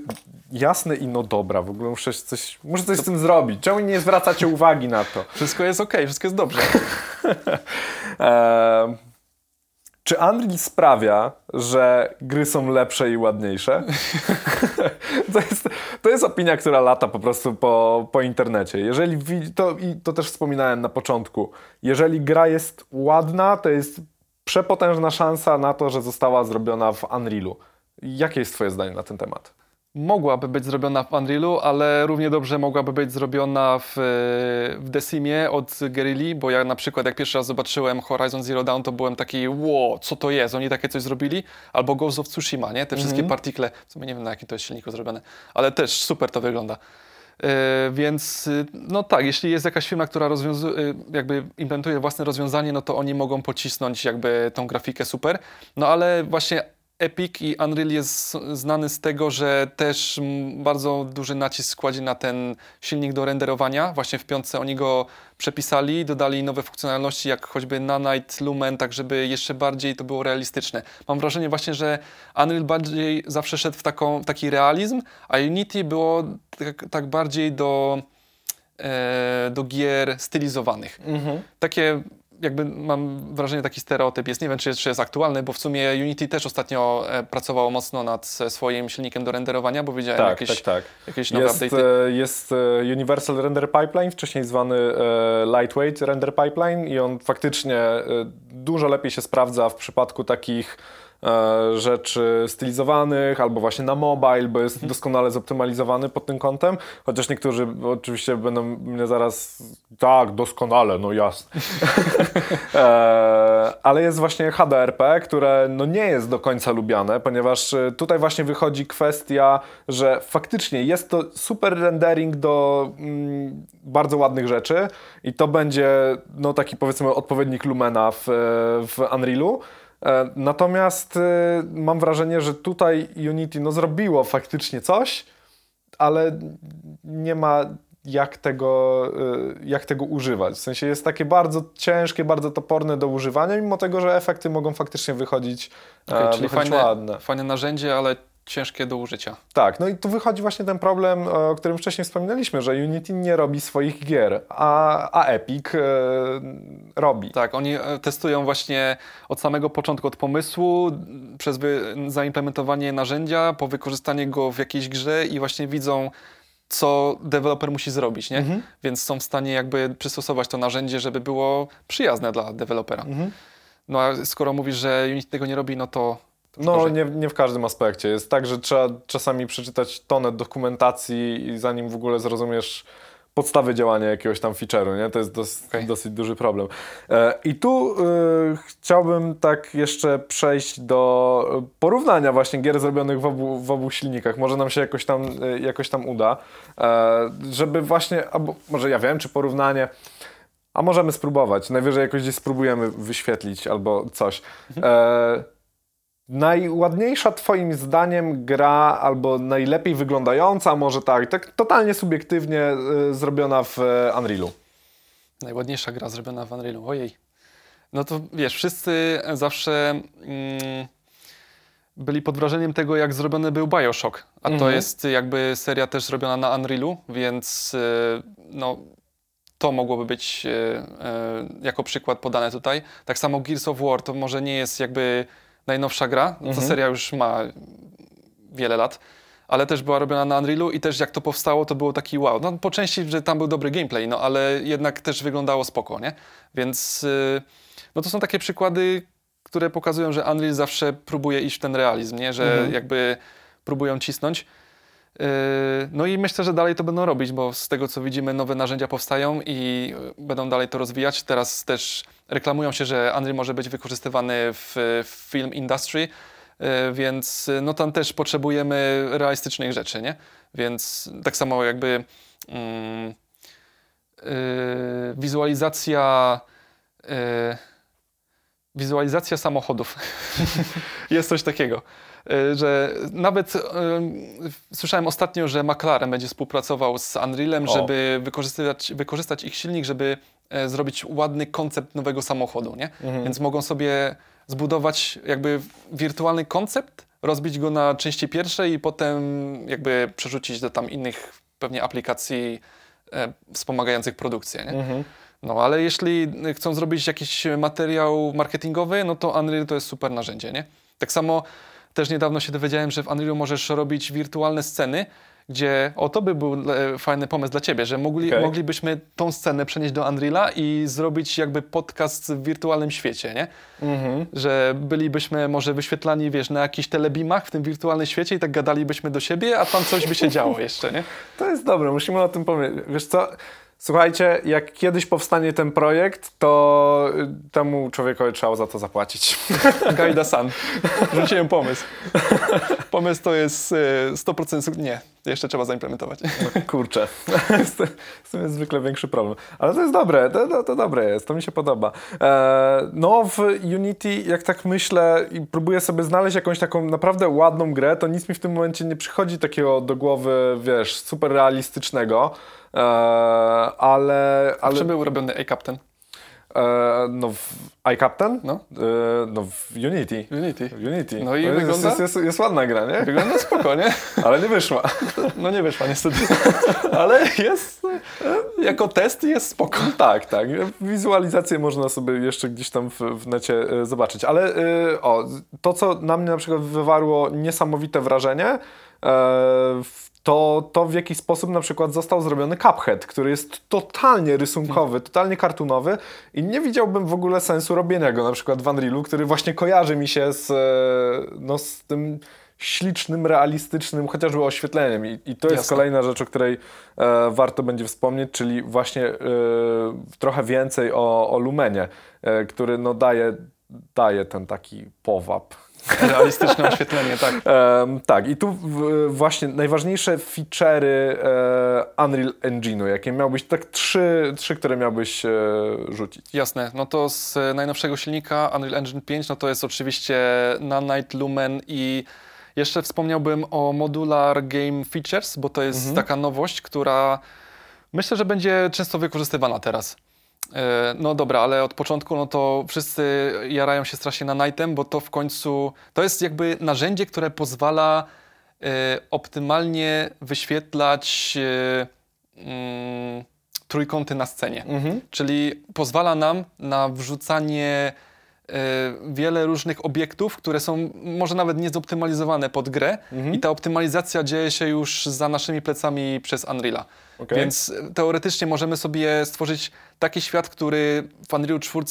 jasne i no dobra. W ogóle muszę coś, muszę coś z tym zrobić. Czemu nie zwracacie uwagi na to? Wszystko jest ok, wszystko jest dobrze. E, czy Unreal sprawia, że gry są lepsze i ładniejsze? to, jest, to jest opinia, która lata po prostu po, po internecie. Jeżeli to, i to też wspominałem na początku, jeżeli gra jest ładna, to jest przepotężna szansa na to, że została zrobiona w Unrealu. Jakie jest Twoje zdanie na ten temat? Mogłaby być zrobiona w Unrealu, ale równie dobrze mogłaby być zrobiona w, w Decimie od Guerrilli, bo ja na przykład jak pierwszy raz zobaczyłem Horizon Zero Dawn, to byłem taki, wow, co to jest, oni takie coś zrobili? Albo Ghost of Tsushima, nie? Te wszystkie partikle, w sumie nie wiem na jakim to jest silniku zrobione, ale też super to wygląda. E, więc y, no tak, jeśli jest jakaś firma, która rozwiązu- y, jakby implementuje własne rozwiązanie, no to oni mogą pocisnąć jakby tą grafikę super. No ale właśnie Epic i Unreal jest znany z tego, że też bardzo duży nacisk kładzie na ten silnik do renderowania. Właśnie w piątce oni go przepisali, dodali nowe funkcjonalności, jak choćby Nanite, Lumen, tak żeby jeszcze bardziej to było realistyczne. Mam wrażenie właśnie, że Unreal bardziej zawsze szedł w, taką, w taki realizm, a Unity było tak, tak bardziej do, e, do gier stylizowanych. Takie jakby mam wrażenie, taki stereotyp jest. Nie wiem, czy jest, czy jest aktualny, bo w sumie Unity też ostatnio e, pracowało mocno nad e, swoim silnikiem do renderowania, bo widziałem Tak, jakieś, tak, tak. jakieś nowe Jest, update'y. e, jest Universal Render Pipeline, wcześniej zwany Lightweight Render Pipeline i on faktycznie dużo lepiej się sprawdza w przypadku takich rzeczy stylizowanych albo właśnie na mobile, bo jest doskonale zoptymalizowany pod tym kątem, chociaż niektórzy oczywiście będą mnie zaraz tak, doskonale, no jasne. e, ale jest właśnie HDRP, które no nie jest do końca lubiane, ponieważ e, tutaj właśnie wychodzi kwestia, że faktycznie jest to super rendering do mm, bardzo ładnych rzeczy i to będzie no taki powiedzmy odpowiednik Lumena w, w Unrealu, E, natomiast e, mam wrażenie, że tutaj Unity no, zrobiło faktycznie coś, ale nie ma jak tego, e, jak tego używać. W sensie jest takie bardzo ciężkie, bardzo toporne do używania, mimo tego, że efekty mogą faktycznie wychodzić, e, czyli wychodzić fajne, ładne. fajne narzędzie, ale ciężkie do użycia. Tak, no i tu wychodzi właśnie ten problem, o którym wcześniej wspominaliśmy, że Unity nie robi swoich gier, a, a Epic e, robi. Tak, oni e, testują właśnie od samego początku, od pomysłu, przez zaimplementowanie narzędzia, po wykorzystanie go w jakiejś grze i właśnie widzą, co deweloper musi zrobić, nie? Mhm. Więc są w stanie jakby przystosować to narzędzie, żeby było przyjazne dla dewelopera. Mhm. No a skoro mówisz, że Unity tego nie robi, no to... No nie, nie w każdym aspekcie. Jest tak, że trzeba czasami przeczytać tonę dokumentacji i zanim w ogóle zrozumiesz podstawy działania jakiegoś tam feature'u, nie? To jest dos, Okej. dosyć duży problem. E, I tu e, chciałbym tak jeszcze przejść do porównania właśnie gier zrobionych w obu, w obu silnikach. Może nam się jakoś tam, e, jakoś tam uda, e, żeby właśnie, albo może ja wiem, czy porównanie, a możemy spróbować. Najwyżej jakoś gdzieś spróbujemy wyświetlić albo coś. E, najładniejsza twoim zdaniem gra, albo najlepiej wyglądająca, może tak, tak totalnie subiektywnie e, zrobiona w e, Unrealu. Najładniejsza gra zrobiona w Unrealu. Ojej. No to wiesz, wszyscy zawsze mm, byli pod wrażeniem tego, jak zrobiony był Bioshock. A to Mhm. jest jakby seria też zrobiona na Unrealu, więc y, no, to mogłoby być y, y, jako przykład podane tutaj. Tak samo Gears of War to może nie jest jakby najnowsza gra. No To Mhm. seria już ma wiele lat. Ale też była robiona na Unrealu i też jak to powstało, to było taki wow. No po części, że tam był dobry gameplay, no ale jednak też wyglądało spoko, nie? Więc y, no to są takie przykłady, które pokazują, że Unreal zawsze próbuje iść w ten realizm, nie? Że Mhm. jakby próbują cisnąć. Yy, No i myślę, że dalej to będą robić, bo z tego co widzimy, nowe narzędzia powstają i y, będą dalej to rozwijać. Teraz też reklamują się, że Unreal może być wykorzystywany w, w film industry, yy, więc y, no tam też potrzebujemy realistycznych rzeczy, nie? Więc tak samo jakby mm, yy, wizualizacja yy, wizualizacja samochodów. Jest coś takiego, że nawet słyszałem ostatnio, że McLaren będzie współpracował z Unrealem, O. żeby wykorzystać, wykorzystać ich silnik, żeby e, zrobić ładny koncept nowego samochodu, nie? Mhm. Więc mogą sobie zbudować jakby wirtualny koncept, rozbić go na części pierwsze i potem jakby przerzucić do tam innych pewnie aplikacji e, wspomagających produkcję, nie? Mhm. No ale jeśli chcą zrobić jakiś materiał marketingowy, no to Unreal to jest super narzędzie, nie? Tak samo też niedawno się dowiedziałem, że w Unrealu możesz robić wirtualne sceny, gdzie o to by był e, fajny pomysł dla ciebie, że mogli, Okej. moglibyśmy tą scenę przenieść do Unreala i zrobić jakby podcast w wirtualnym świecie, nie? Mhm. Że bylibyśmy może wyświetlani, wiesz, na jakichś telebimach w tym wirtualnym świecie i tak gadalibyśmy do siebie, a tam coś by się działo jeszcze, nie? To jest dobre, musimy o tym powiedzieć. Wiesz co, słuchajcie, jak kiedyś powstanie ten projekt, to y, temu człowiekowi trzeba za to zapłacić. Gajda San. Rzuciłem pomysł. Pomysł to jest e, 100% suk- Nie, jeszcze trzeba zaimplementować. Kurczę, z tym- z tym jest zwykle większy problem. Ale to jest dobre, to, to, to dobre jest, to mi się podoba. E, no w Unity, jak tak myślę i próbuję sobie znaleźć jakąś taką naprawdę ładną grę, to nic mi w tym momencie nie przychodzi takiego do głowy, wiesz, super realistycznego. E, ale, Ale... Czy był robiony A-Captain? e, no w iCaptain? No, E, no w Unity. Unity. Unity. No i jest, wygląda- jest, jest, jest ładna gra, nie? Wygląda spoko, nie? Ale nie wyszła. No nie wyszła niestety. Ale jest, jako test jest spoko. Tak, tak. Wizualizację można sobie jeszcze gdzieś tam w, w necie zobaczyć. Ale o, to, co na mnie na przykład wywarło niesamowite wrażenie, w- to, to w jaki sposób na przykład został zrobiony Cuphead, który jest totalnie rysunkowy, totalnie kartunowy i nie widziałbym w ogóle sensu robienia go na przykład w Unrealu, który właśnie kojarzy mi się z, e, no, z tym ślicznym, realistycznym, chociażby oświetleniem. I, i to jest Jasne. kolejna rzecz, o której e, warto będzie wspomnieć, czyli właśnie e, trochę więcej o, o Lumenie, e, który no, daje, daje ten taki powab. Realistyczne oświetlenie, tak. Em, tak, i tu w, właśnie najważniejsze feature'y e, Unreal Engine'u, jakie miałbyś, tak trzy, trzy które miałbyś e, rzucić. Jasne, no to z najnowszego silnika Unreal Engine 5, no to jest oczywiście Nanite, Lumen i jeszcze wspomniałbym o Modular Game Features, bo to jest taka nowość, która myślę, że będzie często wykorzystywana teraz. E, No dobra, ale od początku no to wszyscy jarają się strasznie na Nightem, bo to w końcu to jest jakby narzędzie, które pozwala e, optymalnie wyświetlać e, mm, trójkąty na scenie. Czyli pozwala nam na wrzucanie wiele różnych obiektów, które są może nawet niezoptymalizowane pod grę i ta optymalizacja dzieje się już za naszymi plecami przez Unreala. Okej. Więc e, teoretycznie możemy sobie stworzyć taki świat, który w Unreal 4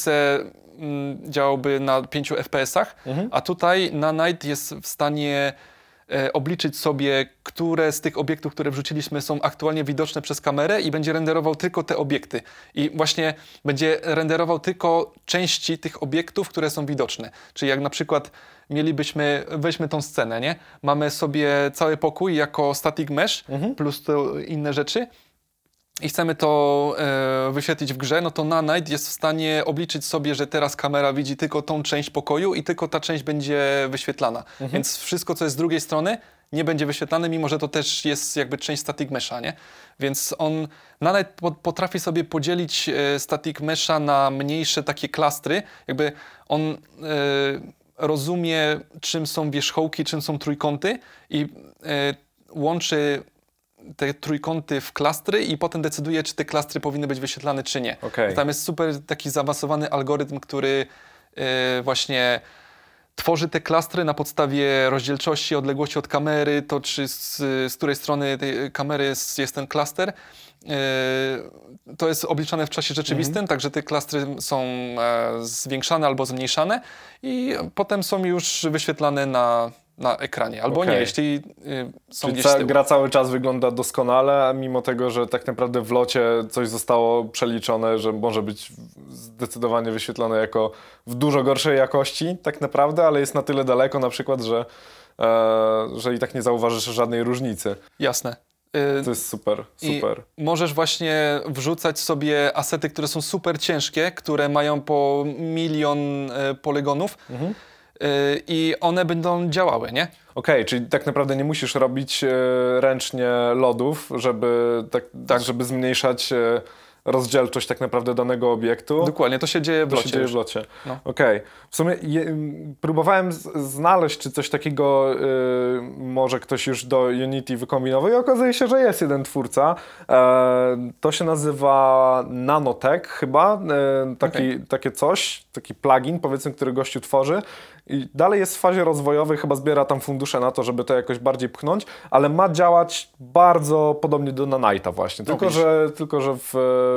mm, działałby na 5 FPS-ach, a tutaj Nanite jest w stanie e, obliczyć sobie, które z tych obiektów, które wrzuciliśmy są aktualnie widoczne przez kamerę i będzie renderował tylko te obiekty. I właśnie będzie renderował tylko części tych obiektów, które są widoczne. Czyli jak na przykład mielibyśmy, weźmy tą scenę, nie? Mamy sobie cały pokój jako static mesh plus to inne rzeczy i chcemy to e, wyświetlić w grze, no to Nanite jest w stanie obliczyć sobie, że teraz kamera widzi tylko tą część pokoju i tylko ta część będzie wyświetlana. Więc wszystko, co jest z drugiej strony, nie będzie wyświetlane, mimo że to też jest jakby część static mesha, nie? Więc on, po, potrafi sobie podzielić e, static mesha na mniejsze takie klastry, jakby on e, rozumie, czym są wierzchołki, czym są trójkąty i e, łączy te trójkąty w klastry i potem decyduje, czy te klastry powinny być wyświetlane, czy nie. Okej. Tam jest super taki zaawansowany algorytm, który e, właśnie tworzy te klastry na podstawie rozdzielczości, odległości od kamery, to czy z, z której strony tej kamery jest, jest ten klaster. E, To jest obliczane w czasie rzeczywistym, także te klastry są e, zwiększane albo zmniejszane i potem są już wyświetlane na, na ekranie. Albo nie, Okej. jeśli y, są Czyli gdzieś ca- gra cały czas wygląda doskonale, mimo tego, że tak naprawdę w locie coś zostało przeliczone, że może być zdecydowanie wyświetlone jako w dużo gorszej jakości tak naprawdę, ale jest na tyle daleko na przykład, że, e, że i tak nie zauważysz żadnej różnicy. Jasne. Y, To jest super, I super. możesz właśnie wrzucać sobie asety, które są super ciężkie, które mają po milion e, poligonów Mhm. I one będą działały, nie? Okej, czyli tak naprawdę nie musisz robić e, ręcznie lodów, żeby, tak, tak. żeby zmniejszać e, rozdzielczość tak naprawdę danego obiektu. Dokładnie, to się dzieje w To locie. się dzieje w locie. No. Okej. W sumie je, próbowałem znaleźć, czy coś takiego y, może ktoś już do Unity wykombinował i okazuje się, że jest jeden twórca. E, to się nazywa Nanotech chyba, e, taki, takie coś, taki plugin powiedzmy, który gościu tworzy i dalej jest w fazie rozwojowej, chyba zbiera tam fundusze na to, żeby to jakoś bardziej pchnąć, ale ma działać bardzo podobnie do Nanite'a właśnie, tylko, że, tylko że w,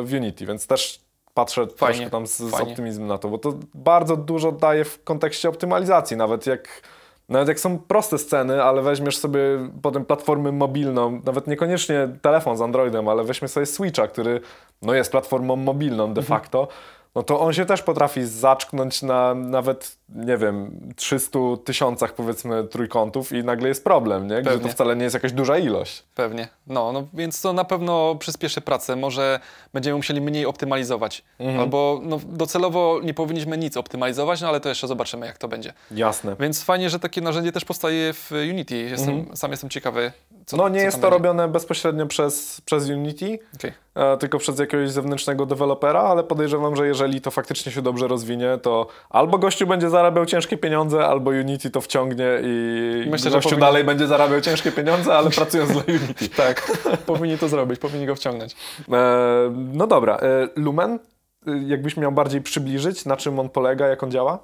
w Unity, więc też patrzę Fajnie, troszkę tam z, z optymizmem na to, bo to bardzo dużo daje w kontekście optymalizacji, nawet jak nawet jak są proste sceny, ale weźmiesz sobie potem platformę mobilną, nawet niekoniecznie telefon z Androidem, ale weźmy sobie Switcha, który no jest platformą mobilną Mhm. de facto, no to on się też potrafi zaczknąć na nawet, nie wiem, 300 tysiącach powiedzmy trójkątów i nagle jest problem, nie? Gdzie Pewnie. to wcale nie jest jakaś duża ilość. Pewnie. No, no, więc to na pewno przyspieszy pracę. Może będziemy musieli mniej optymalizować. Mhm. Albo no, docelowo nie powinniśmy nic optymalizować, no ale to jeszcze zobaczymy, jak to będzie. Jasne. Więc fajnie, że takie narzędzie też powstaje w Unity. Jestem, Sam jestem ciekawy, co Mhm. No nie co jest to będzie. robione bezpośrednio przez, przez Unity, Okej. E, tylko przez jakiegoś zewnętrznego dewelopera, ale podejrzewam, że jeżeli to faktycznie się dobrze rozwinie, to albo gościu będzie zarabiał ciężkie pieniądze, albo Unity to wciągnie i Myślę, gościu powinien- dalej będzie zarabiał ciężkie pieniądze, ale pracując dla Unity. Tak, powinni to zrobić, powinni go wciągnąć. E, no dobra, e, Lumen, e, jakbyś miał bardziej przybliżyć, na czym on polega, jak on działa?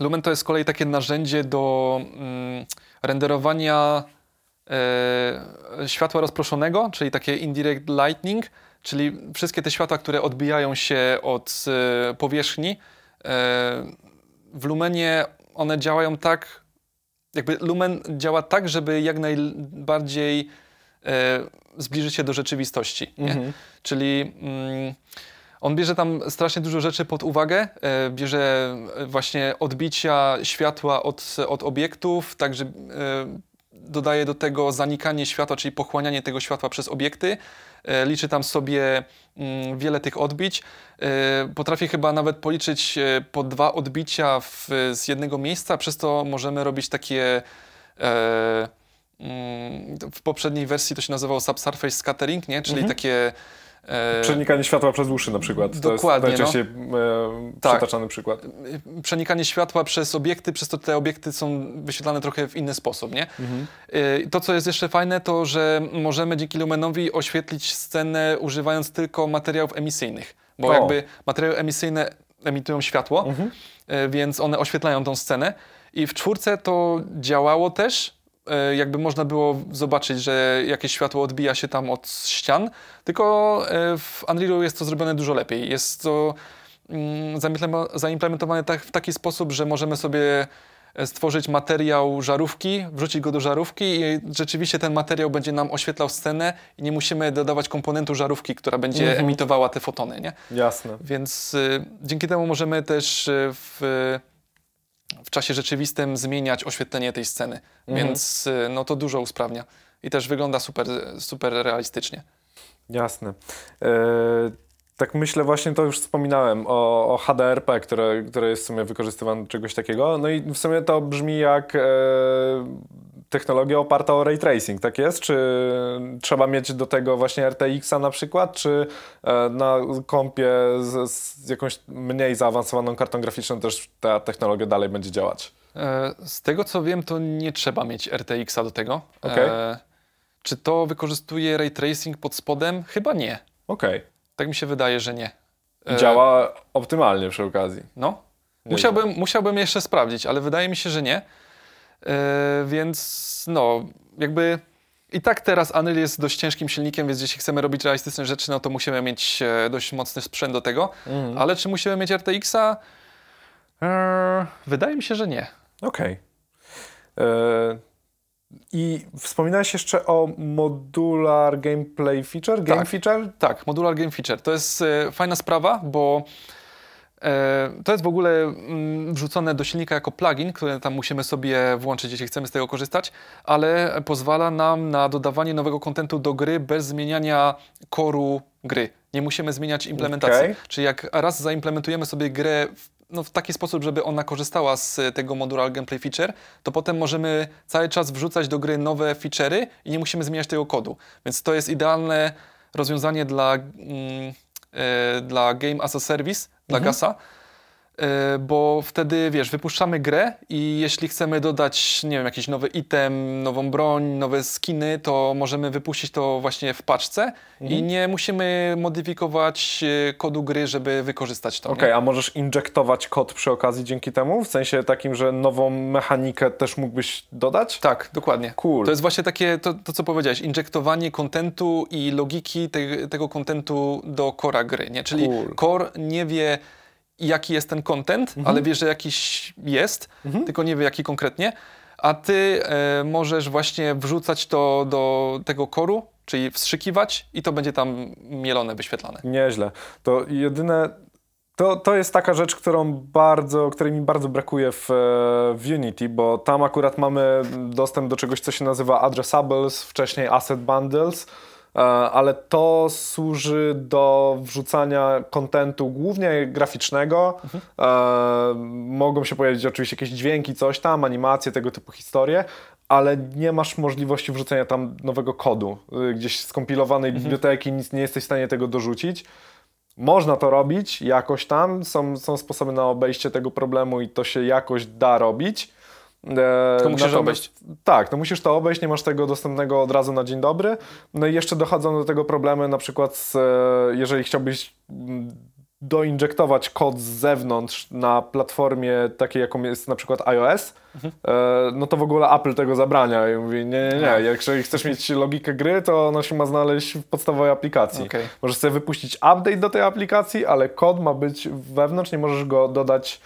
Lumen to jest z kolei takie narzędzie do mm, renderowania e, światła rozproszonego, czyli takie indirect lightning, czyli wszystkie te światła, które odbijają się od e, powierzchni. E, w Lumenie one działają tak, jakby Lumen działa tak, żeby jak najbardziej e, zbliżyć się do rzeczywistości. Nie? Czyli mm, On bierze tam strasznie dużo rzeczy pod uwagę. Bierze właśnie odbicia światła od, od obiektów, także dodaje do tego zanikanie światła, czyli pochłanianie tego światła przez obiekty. E, liczy tam sobie mm, wiele tych odbić. E, potrafi chyba nawet policzyć e, po dwa odbicia w, z jednego miejsca, przez to możemy robić takie. E, mm, w poprzedniej wersji to się nazywało subsurface scattering, nie? czyli takie E, Przenikanie światła przez uszy na przykład. Dokładnie. To jest najczęściej no. e, tak. przytaczany przykład. Przenikanie światła przez obiekty, przez to te obiekty są wyświetlane trochę w inny sposób. Nie? Mhm. E, to, co jest jeszcze fajne, to że możemy dzięki lumenowi oświetlić scenę używając tylko materiałów emisyjnych. Bo o. jakby materiały emisyjne emitują światło, mhm. E, więc one oświetlają tą scenę. I w czwórce to działało też, E, jakby można było zobaczyć, że jakieś światło odbija się tam od ścian, tylko e, w Unrealu jest to zrobione dużo lepiej. Jest to mm, zaimplementowane tak, w taki sposób, że możemy sobie e, stworzyć materiał żarówki, wrzucić go do żarówki i rzeczywiście ten materiał będzie nam oświetlał scenę i nie musimy dodawać komponentu żarówki, która będzie mhm. emitowała te fotony, nie? Jasne. Więc y, dzięki temu możemy też w w czasie rzeczywistym zmieniać oświetlenie tej sceny, mhm. więc y, no, to dużo usprawnia i też wygląda super, super realistycznie. Jasne. E, tak myślę właśnie, to już wspominałem o, o HDRP, które, które jest w sumie wykorzystywane do czegoś takiego. No i w sumie to brzmi jak e, technologia oparta o ray tracing, tak jest? Czy trzeba mieć do tego właśnie RTX-a na przykład, czy e, na kompie z, z, jakąś mniej zaawansowaną kartą graficzną też ta technologia dalej będzie działać? E, z tego co wiem, to nie trzeba mieć RTX-a do tego. Okay. E, czy to wykorzystuje ray tracing pod spodem? Chyba nie. Okej. Okay. Tak mi się wydaje, że nie. Działa optymalnie przy okazji. No. Musiałbym, musiałbym jeszcze sprawdzić, ale wydaje mi się, że nie. E, więc no, jakby i tak teraz Unreal jest dość ciężkim silnikiem, więc jeśli chcemy robić realistyczne rzeczy, no to musimy mieć e, dość mocny sprzęt do tego. Mm. Ale czy musimy mieć RTX-a? Eee, wydaje mi się, że nie. Okej. Okay. E, I wspominałeś jeszcze o modular gameplay feature? Game tak, feature? Tak, modular game feature. To jest fajna sprawa, bo E, to jest w ogóle mm, wrzucone do silnika jako plugin, który tam musimy sobie włączyć, jeśli chcemy z tego korzystać, ale pozwala nam na dodawanie nowego kontentu do gry bez zmieniania koru gry. Nie musimy zmieniać implementacji. Okay. Czyli jak raz zaimplementujemy sobie grę w, no, w taki sposób, żeby ona korzystała z tego modular gameplay feature, to potem możemy cały czas wrzucać do gry nowe feature'y i nie musimy zmieniać tego kodu. Więc to jest idealne rozwiązanie dla, mm, e, dla Game as a Service, dla mhm. Gasa, bo wtedy, wiesz, wypuszczamy grę i jeśli chcemy dodać, nie wiem, jakiś nowy item, nową broń, nowe skiny, to możemy wypuścić to właśnie w paczce mhm. i nie musimy modyfikować e, kodu gry, żeby wykorzystać to. Okej, okay, a możesz injektować kod przy okazji dzięki temu? W sensie takim, że nową mechanikę też mógłbyś dodać? Tak, dokładnie. Cool. To jest właśnie takie, to, to co powiedziałeś, injektowanie kontentu i logiki te, tego kontentu do kora gry, nie? Czyli cool. core nie wie jaki jest ten content, mhm. ale wie, że jakiś jest, mhm. tylko nie wie jaki konkretnie, a ty e, możesz właśnie wrzucać to do tego koru, czyli wstrzykiwać i to będzie tam mielone, wyświetlane. Nieźle. To jedyne to, to jest taka rzecz, którą bardzo, której mi bardzo brakuje w, w, Unity, bo tam akurat mamy dostęp do czegoś, co się nazywa addressables, wcześniej asset bundles, E, ale to służy do wrzucania kontentu głównie graficznego. Mhm. E, mogą się pojawić oczywiście jakieś dźwięki, coś tam, animacje, tego typu historie, ale nie masz możliwości wrzucenia tam nowego kodu, y, gdzieś skompilowanej mhm. biblioteki, nic nie jesteś w stanie tego dorzucić. Można to robić jakoś tam, są, są sposoby na obejście tego problemu i to się jakoś da robić. E, Tylko musisz obejść. Tak, no musisz to obejść, nie masz tego dostępnego od razu na dzień dobry. No i jeszcze dochodzą do tego problemy na przykład, z, e, jeżeli chciałbyś mm, doinjektować kod z zewnątrz na platformie takiej, jaką jest na przykład iOS, mhm. E, no to w ogóle Apple tego zabrania i mówi, nie, nie, nie, jak chcesz mieć logikę gry, to ona się ma znaleźć w podstawowej aplikacji. Okay. Możesz sobie wypuścić update do tej aplikacji, ale kod ma być wewnątrz, nie możesz go dodać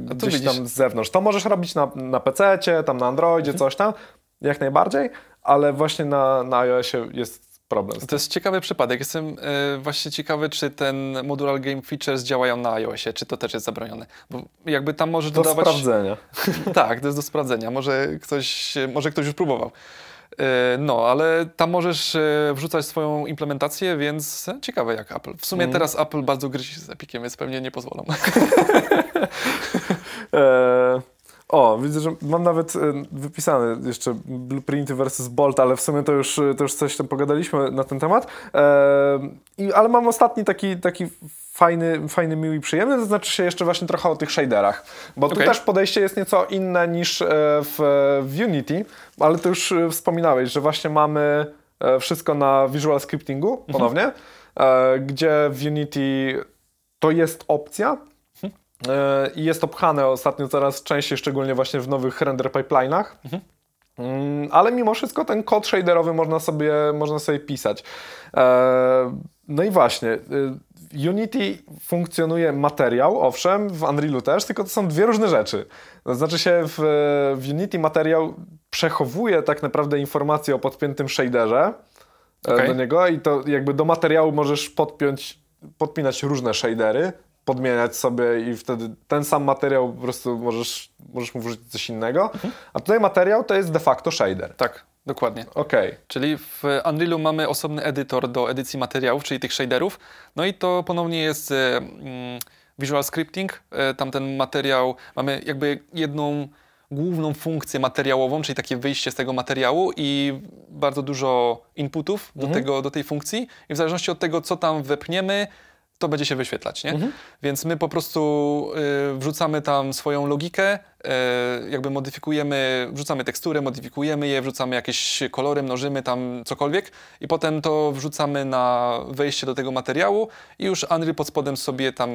gdzieś widzisz. tam z zewnątrz. To możesz robić na, na PC, tam na Androidzie, mhm. coś tam, jak najbardziej, ale właśnie na, na iOSie jest problem. To jest ciekawy przypadek. Jestem e, właśnie ciekawy, czy ten modular game features działają na iOSie, czy to też jest zabronione. Bo jakby tam możesz Do dodawać... sprawdzenia. tak, to jest do sprawdzenia. Może ktoś, może ktoś już próbował. E, No, ale tam możesz e, wrzucać swoją implementację, więc ciekawe jak Apple. W sumie Mhm. teraz Apple bardzo gryzi z Epiciem, więc pewnie nie pozwolą. E, o, widzę, że mam nawet wypisane jeszcze Blueprinty versus Bolt, ale w sumie to już, to już coś tam pogadaliśmy na ten temat. I, ale mam ostatni taki, taki fajny, fajny, miły i przyjemny, to znaczy się jeszcze właśnie trochę o tych shaderach, bo tu Okej. też podejście jest nieco inne niż e, w, w Unity, ale to już e, wspominałeś, że właśnie mamy e, wszystko na Visual Scriptingu ponownie, e, gdzie w Unity to jest opcja, E, i jest to pchane ostatnio coraz częściej, szczególnie właśnie w nowych render pipeline'ach. Mm, Ale mimo wszystko ten kod shaderowy można sobie, można sobie pisać. No i właśnie, y, Unity funkcjonuje materiał, owszem, w Unrealu też, tylko to są dwie różne rzeczy. To znaczy się w, w Unity materiał przechowuje tak naprawdę informacje o podpiętym shaderze e, Okej. do niego i to jakby do materiału możesz podpiąć, podpinać różne shadery, podmieniać sobie i wtedy ten sam materiał po prostu możesz, możesz mu wrzucić coś innego. A tutaj materiał to jest de facto shader. tak, dokładnie. Okej. Czyli w Unrealu mamy osobny edytor do edycji materiałów, czyli tych shaderów. No i to ponownie jest e, mm, Visual Scripting. E, Tamten materiał, mamy jakby jedną główną funkcję materiałową, czyli takie wyjście z tego materiału i bardzo dużo inputów do, tego, do tej funkcji. I w zależności od tego, co tam wepchniemy, to będzie się wyświetlać, nie? Więc my po prostu y, wrzucamy tam swoją logikę, y, jakby modyfikujemy, wrzucamy tekstury, modyfikujemy je, wrzucamy jakieś kolory, mnożymy tam cokolwiek i potem to wrzucamy na wejście do tego materiału i już Unreal pod spodem sobie tam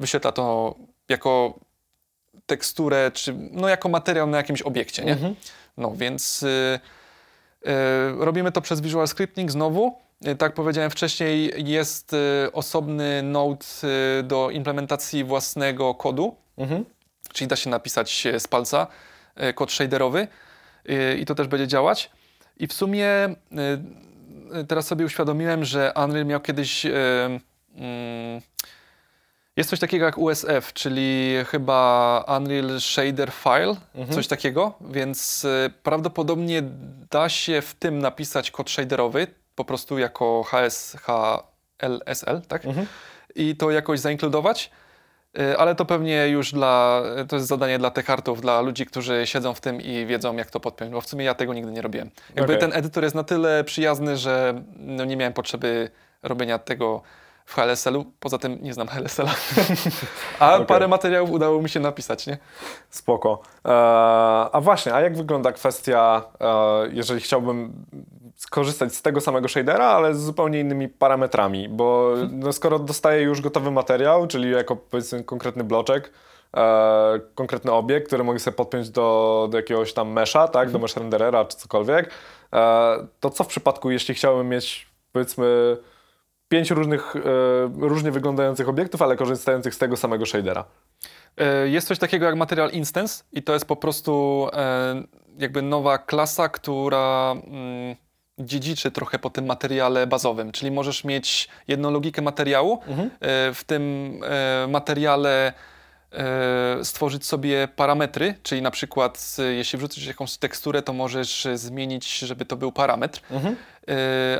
wyświetla to jako teksturę, czy no jako materiał na jakimś obiekcie, nie? No więc y, y, robimy to przez Visual Scripting znowu. Y, Tak powiedziałem wcześniej, jest y, osobny node y, do implementacji własnego kodu, Mhm. czyli da się napisać z palca kod shaderowy i to też będzie działać. I w sumie teraz sobie uświadomiłem, że Unreal miał kiedyś. mm, Jest coś takiego jak USF, czyli chyba Unreal Shader File, coś takiego, więc prawdopodobnie da się w tym napisać kod shaderowy, po prostu jako HS, HLSL, tak? I to jakoś zainkludować. Y, Ale to pewnie już dla, to jest zadanie dla techartów, dla ludzi, którzy siedzą w tym i wiedzą, jak to podpiąć, bo w sumie ja tego nigdy nie robiłem. Jakby Okej. ten edytor jest na tyle przyjazny, że no nie miałem potrzeby robienia tego w HLSL-u. Poza tym nie znam HLSL-a. A Okej. parę materiałów udało mi się napisać, nie? Spoko. E, a właśnie, a jak wygląda kwestia, e, jeżeli chciałbym skorzystać z tego samego shadera, ale z zupełnie innymi parametrami, bo no, skoro dostaję już gotowy materiał, czyli jako powiedzmy konkretny bloczek, e, konkretny obiekt, który mogę sobie podpiąć do, do jakiegoś tam mesha, tak, do mesh renderera czy cokolwiek, e, to co w przypadku, jeśli chciałbym mieć powiedzmy pięć różnych, e, różnie wyglądających obiektów, ale korzystających z tego samego shadera? E, Jest coś takiego jak Material Instance i to jest po prostu e, jakby nowa klasa, która mm, dziedziczy trochę po tym materiale bazowym, czyli możesz mieć jedną logikę materiału, e, w tym e, materiale e, stworzyć sobie parametry, czyli na przykład jeśli wrzucisz jakąś teksturę, to możesz zmienić, żeby to był parametr. E,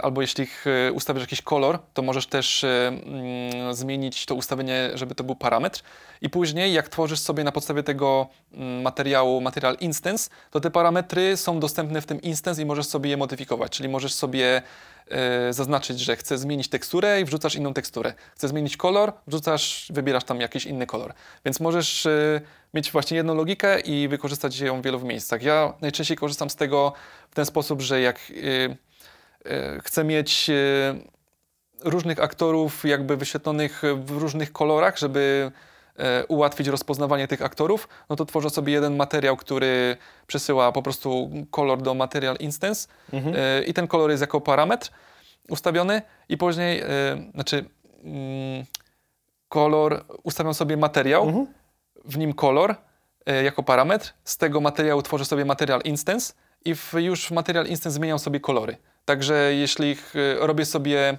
Albo jeśli e, ustawisz jakiś kolor, to możesz też e, mm, zmienić to ustawienie, żeby to był parametr. I później, jak tworzysz sobie na podstawie tego mm, materiału Material Instance, to te parametry są dostępne w tym instance i możesz sobie je modyfikować. Czyli możesz sobie e, zaznaczyć, że chcę zmienić teksturę i wrzucasz inną teksturę. Chcę zmienić kolor, wrzucasz, wybierasz tam jakiś inny kolor. Więc możesz e, mieć właśnie jedną logikę i wykorzystać ją w wielu miejscach. Ja najczęściej korzystam z tego w ten sposób, że jak e, e, chcę mieć e, różnych aktorów jakby wyświetlonych w różnych kolorach, żeby e, ułatwić rozpoznawanie tych aktorów, no to tworzę sobie jeden materiał, który przesyła po prostu kolor do Material Instance. E, i ten kolor jest jako parametr ustawiony i później, e, znaczy mm, kolor, ustawiam sobie materiał, w nim kolor e, jako parametr, z tego materiału tworzę sobie Material Instance i w, już w Material Instance zmieniam sobie kolory. Także jeśli ch- robię sobie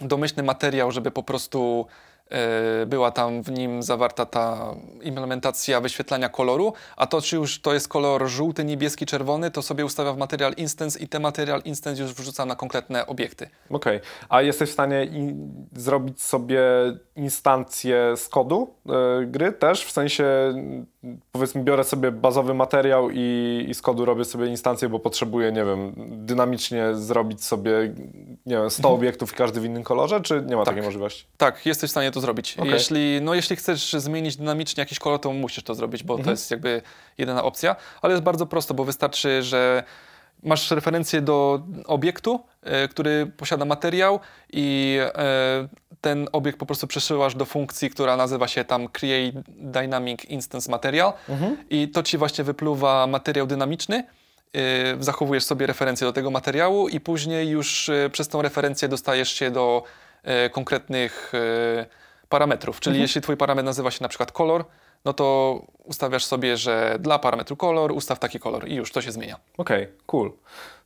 domyślny materiał, żeby po prostu e, była tam w nim zawarta ta implementacja wyświetlania koloru, a to czy już to jest kolor żółty, niebieski, czerwony, to sobie ustawiam w Material Instance i ten Material Instance już wrzucam na konkretne obiekty. Okej. A jesteś w stanie zrobić sobie instancję z kodu e, gry też? W sensie, powiedzmy, biorę sobie bazowy materiał i, i z kodu robię sobie instancję, bo potrzebuję, nie wiem, dynamicznie zrobić sobie, nie wiem, 100 obiektów i każdy w innym kolorze, czy nie ma takiej możliwości? Tak, jesteś w stanie to zrobić. Okej. Jeśli, no, jeśli chcesz zmienić dynamicznie jakiś kolor, to musisz to zrobić, bo to jest jakby jedyna opcja. Ale jest bardzo prosto, bo wystarczy, że masz referencję do obiektu, e, który posiada materiał i e, ten obiekt po prostu przesyłasz do funkcji, która nazywa się tam Create Dynamic Instance Material i to ci właśnie wypluwa materiał dynamiczny. Yy, zachowujesz sobie referencję do tego materiału i później już yy, przez tą referencję dostajesz się do yy, konkretnych yy, parametrów. Czyli jeśli twój parametr nazywa się na przykład kolor, no to ustawiasz sobie, że dla parametru kolor ustaw taki kolor i już to się zmienia. Okej, cool.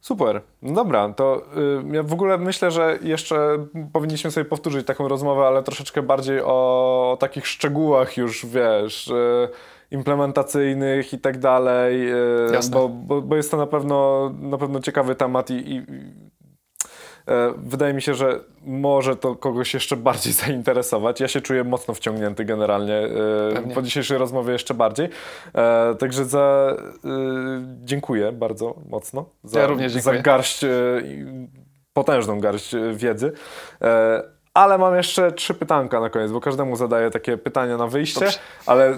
Super. No dobra, to y, ja w ogóle myślę, że jeszcze powinniśmy sobie powtórzyć taką rozmowę, ale troszeczkę bardziej o, takich szczegółach już, wiesz, y, implementacyjnych i tak dalej, y, Jasne. bo, bo, bo jest to na pewno, na pewno ciekawy temat i, i wydaje mi się, że może to kogoś jeszcze bardziej zainteresować. Ja się czuję mocno wciągnięty generalnie, e, Pewnie. po dzisiejszej rozmowie jeszcze bardziej. E, Także za, e, dziękuję bardzo mocno za, Ja również za dziękuję. garść, e, i- potężną garść e, wiedzy. E, Ale mam jeszcze trzy pytanka na koniec, bo każdemu zadaję takie pytania na wyjście, Dobrze. ale e,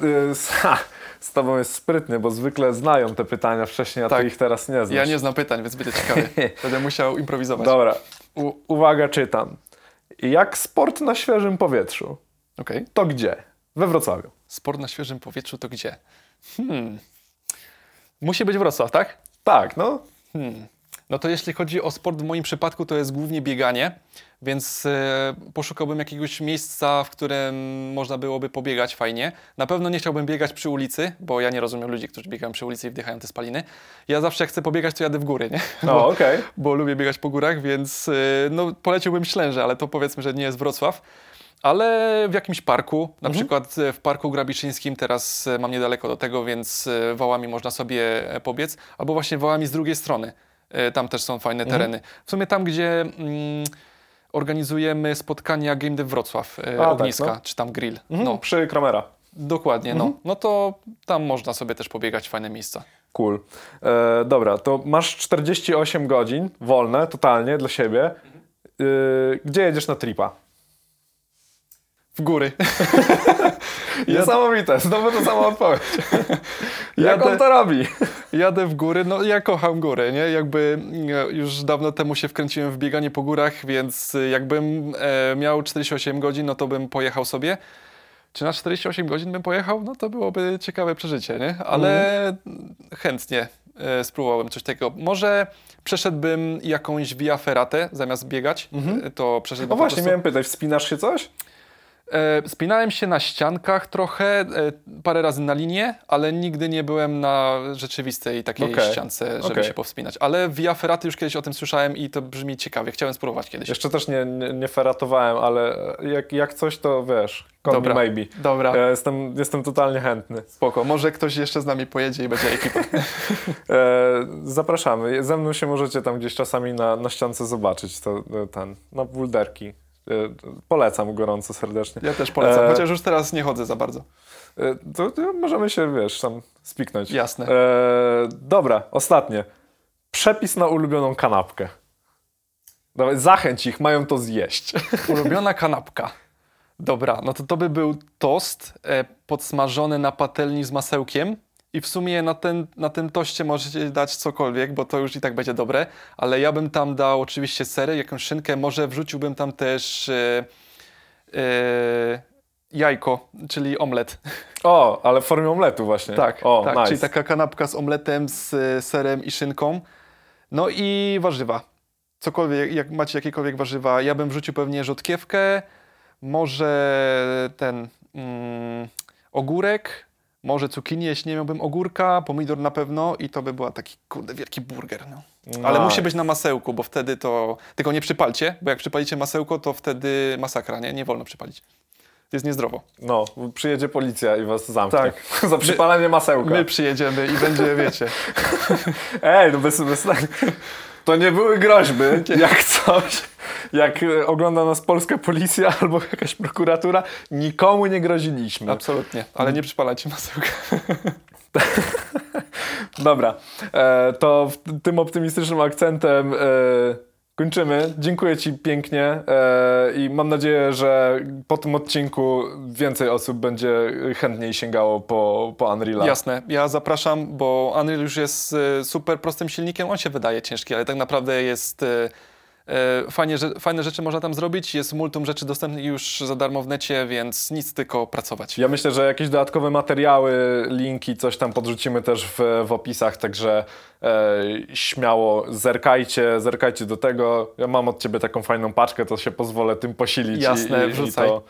ha, z tobą jest sprytny, bo zwykle znają te pytania wcześniej, a ty Tak. ich teraz nie znasz. Ja nie znam pytań, więc będę ciekawy. Będę musiał improwizować. Dobra, U, uwaga, czytam. Jak sport na świeżym powietrzu? Okej. To gdzie? We Wrocławiu. Sport na świeżym powietrzu to gdzie? Hmm. Musi być Wrocław, tak? Tak, no. Hmm. No to jeśli chodzi o sport, w moim przypadku to jest głównie bieganie, więc e, poszukałbym jakiegoś miejsca, w którym można byłoby pobiegać fajnie. Na pewno nie chciałbym biegać przy ulicy, bo ja nie rozumiem ludzi, którzy biegają przy ulicy i wdychają te spaliny. Ja zawsze jak chcę pobiegać, to jadę w góry, nie? No, okej. bo lubię biegać po górach, więc e, no, poleciłbym Ślęże, ale to powiedzmy, że nie jest Wrocław. Ale w jakimś parku, na przykład e, w Parku Grabiszyńskim, teraz mam niedaleko do tego, więc wałami można sobie pobiec, albo właśnie wałami z drugiej strony. E, Tam też są fajne tereny. W sumie tam, gdzie mm, organizujemy spotkania Game Dev Wrocław, e, tak, ogniska, no. czy tam grill. Mhm, No, Przy Kramera. dokładnie, no. No to tam można sobie też pobiegać, fajne miejsca. Cool. E, dobra, to masz 48 godzin wolne, totalnie, dla siebie. E, gdzie jedziesz na tripa? W góry. Niesamowite, znowu to sama odpowiedź. Jak Jadę- on to robi? Jadę w góry, no ja kocham góry, nie? Jakby e, już dawno temu się wkręciłem w bieganie po górach, więc e, jakbym e, miał 48 godzin, no to bym pojechał sobie. Czy na 48 godzin bym pojechał? No to byłoby ciekawe przeżycie, nie? Ale chętnie e, spróbowałem coś takiego. Może przeszedłbym jakąś via ferratę zamiast biegać, e, to przeszedłbym No właśnie, prostu... miałem pytać, wspinasz się coś? E, spinałem się na ściankach trochę, e, parę razy na linię, ale nigdy nie byłem na rzeczywistej takiej Okej, ściance, żeby okej. się powspinać. Ale Via Ferraty już kiedyś o tym słyszałem i to brzmi ciekawie. Chciałem spróbować kiedyś. Jeszcze też nie, nie, nie feratowałem, ale jak, jak coś, to wiesz, call Dobra. me maybe. Dobra, Ja jestem, jestem totalnie chętny. spoko. Może ktoś jeszcze z nami pojedzie i będzie ekipa. E, zapraszamy. Ze mną się możecie tam gdzieś czasami na, na ściance zobaczyć. To, ten, na bulderki. E, polecam gorąco, serdecznie. Ja też polecam, E, chociaż już teraz nie chodzę za bardzo. E, to, to możemy się, wiesz, tam spiknąć. Jasne. Dobra, ostatnie. Przepis na ulubioną kanapkę. Dawaj, zachęć ich, mają to zjeść. Ulubiona kanapka. Dobra, no to to by był tost podsmażony na patelni z masełkiem. I w sumie na, ten, na tym toście możecie dać cokolwiek, bo to już i tak będzie dobre. Ale ja bym tam dał oczywiście sery, jakąś szynkę. Może wrzuciłbym tam też e, e, jajko, czyli omlet. O, ale w formie omletu właśnie. Tak, o, tak nice. czyli taka kanapka z omletem, z e, serem i szynką. No i warzywa. Cokolwiek, jak macie jakiekolwiek warzywa, ja bym wrzucił pewnie rzodkiewkę, może ten mm, ogórek, może cukinii, jeśli nie miałbym ogórka, pomidor na pewno i to by była taki, kurde, wielki burger, no. Ale Nice. musi być na masełku, bo wtedy to... Tylko nie przypalcie, bo jak przypalicie masełko, to wtedy masakra, nie? Nie wolno przypalić. To jest niezdrowo. No, przyjedzie policja i was zamknie. Tak. Za przypalanie masełka. My przyjedziemy i będzie, wiecie... Ej, no bez, bez tak. To nie były groźby, jak coś. Jak e, ogląda nas polska policja albo jakaś prokuratura, nikomu nie groziliśmy. Absolutnie, ale nie przypalajcie masełka. Dobra, e, to tym optymistycznym akcentem e, kończymy. Dziękuję Ci pięknie e, i mam nadzieję, że po tym odcinku więcej osób będzie chętniej sięgało po, po Unreala. Jasne, ja zapraszam, bo Unreal już jest e, super prostym silnikiem. On się wydaje ciężki, ale tak naprawdę jest. e, Fajnie, że, fajne rzeczy można tam zrobić. Jest multum rzeczy dostępnych już za darmo w necie, więc nic tylko pracować. Ja myślę, że jakieś dodatkowe materiały, linki, coś tam podrzucimy też w, w opisach, także e, śmiało zerkajcie, zerkajcie do tego. Ja mam od Ciebie taką fajną paczkę, to się pozwolę tym posilić Jasne, i, i, i, to, e,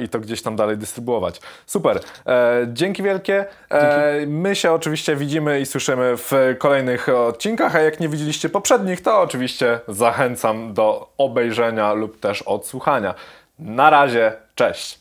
i to gdzieś tam dalej dystrybuować. Super. E, dzięki wielkie. E, my się oczywiście widzimy i słyszymy w kolejnych odcinkach, a jak nie widzieliście poprzednich, to oczywiście zachęcam do obejrzenia lub też odsłuchania. Na razie, cześć.